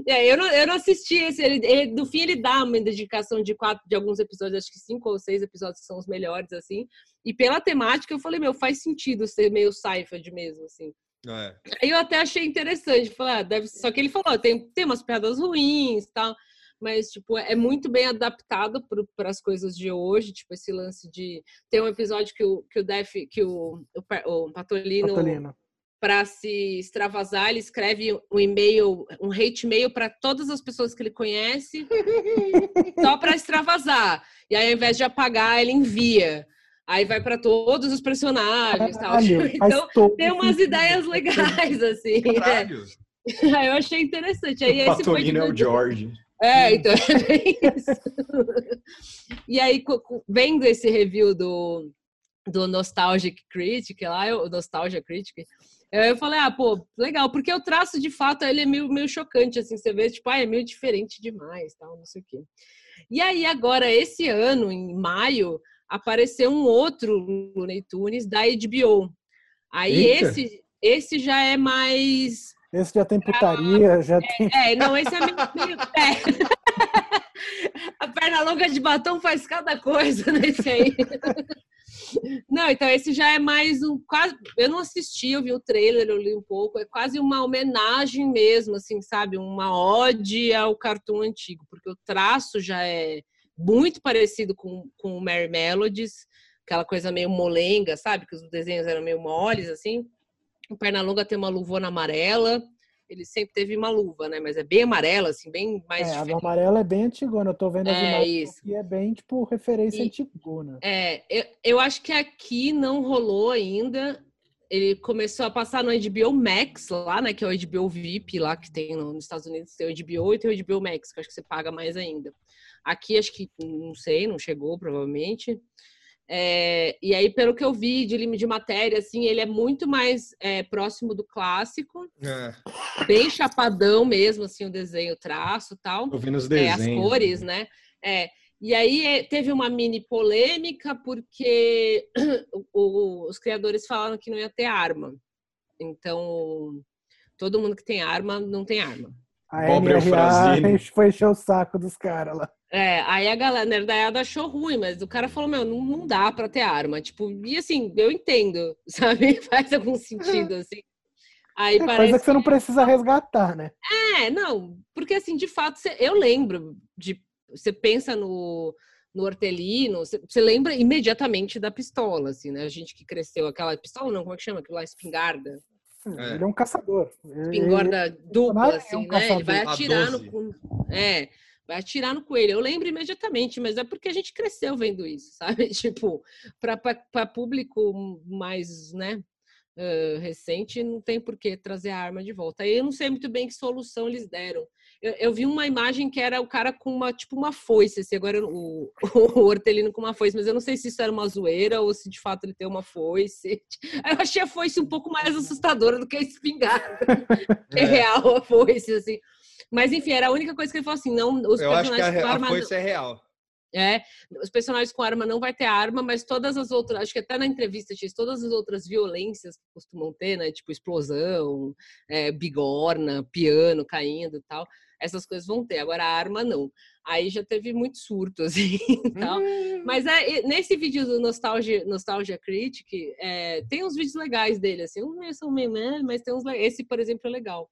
É, eu, não, eu não assisti esse. Ele, ele- no fim, ele dá uma dedicação de quatro, de alguns episódios, acho que cinco ou seis episódios são os melhores, assim. E pela temática, eu falei, meu, faz sentido ser meio Seinfeld mesmo, assim. É. Aí eu até achei interessante. Falei, ah, deve... Só que ele falou, tem, tem umas piadas ruins e tal. Mas, tipo, é muito bem adaptado para as coisas de hoje. Tipo, esse lance de. Tem um episódio que o, que o Def, que o, o, o Patolino Patolino. para se extravasar, ele escreve um e-mail, um hate mail para todas as pessoas que ele conhece, só para extravasar. E aí, ao invés de apagar, ele envia. Aí vai para todos os personagens, tal. Caralho, faz Então tem umas sentido. ideias legais assim. né? Caralho. Aí eu achei interessante. Aí O esse foi é o George. é, então é bem isso. E aí, vendo esse review do, do Nostalgic Critic lá, o Nostalgia Critic, eu, eu falei, ah, pô, legal, porque o traço, de fato, ele é meio, meio chocante, assim, você vê, tipo, ah, é meio diferente demais, tal, não sei o quê. E aí, agora, esse ano, em maio, apareceu um outro Looney Tunes da HBO. Aí, Eita. esse, esse já é mais... Esse já tem putaria, já tem. É, não, esse é meio. meio- é. A perna longa de batom faz cada coisa nesse aí. Não, então esse já é mais um. Quase, eu não assisti, eu vi o trailer, eu li um pouco. É quase uma homenagem mesmo, assim, sabe? Uma ode ao cartoon antigo, porque o traço já é muito parecido com, com o Mary Melodies, aquela coisa meio molenga, sabe? Que os desenhos eram meio moles, assim. O Pernalonga tem uma luvona amarela. Ele sempre teve uma luva, né? Mas é bem amarela, assim, bem mais É, a amarelo é bem antigona. Eu tô vendo as É, imagens isso. aqui, é bem, tipo, referência E- antigona. É, eu, eu acho que aqui não rolou ainda. Ele começou a passar no HBO Max lá, né? Que é o HBO VIP lá que tem no- nos Estados Unidos. Tem o HBO e tem o HBO Max, que eu acho que você paga mais ainda. Aqui acho que não sei, não chegou provavelmente. É, e aí, pelo que eu vi de, de matéria, assim, ele é muito mais é, próximo do clássico, É. bem chapadão mesmo, assim, o desenho, o traço e tal Tô vendo os é, desenhos. as cores, né? É. E aí é, teve uma mini polêmica porque o- o- os criadores falaram que não ia ter arma. Então, todo mundo que tem arma não tem arma. A Pobre Eufrazino. foi encher o saco dos caras lá. É, aí a galera nerdaiada achou ruim, mas o cara falou, meu, não, não dá pra ter arma. Tipo, e assim, eu entendo, sabe? Faz algum sentido, assim. Aí É parece coisa que você não precisa resgatar, né? É, não, porque assim, de fato, cê- eu lembro de. Você pensa no, no hortelino, você você lembra imediatamente da pistola, assim, né? A gente que cresceu, aquela pistola, não, como é que chama? Aquilo lá, espingarda. É. Ele é um caçador. Ele- Espingarda dupla, é assim, um né? Ele vai atirar no. 12. cu- É, vai atirar no coelho. Eu lembro imediatamente, mas é porque a gente cresceu vendo isso, sabe? Tipo, para público mais, né? eh, recente, não tem por que trazer a arma de volta. Aí eu não sei muito bem que solução eles deram. Eu, eu vi uma imagem que era o cara com uma, tipo, uma foice, assim, agora o, o hortelino com uma foice, mas eu não sei se isso era uma zoeira ou se de fato ele tem uma foice. Eu achei a foice um pouco mais assustadora do que a espingarda. É real a foice, assim. Mas enfim, era a única coisa que ele falou assim, não, os Eu acho que personagens com a, a arma foice é real. é, os personagens com arma não vai ter arma, mas todas as outras, acho que até na entrevista tinha todas as outras violências que costumam ter, né? Tipo explosão, é, bigorna, piano caindo e tal. Essas coisas vão ter, agora a arma não. Aí já teve muito surto, assim, e tal. Mas é, nesse vídeo do Nostalgia, Nostalgia Critic, é, tem uns vídeos legais dele, assim, uns são meio, né, mas tem uns Esse, por exemplo, é legal.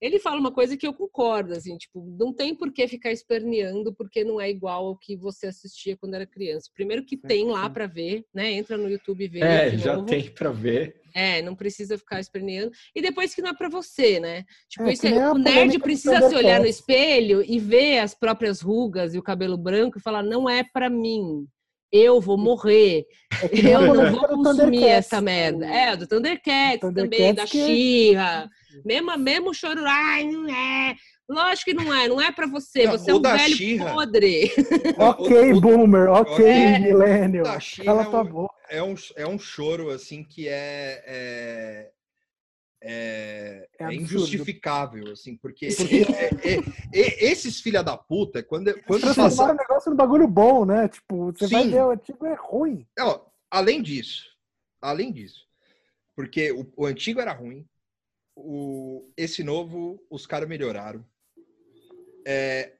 Ele fala uma coisa que eu concordo, assim, tipo, não tem por que ficar esperneando porque não é igual ao que você assistia quando era criança. Primeiro que tem lá para ver, né? Entra no YouTube e vê. É, já novo. tem pra ver. É, não precisa ficar esperneando. E depois que não é para você, né? Tipo, É, isso é- o nerd precisa se olhar no espelho e ver as próprias rugas e o cabelo branco e falar: não é para mim. Eu vou morrer. É Eu não vou consumir essa merda. É, do Thundercats, também, Thundercats da que- é Xirra. Mesmo, mesmo choro, ai, não é. Lógico que não é, não é pra você. Não, você é o um da velho She-Ra- podre. Ok, O- o- boomer, ok, É. She-Ra Cala é tua um- boca. é um, é um choro assim que é, é, é, É é injustificável, assim, porque é- é- é- esses filha da puta, quando, quando Transformaram passa, o negócio num bagulho bom, né? Tipo, você vai Sim. ver, o antigo é ruim. Ó, além disso, além disso, porque o, o antigo era ruim, o, esse novo os caras melhoraram. É,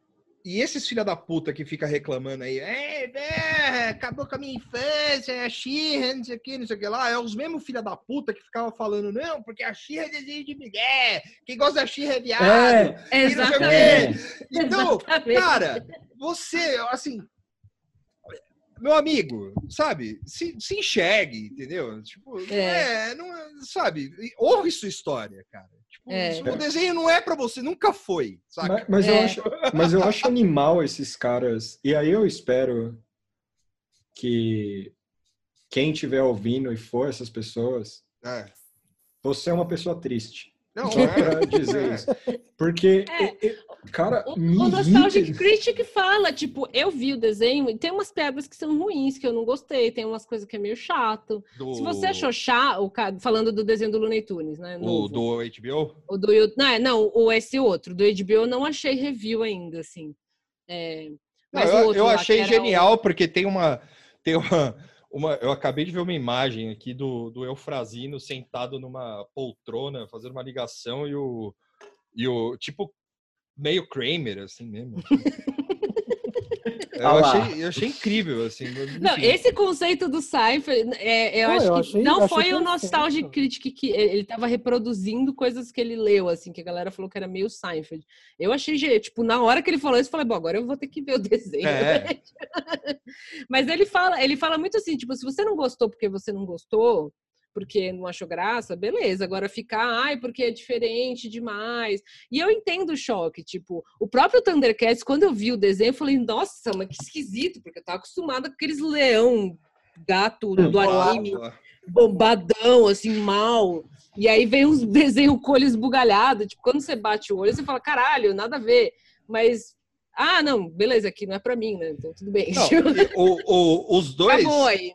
e esses filha da puta que fica reclamando aí, é, é, acabou com a minha infância, é a Xirra, não sei o que, não sei o que lá, é os mesmos filha da puta que ficava falando, não, porque a Xirra é desenho de mulher, quem gosta da Xirra é viado. É. Exatamente. Então, Exatamente. cara, você, assim, meu amigo, sabe? Se, se enxergue, entendeu? Tipo, É. é, não, é- sabe? Ouve sua história, cara. Tipo, É. o desenho não é pra você, nunca foi, sabe? Mas, mas eu É. acho, mas eu acho animal esses caras. E aí eu espero que quem estiver ouvindo e for essas pessoas, É. você é uma pessoa triste. Não, Só é. pra dizer É. isso. Porque, É. cara, O, me o Nostalgic irrita- Critic fala, tipo, eu vi o desenho e tem umas piadas que são ruins, que eu não gostei, tem umas coisas que é meio chato. Do, Se você achou chato, o falando do desenho do Looney Tunes, né? o novo. do HBO? O do não, é, não, o esse outro, do HBO eu não achei review ainda, assim. É, Não, mas o eu, outro eu lá, achei genial, porque tem uma. Tem uma, uma. Eu acabei de ver uma imagem aqui do, do Eufrazino sentado numa poltrona, fazendo uma ligação, e o. E o tipo, meio Kramer, assim mesmo. Eu achei, eu achei incrível, assim. Não, esse conceito do Cypher, é, eu Ah, acho eu que achei- não achei foi o. Nostalgic Critic que ele estava reproduzindo coisas que ele leu, assim, que a galera falou que era meio Seinfeld. Eu achei, tipo, na hora que ele falou isso, eu falei, bom, agora eu vou ter que ver o desenho. É. Mas ele fala, ele fala muito assim, tipo, se você não gostou porque você não gostou, porque não achou graça, beleza. Agora ficar, ai, porque é diferente demais. E eu entendo o choque, tipo, o próprio Thundercats, quando eu vi o desenho, eu falei, nossa, mas que esquisito, porque eu tava acostumada com aqueles leão, gato do anime, bombadão, assim, mal. E aí vem uns desenhos com olho esbugalhado, tipo, quando você bate o olho, você fala, caralho, nada a ver. Mas, ah, não, beleza, aqui não é pra mim, né? Então tudo bem. Não, o- o- os dois.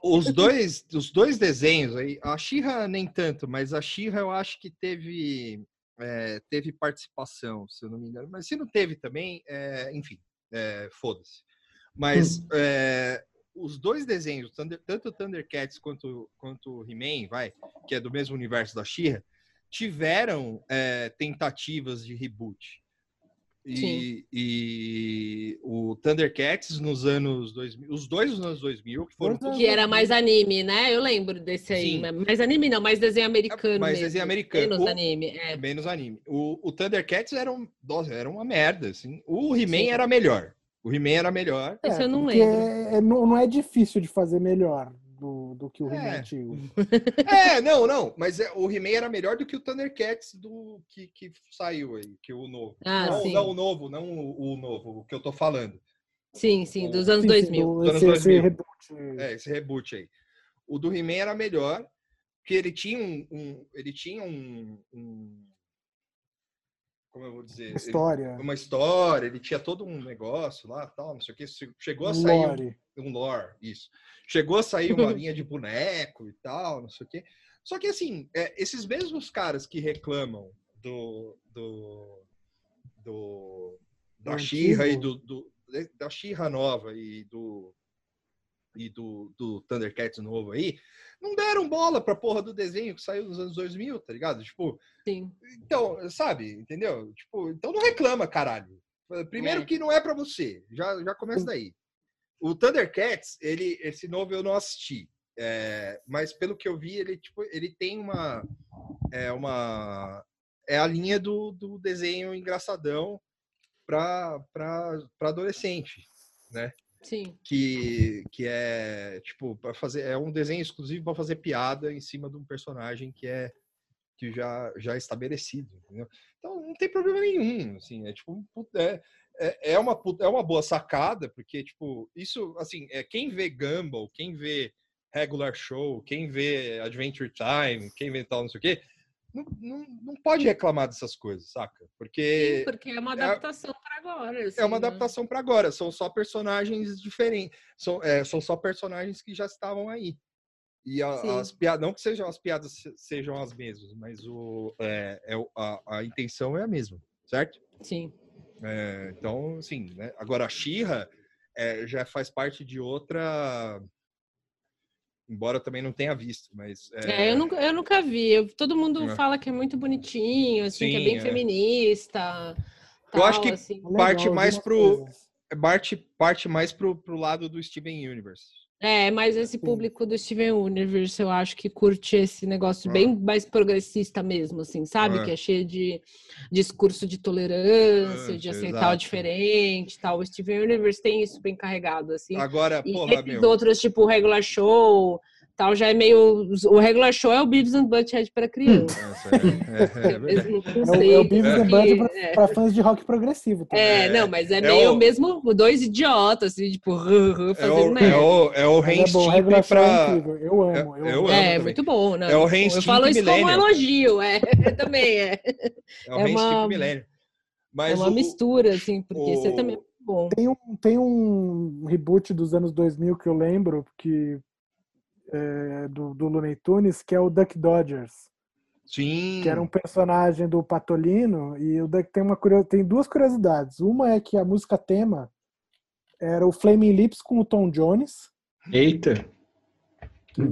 Os dois, os dois desenhos aí, a Xirra nem tanto, mas a Xirra eu acho que teve, é, teve participação, se eu não me engano. Mas se não teve também, é, enfim, é, foda-se. Mas é, os dois desenhos, tanto o Thundercats quanto, quanto o He-Man, vai, que é do mesmo universo da Xirra, tiveram é, tentativas de reboot. E, e o Thundercats nos anos 2000, os dois nos anos 2000, que foram é. Que era mais anime, né? Eu lembro desse aí. Sim. Mais anime não, mais desenho americano. Mais mesmo, desenho americano. Menos O- anime. É. menos anime. O, o Thundercats era, um, nossa, era uma merda, assim. O He-Man era melhor. O He-Man era melhor. Esse eu não porque lembro. é- é- não, não é difícil de fazer melhor do, do que o He-Man É. antigo. É, não, não. Mas é, o He-Man era melhor do que o Thundercats do que, que saiu aí, que o novo. Ah, não, sim. não o novo, não o, o novo, o que eu tô falando. Sim, sim, dos anos Sim, sim, 2000. do- Anos esse, esse 2000. reboot. É, esse reboot aí. O do He-Man era melhor, porque ele tinha um. um- ele tinha um, um- Como eu vou dizer? Ele- História. uma história, ele tinha todo um negócio lá, tal, não sei o que. Chegou a sair um- Lore. um lore, isso. Chegou a sair uma linha de boneco e tal, não sei o quê. Só que assim, é, esses mesmos caras que reclamam do, do, do da Xirra e do, do- da Xirra nova e do e do, do Thundercats novo aí, não deram bola pra porra do desenho que saiu nos anos 2000, tá ligado? Tipo, Sim. então, sabe, entendeu? Tipo, então não reclama, caralho. Primeiro É. que não é pra você, já, já começa daí. O Thundercats, ele, esse novo eu não assisti, é, mas pelo que eu vi, ele, tipo, ele tem uma, é uma, é a linha do, do desenho engraçadão pra, pra, pra adolescente, né? Sim. que, que é tipo para fazer é um desenho exclusivo para fazer piada em cima de um personagem que é que já já é estabelecido entendeu? então não tem problema nenhum assim é tipo é, é, é uma é uma boa sacada porque tipo isso assim é quem vê Gumball quem vê regular show quem vê Adventure Time quem vê tal não sei o quê não, não, não pode reclamar dessas coisas saca porque Sim, porque é uma adaptação para agora. é assim, uma né? adaptação para agora, são só personagens diferentes, são, é, são só personagens que já estavam aí. E a- as piadas, não que sejam as piadas se- sejam as mesmas, mas o, é, é a, a intenção é a mesma, certo? Sim. É, então, assim, né? Agora a Xirra é, já faz parte de outra. Embora eu também não tenha visto, mas. É, eu, nunca, eu nunca vi. Eu- todo mundo É. fala que é muito bonitinho, assim, que é Sim, bem é. feminista. Eu acho que assim. Legal, parte mais algumas pro- coisas. parte, parte mais pro, pro lado do Steven Universe. É, mas esse público do Steven Universe, eu acho que curte esse negócio bem mais progressista mesmo, assim, sabe? É. Que é cheio de discurso de tolerância, de aceitar exato. o diferente e tal. O Steven Universe tem isso bem carregado, assim. Agora, E porra, meu. outros, tipo Regular Show, tal, já é meio... O Regular Show é o Beavis and Butthead para criança. Nossa, é, é, é É o, é o Beavis and que- Butthead pra, é. fãs de rock progressivo. também. É, É, não, mas é, é meio o- mesmo dois idiotas, assim, tipo, É fazendo o, é merda. o, é o Ren é bom, o Regular é pra. incrível. Eu amo, eu, eu amo. É, também. muito bom, né? É o Ren Eu falo isso como um elogio, é, também é. É o É Stimpy Millennium. Mas é uma o- mistura, assim, porque isso é o- também muito bom. Tem um, tem um reboot dos anos 2000 que eu lembro, que é, do, do Looney Tunes, que é o Duck Dodgers, Sim. que era um personagem do Patolino, e o Duck tem, uma, tem duas curiosidades. Uma é que a música tema era o Flaming Lips com o Tom Jones, Eita.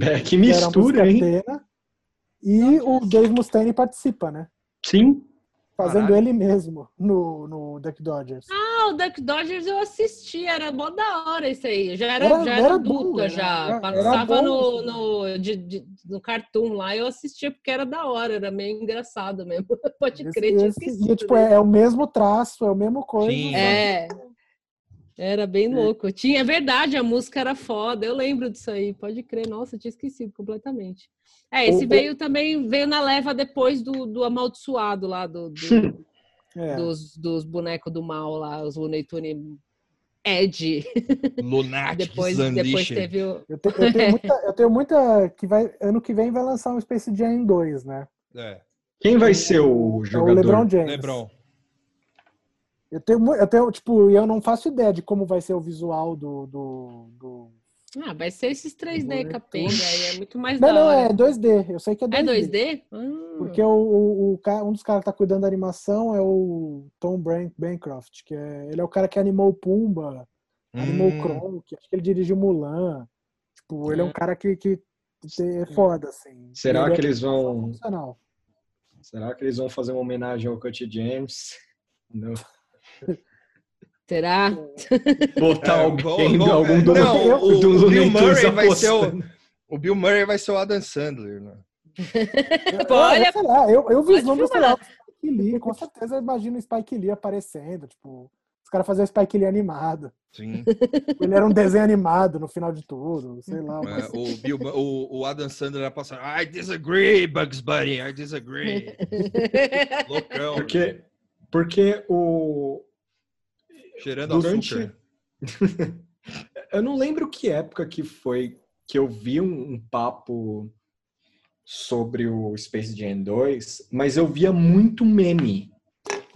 É, que que mistura, hein? tema, e o Dave Mustaine participa, né? Sim. Fazendo Caralho. ele mesmo no, no Duck Dodgers. Ah, o Duck Dodgers eu assisti, era mó da hora isso aí. Já era, Era- já era, era adulta, bom, já. era- Passava era no, no, de, de- no Cartoon lá, eu assistia porque era da hora, era meio engraçado mesmo. Pode Esse- crer, tinha esse- esquecido. e tipo, é, é o mesmo traço, é o mesmo coisa. Sim. É. Era bem louco. Tinha, é verdade, a música era foda. Eu lembro disso aí. Pode crer. Nossa, tinha esquecido completamente. É, esse O- veio também, veio na leva depois do, do amaldiçoado lá, do, do- É. dos, dos bonecos do mal lá, os Looney Tunes Ed. Lunatic Depois, depois teve o... Eu, te- eu tenho muita, eu tenho muita que vai ano que vem vai lançar um Space Jam 2, né? É, Quem vai ser o É o jogador? LeBron James. Lebron. Eu tenho, eu tenho, tipo, eu não faço ideia de como vai ser o visual do. do, do... Ah, vai ser esses 3D Looney capenga aí. É muito mais Não, da não, é 2D. Eu sei que é 2D. É 2D? Ah. Porque o, o, o ca- um dos caras que tá cuidando da animação é o Tom Bancroft, que é, ele é o cara que animou o Pumba, animou Hum. o Kronk, acho que ele dirigiu Mulan. Tipo, ele é um Hum. cara que, que é foda, assim. Será Ele que é eles vão. funcional. Será que eles vão fazer uma homenagem ao Cut James? Não. Será? Botar alguém, algum não, o, do o Bill Murray vai ser o, o Bill Murray vai ser o Adam Sandler, né? Olha- Eu, sei lá, eu, eu vislumbro, sei lá, o Spike Lee, com certeza eu imagino o Spike Lee aparecendo, tipo, os caras faziam o Spike Lee animado. Sim. Ele era um desenho animado no final de tudo, sei lá. É, o, Bill, Mu- o, o Adam Sandler vai passar. I disagree, Bugs Bunny, I disagree. Loucão. Porque, porque o. Cheirando durante- açúcar. Eu não lembro que época que foi que eu vi um, um papo sobre o Space Jam 2, mas eu via muito meme.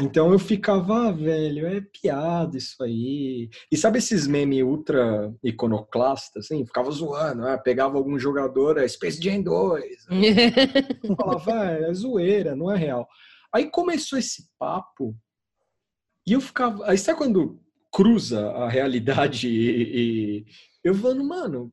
Então eu ficava, ah, velho, é piada isso aí. E sabe esses memes ultra iconoclastas, assim? Ficava zoando, ah, pegava algum jogador, é Space Jam 2. Eu falava, ah, é zoeira, não é real. Aí começou esse papo e eu ficava. Aí sabe quando cruza a realidade e, e- eu falando, mano,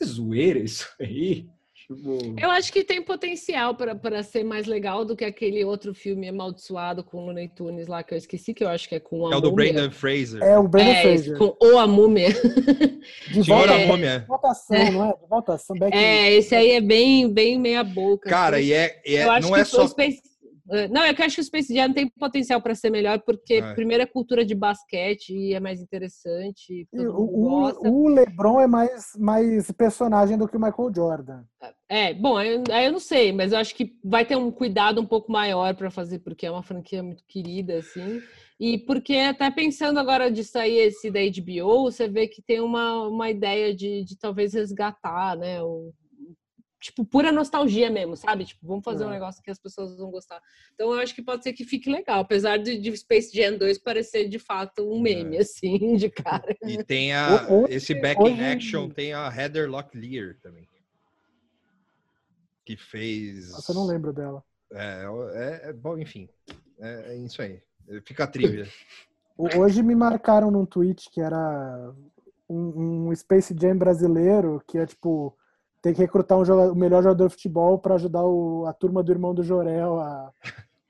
é zoeira isso aí? Tipo, Eu acho que tem potencial para ser mais legal do que aquele outro filme amaldiçoado com o Looney Tunes lá, que eu esqueci, que eu acho que é com a É o do. Brandon Fraser. É o Brandon É, Fraser. com o a múmia. De volta, É. Múmia. de votação, não é? De votação, back É, esse aí é bem, bem meia boca. Cara, assim. e é, e é- eu acho não que é o só. Space... eh, Não, é que eu acho que o Space Jam tem potencial para ser melhor, porque É. primeiro é cultura de basquete e é mais interessante. E o, o, LeBron é mais, mais personagem do que o Michael Jordan. É, bom, aí eu, eu não sei, mas eu acho que vai ter um cuidado um pouco maior para fazer, porque é uma franquia muito querida, assim. E porque até pensando agora de sair esse da HBO, você vê que tem uma, uma ideia de, de talvez resgatar, né? O, tipo, pura nostalgia mesmo, sabe? Tipo, vamos fazer um É. negócio que as pessoas vão gostar. Então eu acho que pode ser que fique legal, apesar de, de Space Jam 2 parecer de fato um meme, assim, de cara. E tem a, Hoje- esse back in hoje- action, tem a Heather Locklear também. Que fez. Nossa, eu não lembro dela. É, é, é bom, enfim. É, é isso aí. Fica a trivia. O- Hoje me marcaram num tweet que era um, um Space Jam brasileiro, que é tipo, tem que recrutar um jogador- o melhor jogador de futebol para ajudar o- a turma do irmão do Jorel a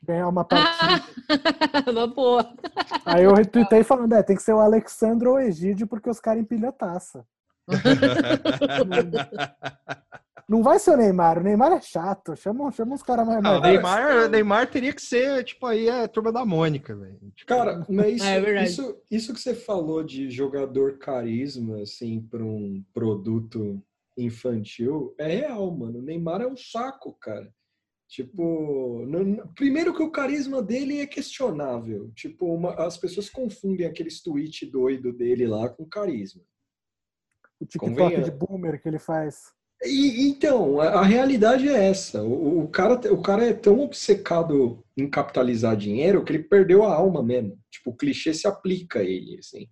ganhar uma partida. uma boa. Aí eu retuitei falando, é, tem que ser o Alexandre ou o Egídio, porque os caras empilham taça. Não vai ser o Neymar, o Neymar é chato. Chama, chama os caras mais. Mais Neymar, Neymar teria que ser, tipo, aí é a turma da Mônica, velho. Tipo, Cara, mas isso, É verdade. isso, isso que você falou de jogador carisma, assim, para um produto infantil, é real, mano. O Neymar é um saco, cara. Tipo, não- não- primeiro que o carisma dele é questionável. Tipo, uma- as pessoas confundem aqueles tweet doido dele lá com carisma. o TikTok convenha. de boomer que ele faz. E, então, a, a realidade é essa. O, o cara, o cara é tão obcecado em capitalizar dinheiro que ele perdeu a alma mesmo. Tipo, o clichê se aplica a ele, assim.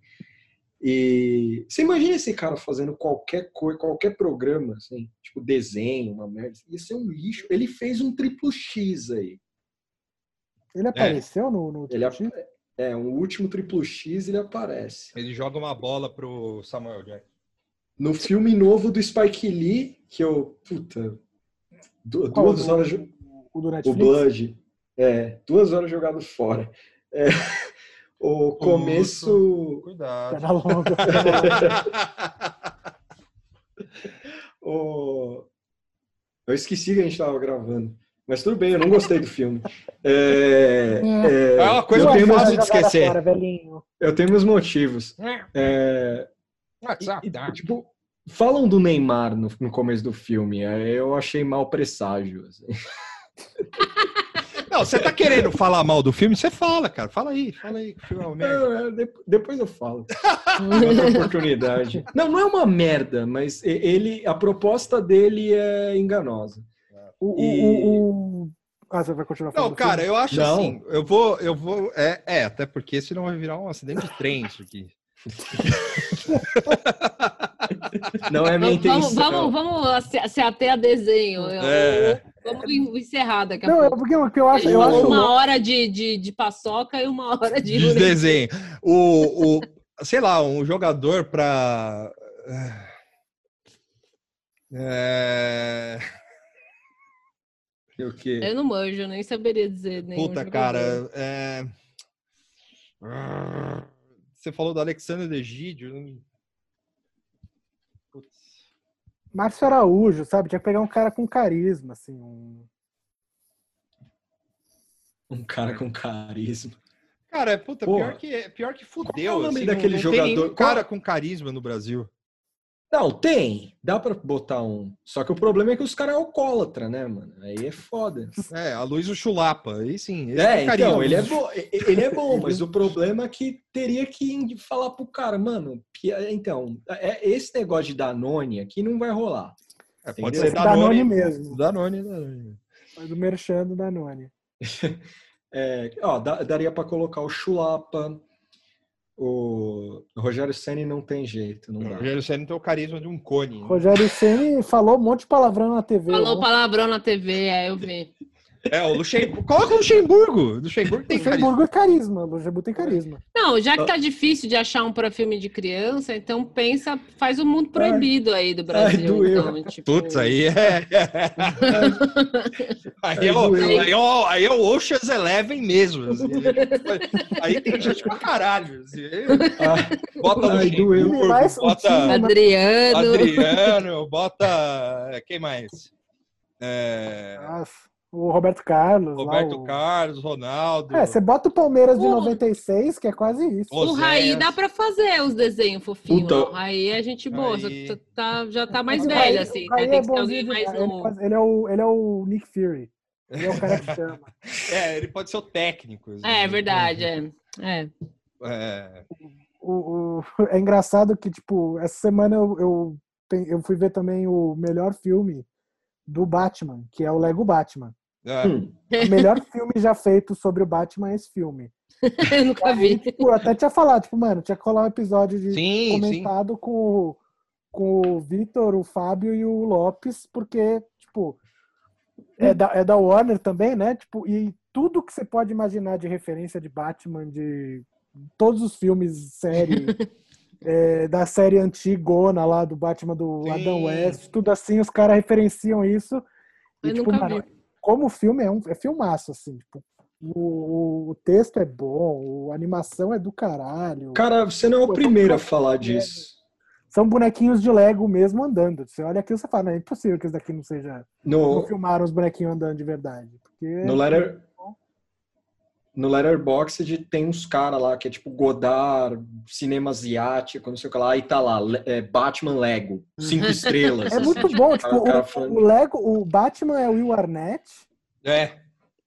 E você imagina esse cara fazendo qualquer coisa, qualquer programa, assim, tipo desenho, uma merda. Ia ser um lixo. Ele fez um triplo X aí. Ele apareceu no, no Ele TikTok? ap- é, um último triplo X ele aparece. Ele joga uma bola pro Samuel Jackson. No filme novo do Spike Lee, que eu. Puta. du- Qual, Duas o- horas. O do O Netflix? Blood. É, duas horas jogado fora. É, o começo. Cuidado. Longa, perna longa. o... Eu esqueci que a gente estava gravando. Mas tudo bem, eu não gostei do filme. É, é, É uma coisa eu, tenho meus, de esquecer. Fora, velhinho. eu tenho meus motivos. É, e- e, tipo, falam do Neymar no, no começo do filme. aí Eu achei mal presságio. assim. Não, você tá querendo falar mal do filme? Você fala, cara. Fala aí, fala aí. que o filme é uma merda. Não, é, de- depois eu falo. Outra oportunidade. Não, não é uma merda, mas ele, a proposta dele é enganosa. O, E- o, o- Ah, você vai continuar falando Não, cara, filme? eu acho Não. assim. Eu vou, eu vou. É, é, até porque senão vai virar um acidente de trem isso aqui. Não é minha Vamos, intenção. vamos, vamos se, se ater a desenho. Eu- É. Vamos encerrar daqui a Não, é pouco. porque o que eu acho, eu acho uma hora de, de, de paçoca e uma hora de. De desenho. O, o, sei lá, um jogador pra. É... O quê? Eu não manjo, nem saberia dizer. nenhum Puta, jogador. cara. é- Você falou do Alexandre Egídio. Putz. Márcio Araújo, sabe? Tinha que pegar um cara com carisma, assim. Um... Um cara com carisma. Cara, é, puta, Porra. pior que, pior que fudeu. Qual é o nome assim, daquele não, não jogador? Tem nenhum cara com carisma no Brasil. Não, tem. Dá pra botar um. Só que o problema é que os caras é alcoólatra, né, mano? Aí é foda. É, a Luiz Chulapa. Aí sim. É, então, ele é bom, ele é bom, mas o problema é que teria que falar pro cara, mano, então, é, esse negócio de Danone aqui não vai rolar. É, pode Entendeu? ser Danone Danone, mesmo. Danone, Danone. Do Merchan do Danone. É, ó, daria pra colocar o Chulapa, o Rogério Ceni não tem jeito, não O dá. Rogério Senna tem o carisma de um cone. né? Rogério Ceni falou um monte de palavrão na TV. Falou né? palavrão na TV, é, eu vi. É, o Luxemburgo. Coloca o Luxemburgo. O Luxemburgo tem carisma. Luxemburgo é carisma. Luxemburgo tem carisma. Não, já que tá difícil de achar um para filme de criança, então pensa, faz o mundo proibido aí do Brasil. doeu. então, tipo... Putz, aí é. aí, é o, aí, é o, aí é o Ocean's Eleven mesmo. assim. Aí tem gente pra caralho. assim. Ah, Bota Ai, Luxemburgo, doeu. O bota time- Adriano. Adriano, bota. Quem mais? É, Nossa, o Roberto Carlos. lá, Roberto o- Carlos, Ronaldo. É, você bota o Palmeiras de Porra. 96, que é quase isso. O Raí dá pra fazer os desenhos fofinhos. Puta. O Raí é gente boa, Raí. que tá- já tá mais O velho, Raí- assim. o Raí né? Tem é que ser alguém bonzinho mais. Ele, novo. faz- ele é o, ele é o Nick Fury. Ele é o cara que chama. É, ele pode ser o técnico. assim. É, é verdade, é. É. É. O, o- é engraçado que, tipo, essa semana eu, eu, eu fui ver também o melhor filme do Batman, que é o Lego Batman. É. hum, O melhor filme já feito sobre o Batman é esse filme. Eu nunca vi. Tipo, eu até tinha falado, tipo, mano, tinha que colar um episódio de Sim, sim. comentado com, o- com o Vitor, o Fábio e o Lopes, porque, tipo, é da, é da Warner também, né? Tipo, e tudo que você pode imaginar de referência de Batman, de todos os filmes, série, é, da série antigona lá do Batman do Sim. Adam West, tudo assim, os caras referenciam isso. E, Eu tipo, nunca mano, vi. Como o filme é um é filmaço, assim, tipo, o, o texto é bom, a animação é do caralho. Cara, você não é o primeiro a falar disso. são bonequinhos de Lego mesmo andando. Você olha aquilo e você fala, não é impossível que isso daqui não seja. Não No, filmaram os bonequinhos andando de verdade. Porque no, letter, no Letterboxd tem uns caras lá que é tipo Godard, cinema asiático, não sei o que lá, aí tá lá, é, Batman Lego, cinco estrelas. é muito bom. Tipo, O cara o, Lego, o Batman é o Will Arnett, É.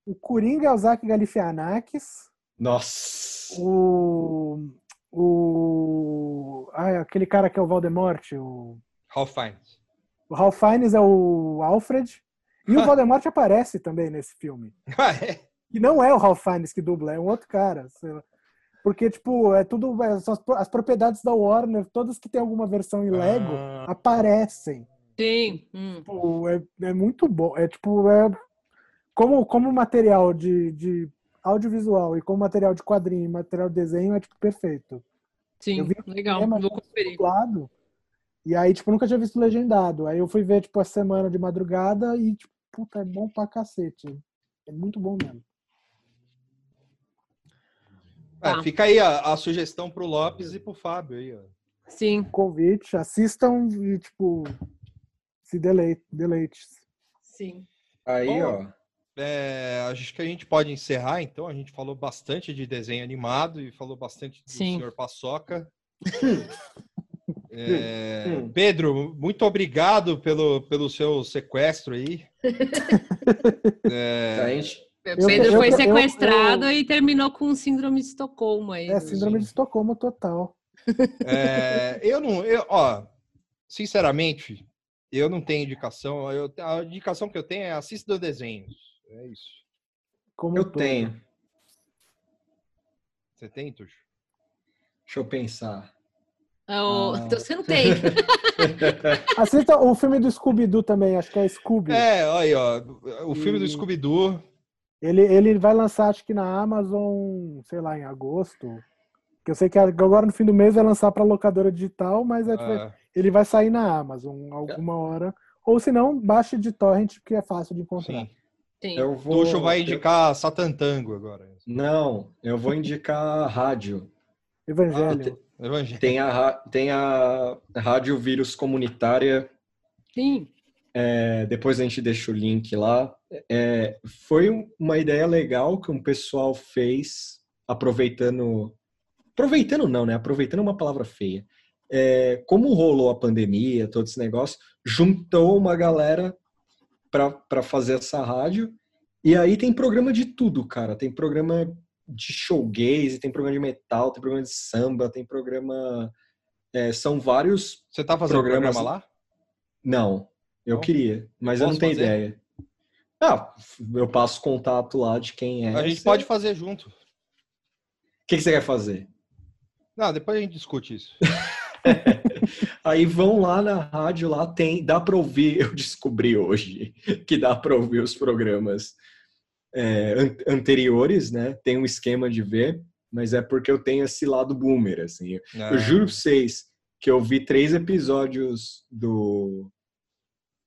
o Coringa é o Zach Galifianakis, Nossa. o. O. Ah, aquele cara que é o Voldemort, o. Ralph Fiennes. O Ralph Fiennes é o Alfred. E o. Voldemort aparece também nesse filme. Ah, é? E não é o Ralph Fiennes que dubla, é um outro cara. sei lá. Porque, tipo, é tudo. é, as, as propriedades da Warner, todas que tem alguma versão em Lego, Ah. aparecem. Sim. hum. Tipo, é, é muito bom. É tipo, é. Como, como material de, de audiovisual e como material de quadrinho e material de desenho, é tipo perfeito. Sim, Eu vi legal. Vou conferir. dublado. E aí, tipo, nunca tinha visto legendado. Aí eu fui ver, tipo, a semana de madrugada e, tipo, puta, é bom pra cacete. É muito bom mesmo. É, Tá. fica aí a, a sugestão pro Lopes e pro Fábio aí, ó. Sim, Convite, assistam e, tipo, se deleite. deleite. sim. Aí, Bom, ó. É, acho que a gente pode encerrar, então. A gente falou bastante de desenho animado e falou bastante do Sim. Sr. Paçoca. É. Pedro, muito obrigado pelo, pelo seu sequestro aí. É, A gente, Pedro eu- foi eu- sequestrado eu- e terminou com síndrome de Estocolmo aí. É síndrome de Estocolmo total. É, eu não, eu, ó, sinceramente, eu não tenho indicação. Eu, a indicação que eu tenho é assista desenhos. É isso. Como eu todo. tenho. Você tem, Tuxo? Deixa eu pensar. Ah, o- Ah. Então você não tem. Assista o filme do Scooby-Doo também, acho que é Scooby. É, olha aí, ó. O filme do E- Scooby-Doo. Ele, ele vai lançar, acho que na Amazon, sei lá, em agosto. Que eu sei que agora no fim do mês vai lançar pra locadora digital, mas é, tipo, ah, ele vai sair na Amazon alguma hora. Ou se não, baixe de torrent, porque é fácil de encontrar. sim. Sim. Eu vou. Tuxo vai eu- indicar Satan Tango agora. Não, eu vou indicar a rádio. Evangelho. Evangelho. Tem a, tem a Rádio Vírus Comunitária Sim. É, depois a gente deixa o link lá. É, foi um- uma ideia legal que um pessoal fez, aproveitando. Aproveitando não, né? Aproveitando é uma palavra feia. É, como rolou a pandemia, todo esse negócio, juntou uma galera para fazer essa rádio. E aí tem programa de tudo, cara. Tem programa de showgaze, tem programa de metal, tem programa de samba, tem programa. é, são vários Você tá fazendo Programas- programa lá? não, eu Não? queria, mas eu não tenho fazer? ideia. Ah, eu passo contato lá de quem é. a gente Você- pode fazer junto. O que, que você quer fazer? Não, depois a gente discute isso. Aí vão lá na rádio, lá tem, dá para ouvir. Eu descobri hoje que dá para ouvir os programas é, an- anteriores, né? Tem um esquema de ver, mas é porque eu tenho esse lado boomer, assim. Ah, Eu juro pra vocês que eu vi três episódios do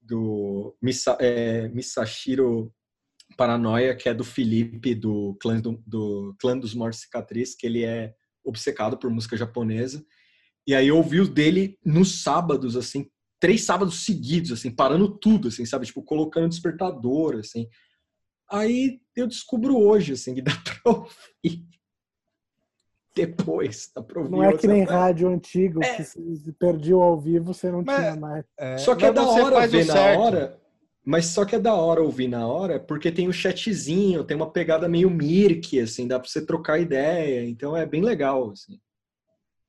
do Misa, é, Misashiro Paranoia, que é do Felipe, do clã, do, do clã dos Mortos Cicatriz, que ele é obcecado por música japonesa. E aí eu ouvi o dele nos sábados, assim, três sábados seguidos, assim, parando tudo, assim, sabe? Tipo, colocando despertador, assim. Aí eu descubro hoje, assim, que dá pra ouvir depois. Dá pra ouvir Não é que nem outra- rádio antigo, que se perdiu ao vivo, você não Mas- tinha mais. é, Só que é mas da você hora faz o ver na certo. hora. Mas só que é da hora ouvir na hora, porque tem o chatzinho, tem uma pegada meio Mirk, assim, dá pra você trocar ideia. Então é bem legal, assim.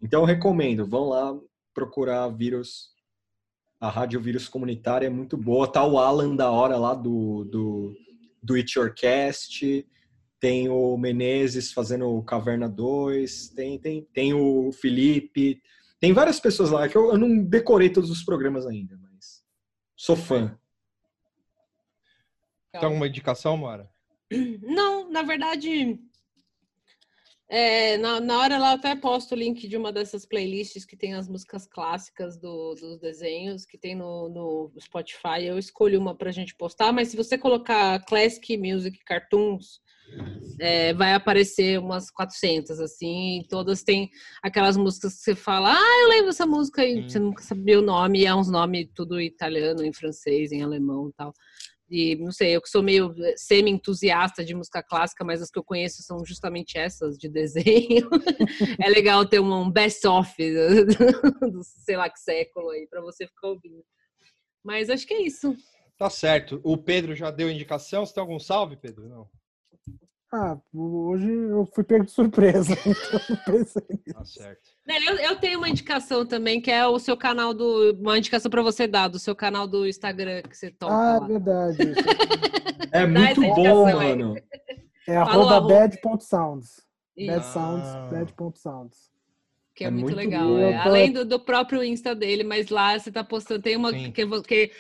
Então eu recomendo, vão lá procurar vírus. A Rádio Vírus Comunitária é muito boa. Tá o Alan da hora lá do, do, do It Your Cast. Tem o Menezes fazendo o Caverna 2. Tem, tem, tem o Felipe. Tem várias pessoas lá que eu, eu não decorei todos os programas ainda, mas sou fã. Tem alguma indicação, Mara? Não, na verdade, É, na, na hora lá eu até posto o link de uma dessas playlists que tem as músicas clássicas do- dos desenhos, que tem no, no Spotify. Eu escolho uma pra gente postar, mas se você colocar Classic Music Cartoons, é, vai aparecer umas 400, assim, e todas têm aquelas músicas que você fala, ah, eu lembro essa música, e você nunca sabia o nome, e é uns nomes tudo italiano, em francês, em alemão e tal. E não sei, eu que sou meio semi-entusiasta de música clássica, mas as que eu conheço são justamente essas de desenho. é legal ter um, um best-of do, do sei lá que século aí para você ficar ouvindo. Mas acho que é isso. Tá certo. O Pedro já deu indicação. Você tem algum salve, Pedro? Não. Ah, hoje eu fui pego de surpresa, então não pensei nisso. Tá certo. Né, Eu, eu tenho uma indicação também, que é o seu canal do. Uma indicação para você dar, do seu canal do Instagram que você toca. Ah, lá. verdade. É muito bom, mano. É arroba bad.sounds. Bad sounds, Ah. bad.sounds. que é, é muito, muito legal. é. Além do, do próprio Insta dele, mas lá você tá postando. Tem uma Sim. que, que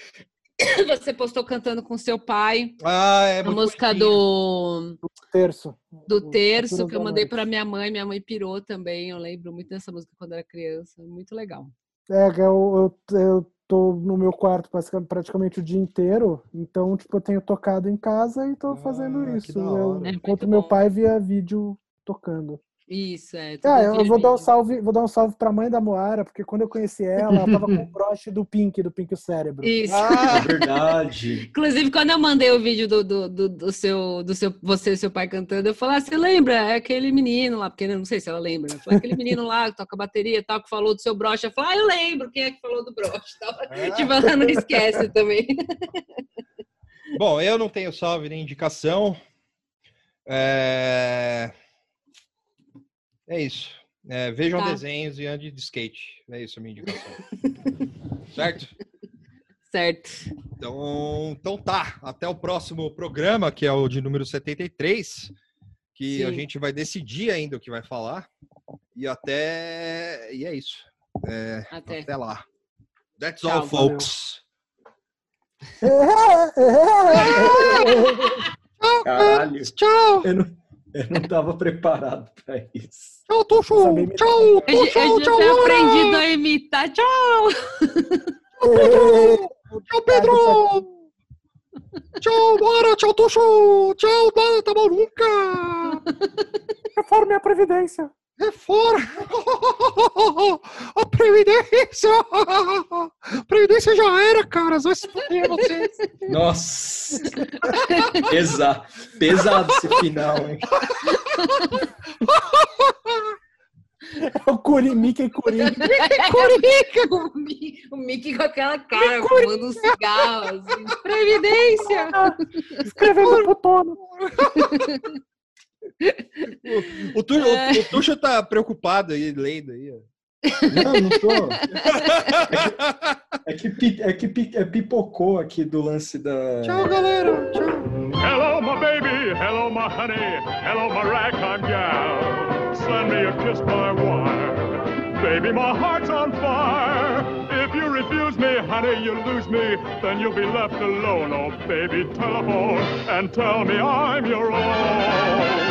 você postou cantando com seu pai. Ah, é a música bonitinho. do, Terço. do terço que eu mandei para minha mãe. Minha mãe pirou também. Eu lembro muito dessa música quando era criança. Muito legal. É, eu, eu, eu tô no meu quarto pratica- praticamente o dia inteiro, então, tipo, eu tenho tocado em casa e tô fazendo Ah, que isso. Eu. É encontro meu bom. pai via vídeo tocando. Isso, é. Ah, eu dia vou dar um salve, vou dar um salve pra mãe da Moara, porque quando eu conheci ela, ela tava com o broche do Pink, do Pink o Cérebro. Isso. É Ah, verdade. Inclusive, quando eu mandei o vídeo do, do, do, do seu, do seu, você e seu pai cantando, eu falei, ah, você lembra? É aquele menino lá, porque eu não sei se ela lembra, né? Eu falei, aquele menino lá que toca bateria e tal, que falou do seu broche. Eu falei, ah, eu lembro quem é que falou do broche. Tal. Tipo, ela não esquece também. Bom, eu não tenho salve nem indicação. É, é isso. É, vejam Tá. desenhos e ande de skate. É isso a minha indicação. certo? Certo. Então, então tá. Até o próximo programa, que é o de número 73, que a Sim. gente vai decidir ainda o que vai falar. E até. E é isso. É, Até. até lá. That's Tchau, all, folks. Caralho. Tchau. Eu não, eu não tava preparado pra isso. Tchau, Tuxo. Tchau, Eu, Tuxo. eu já Tchau, tenho Laura. aprendido a imitar. Tchau! Tchau, Pedro. Tchau, Bora. Tchau, Tuxo. Tchau, nada, tá bom nunca. Reforme a Previdência. Fora! A Previdência! A Previdência já era, cara. Vai se fuder vocês. Nossa. Pesado. Pesado esse final, hein? É o Curi, Mickey Coringa. o, Mi- o Mickey com aquela cara, fumando um cigarro. Assim. Previdência! Escrevendo putona. O, Tu- o- o Tuxo tá preocupado aí, lendo aí. Não, não tô. É que, é que pi- é pipocou aqui do lance da. Tchau, galera. Tchau. Hello, my baby. Hello, my honey. Hello, my ragtime gal. Send me a kiss by wire. Baby, my heart's on fire. If you refuse me, honey, you lose me. Then you'll be left alone. Oh, baby, telephone and tell me I'm your own.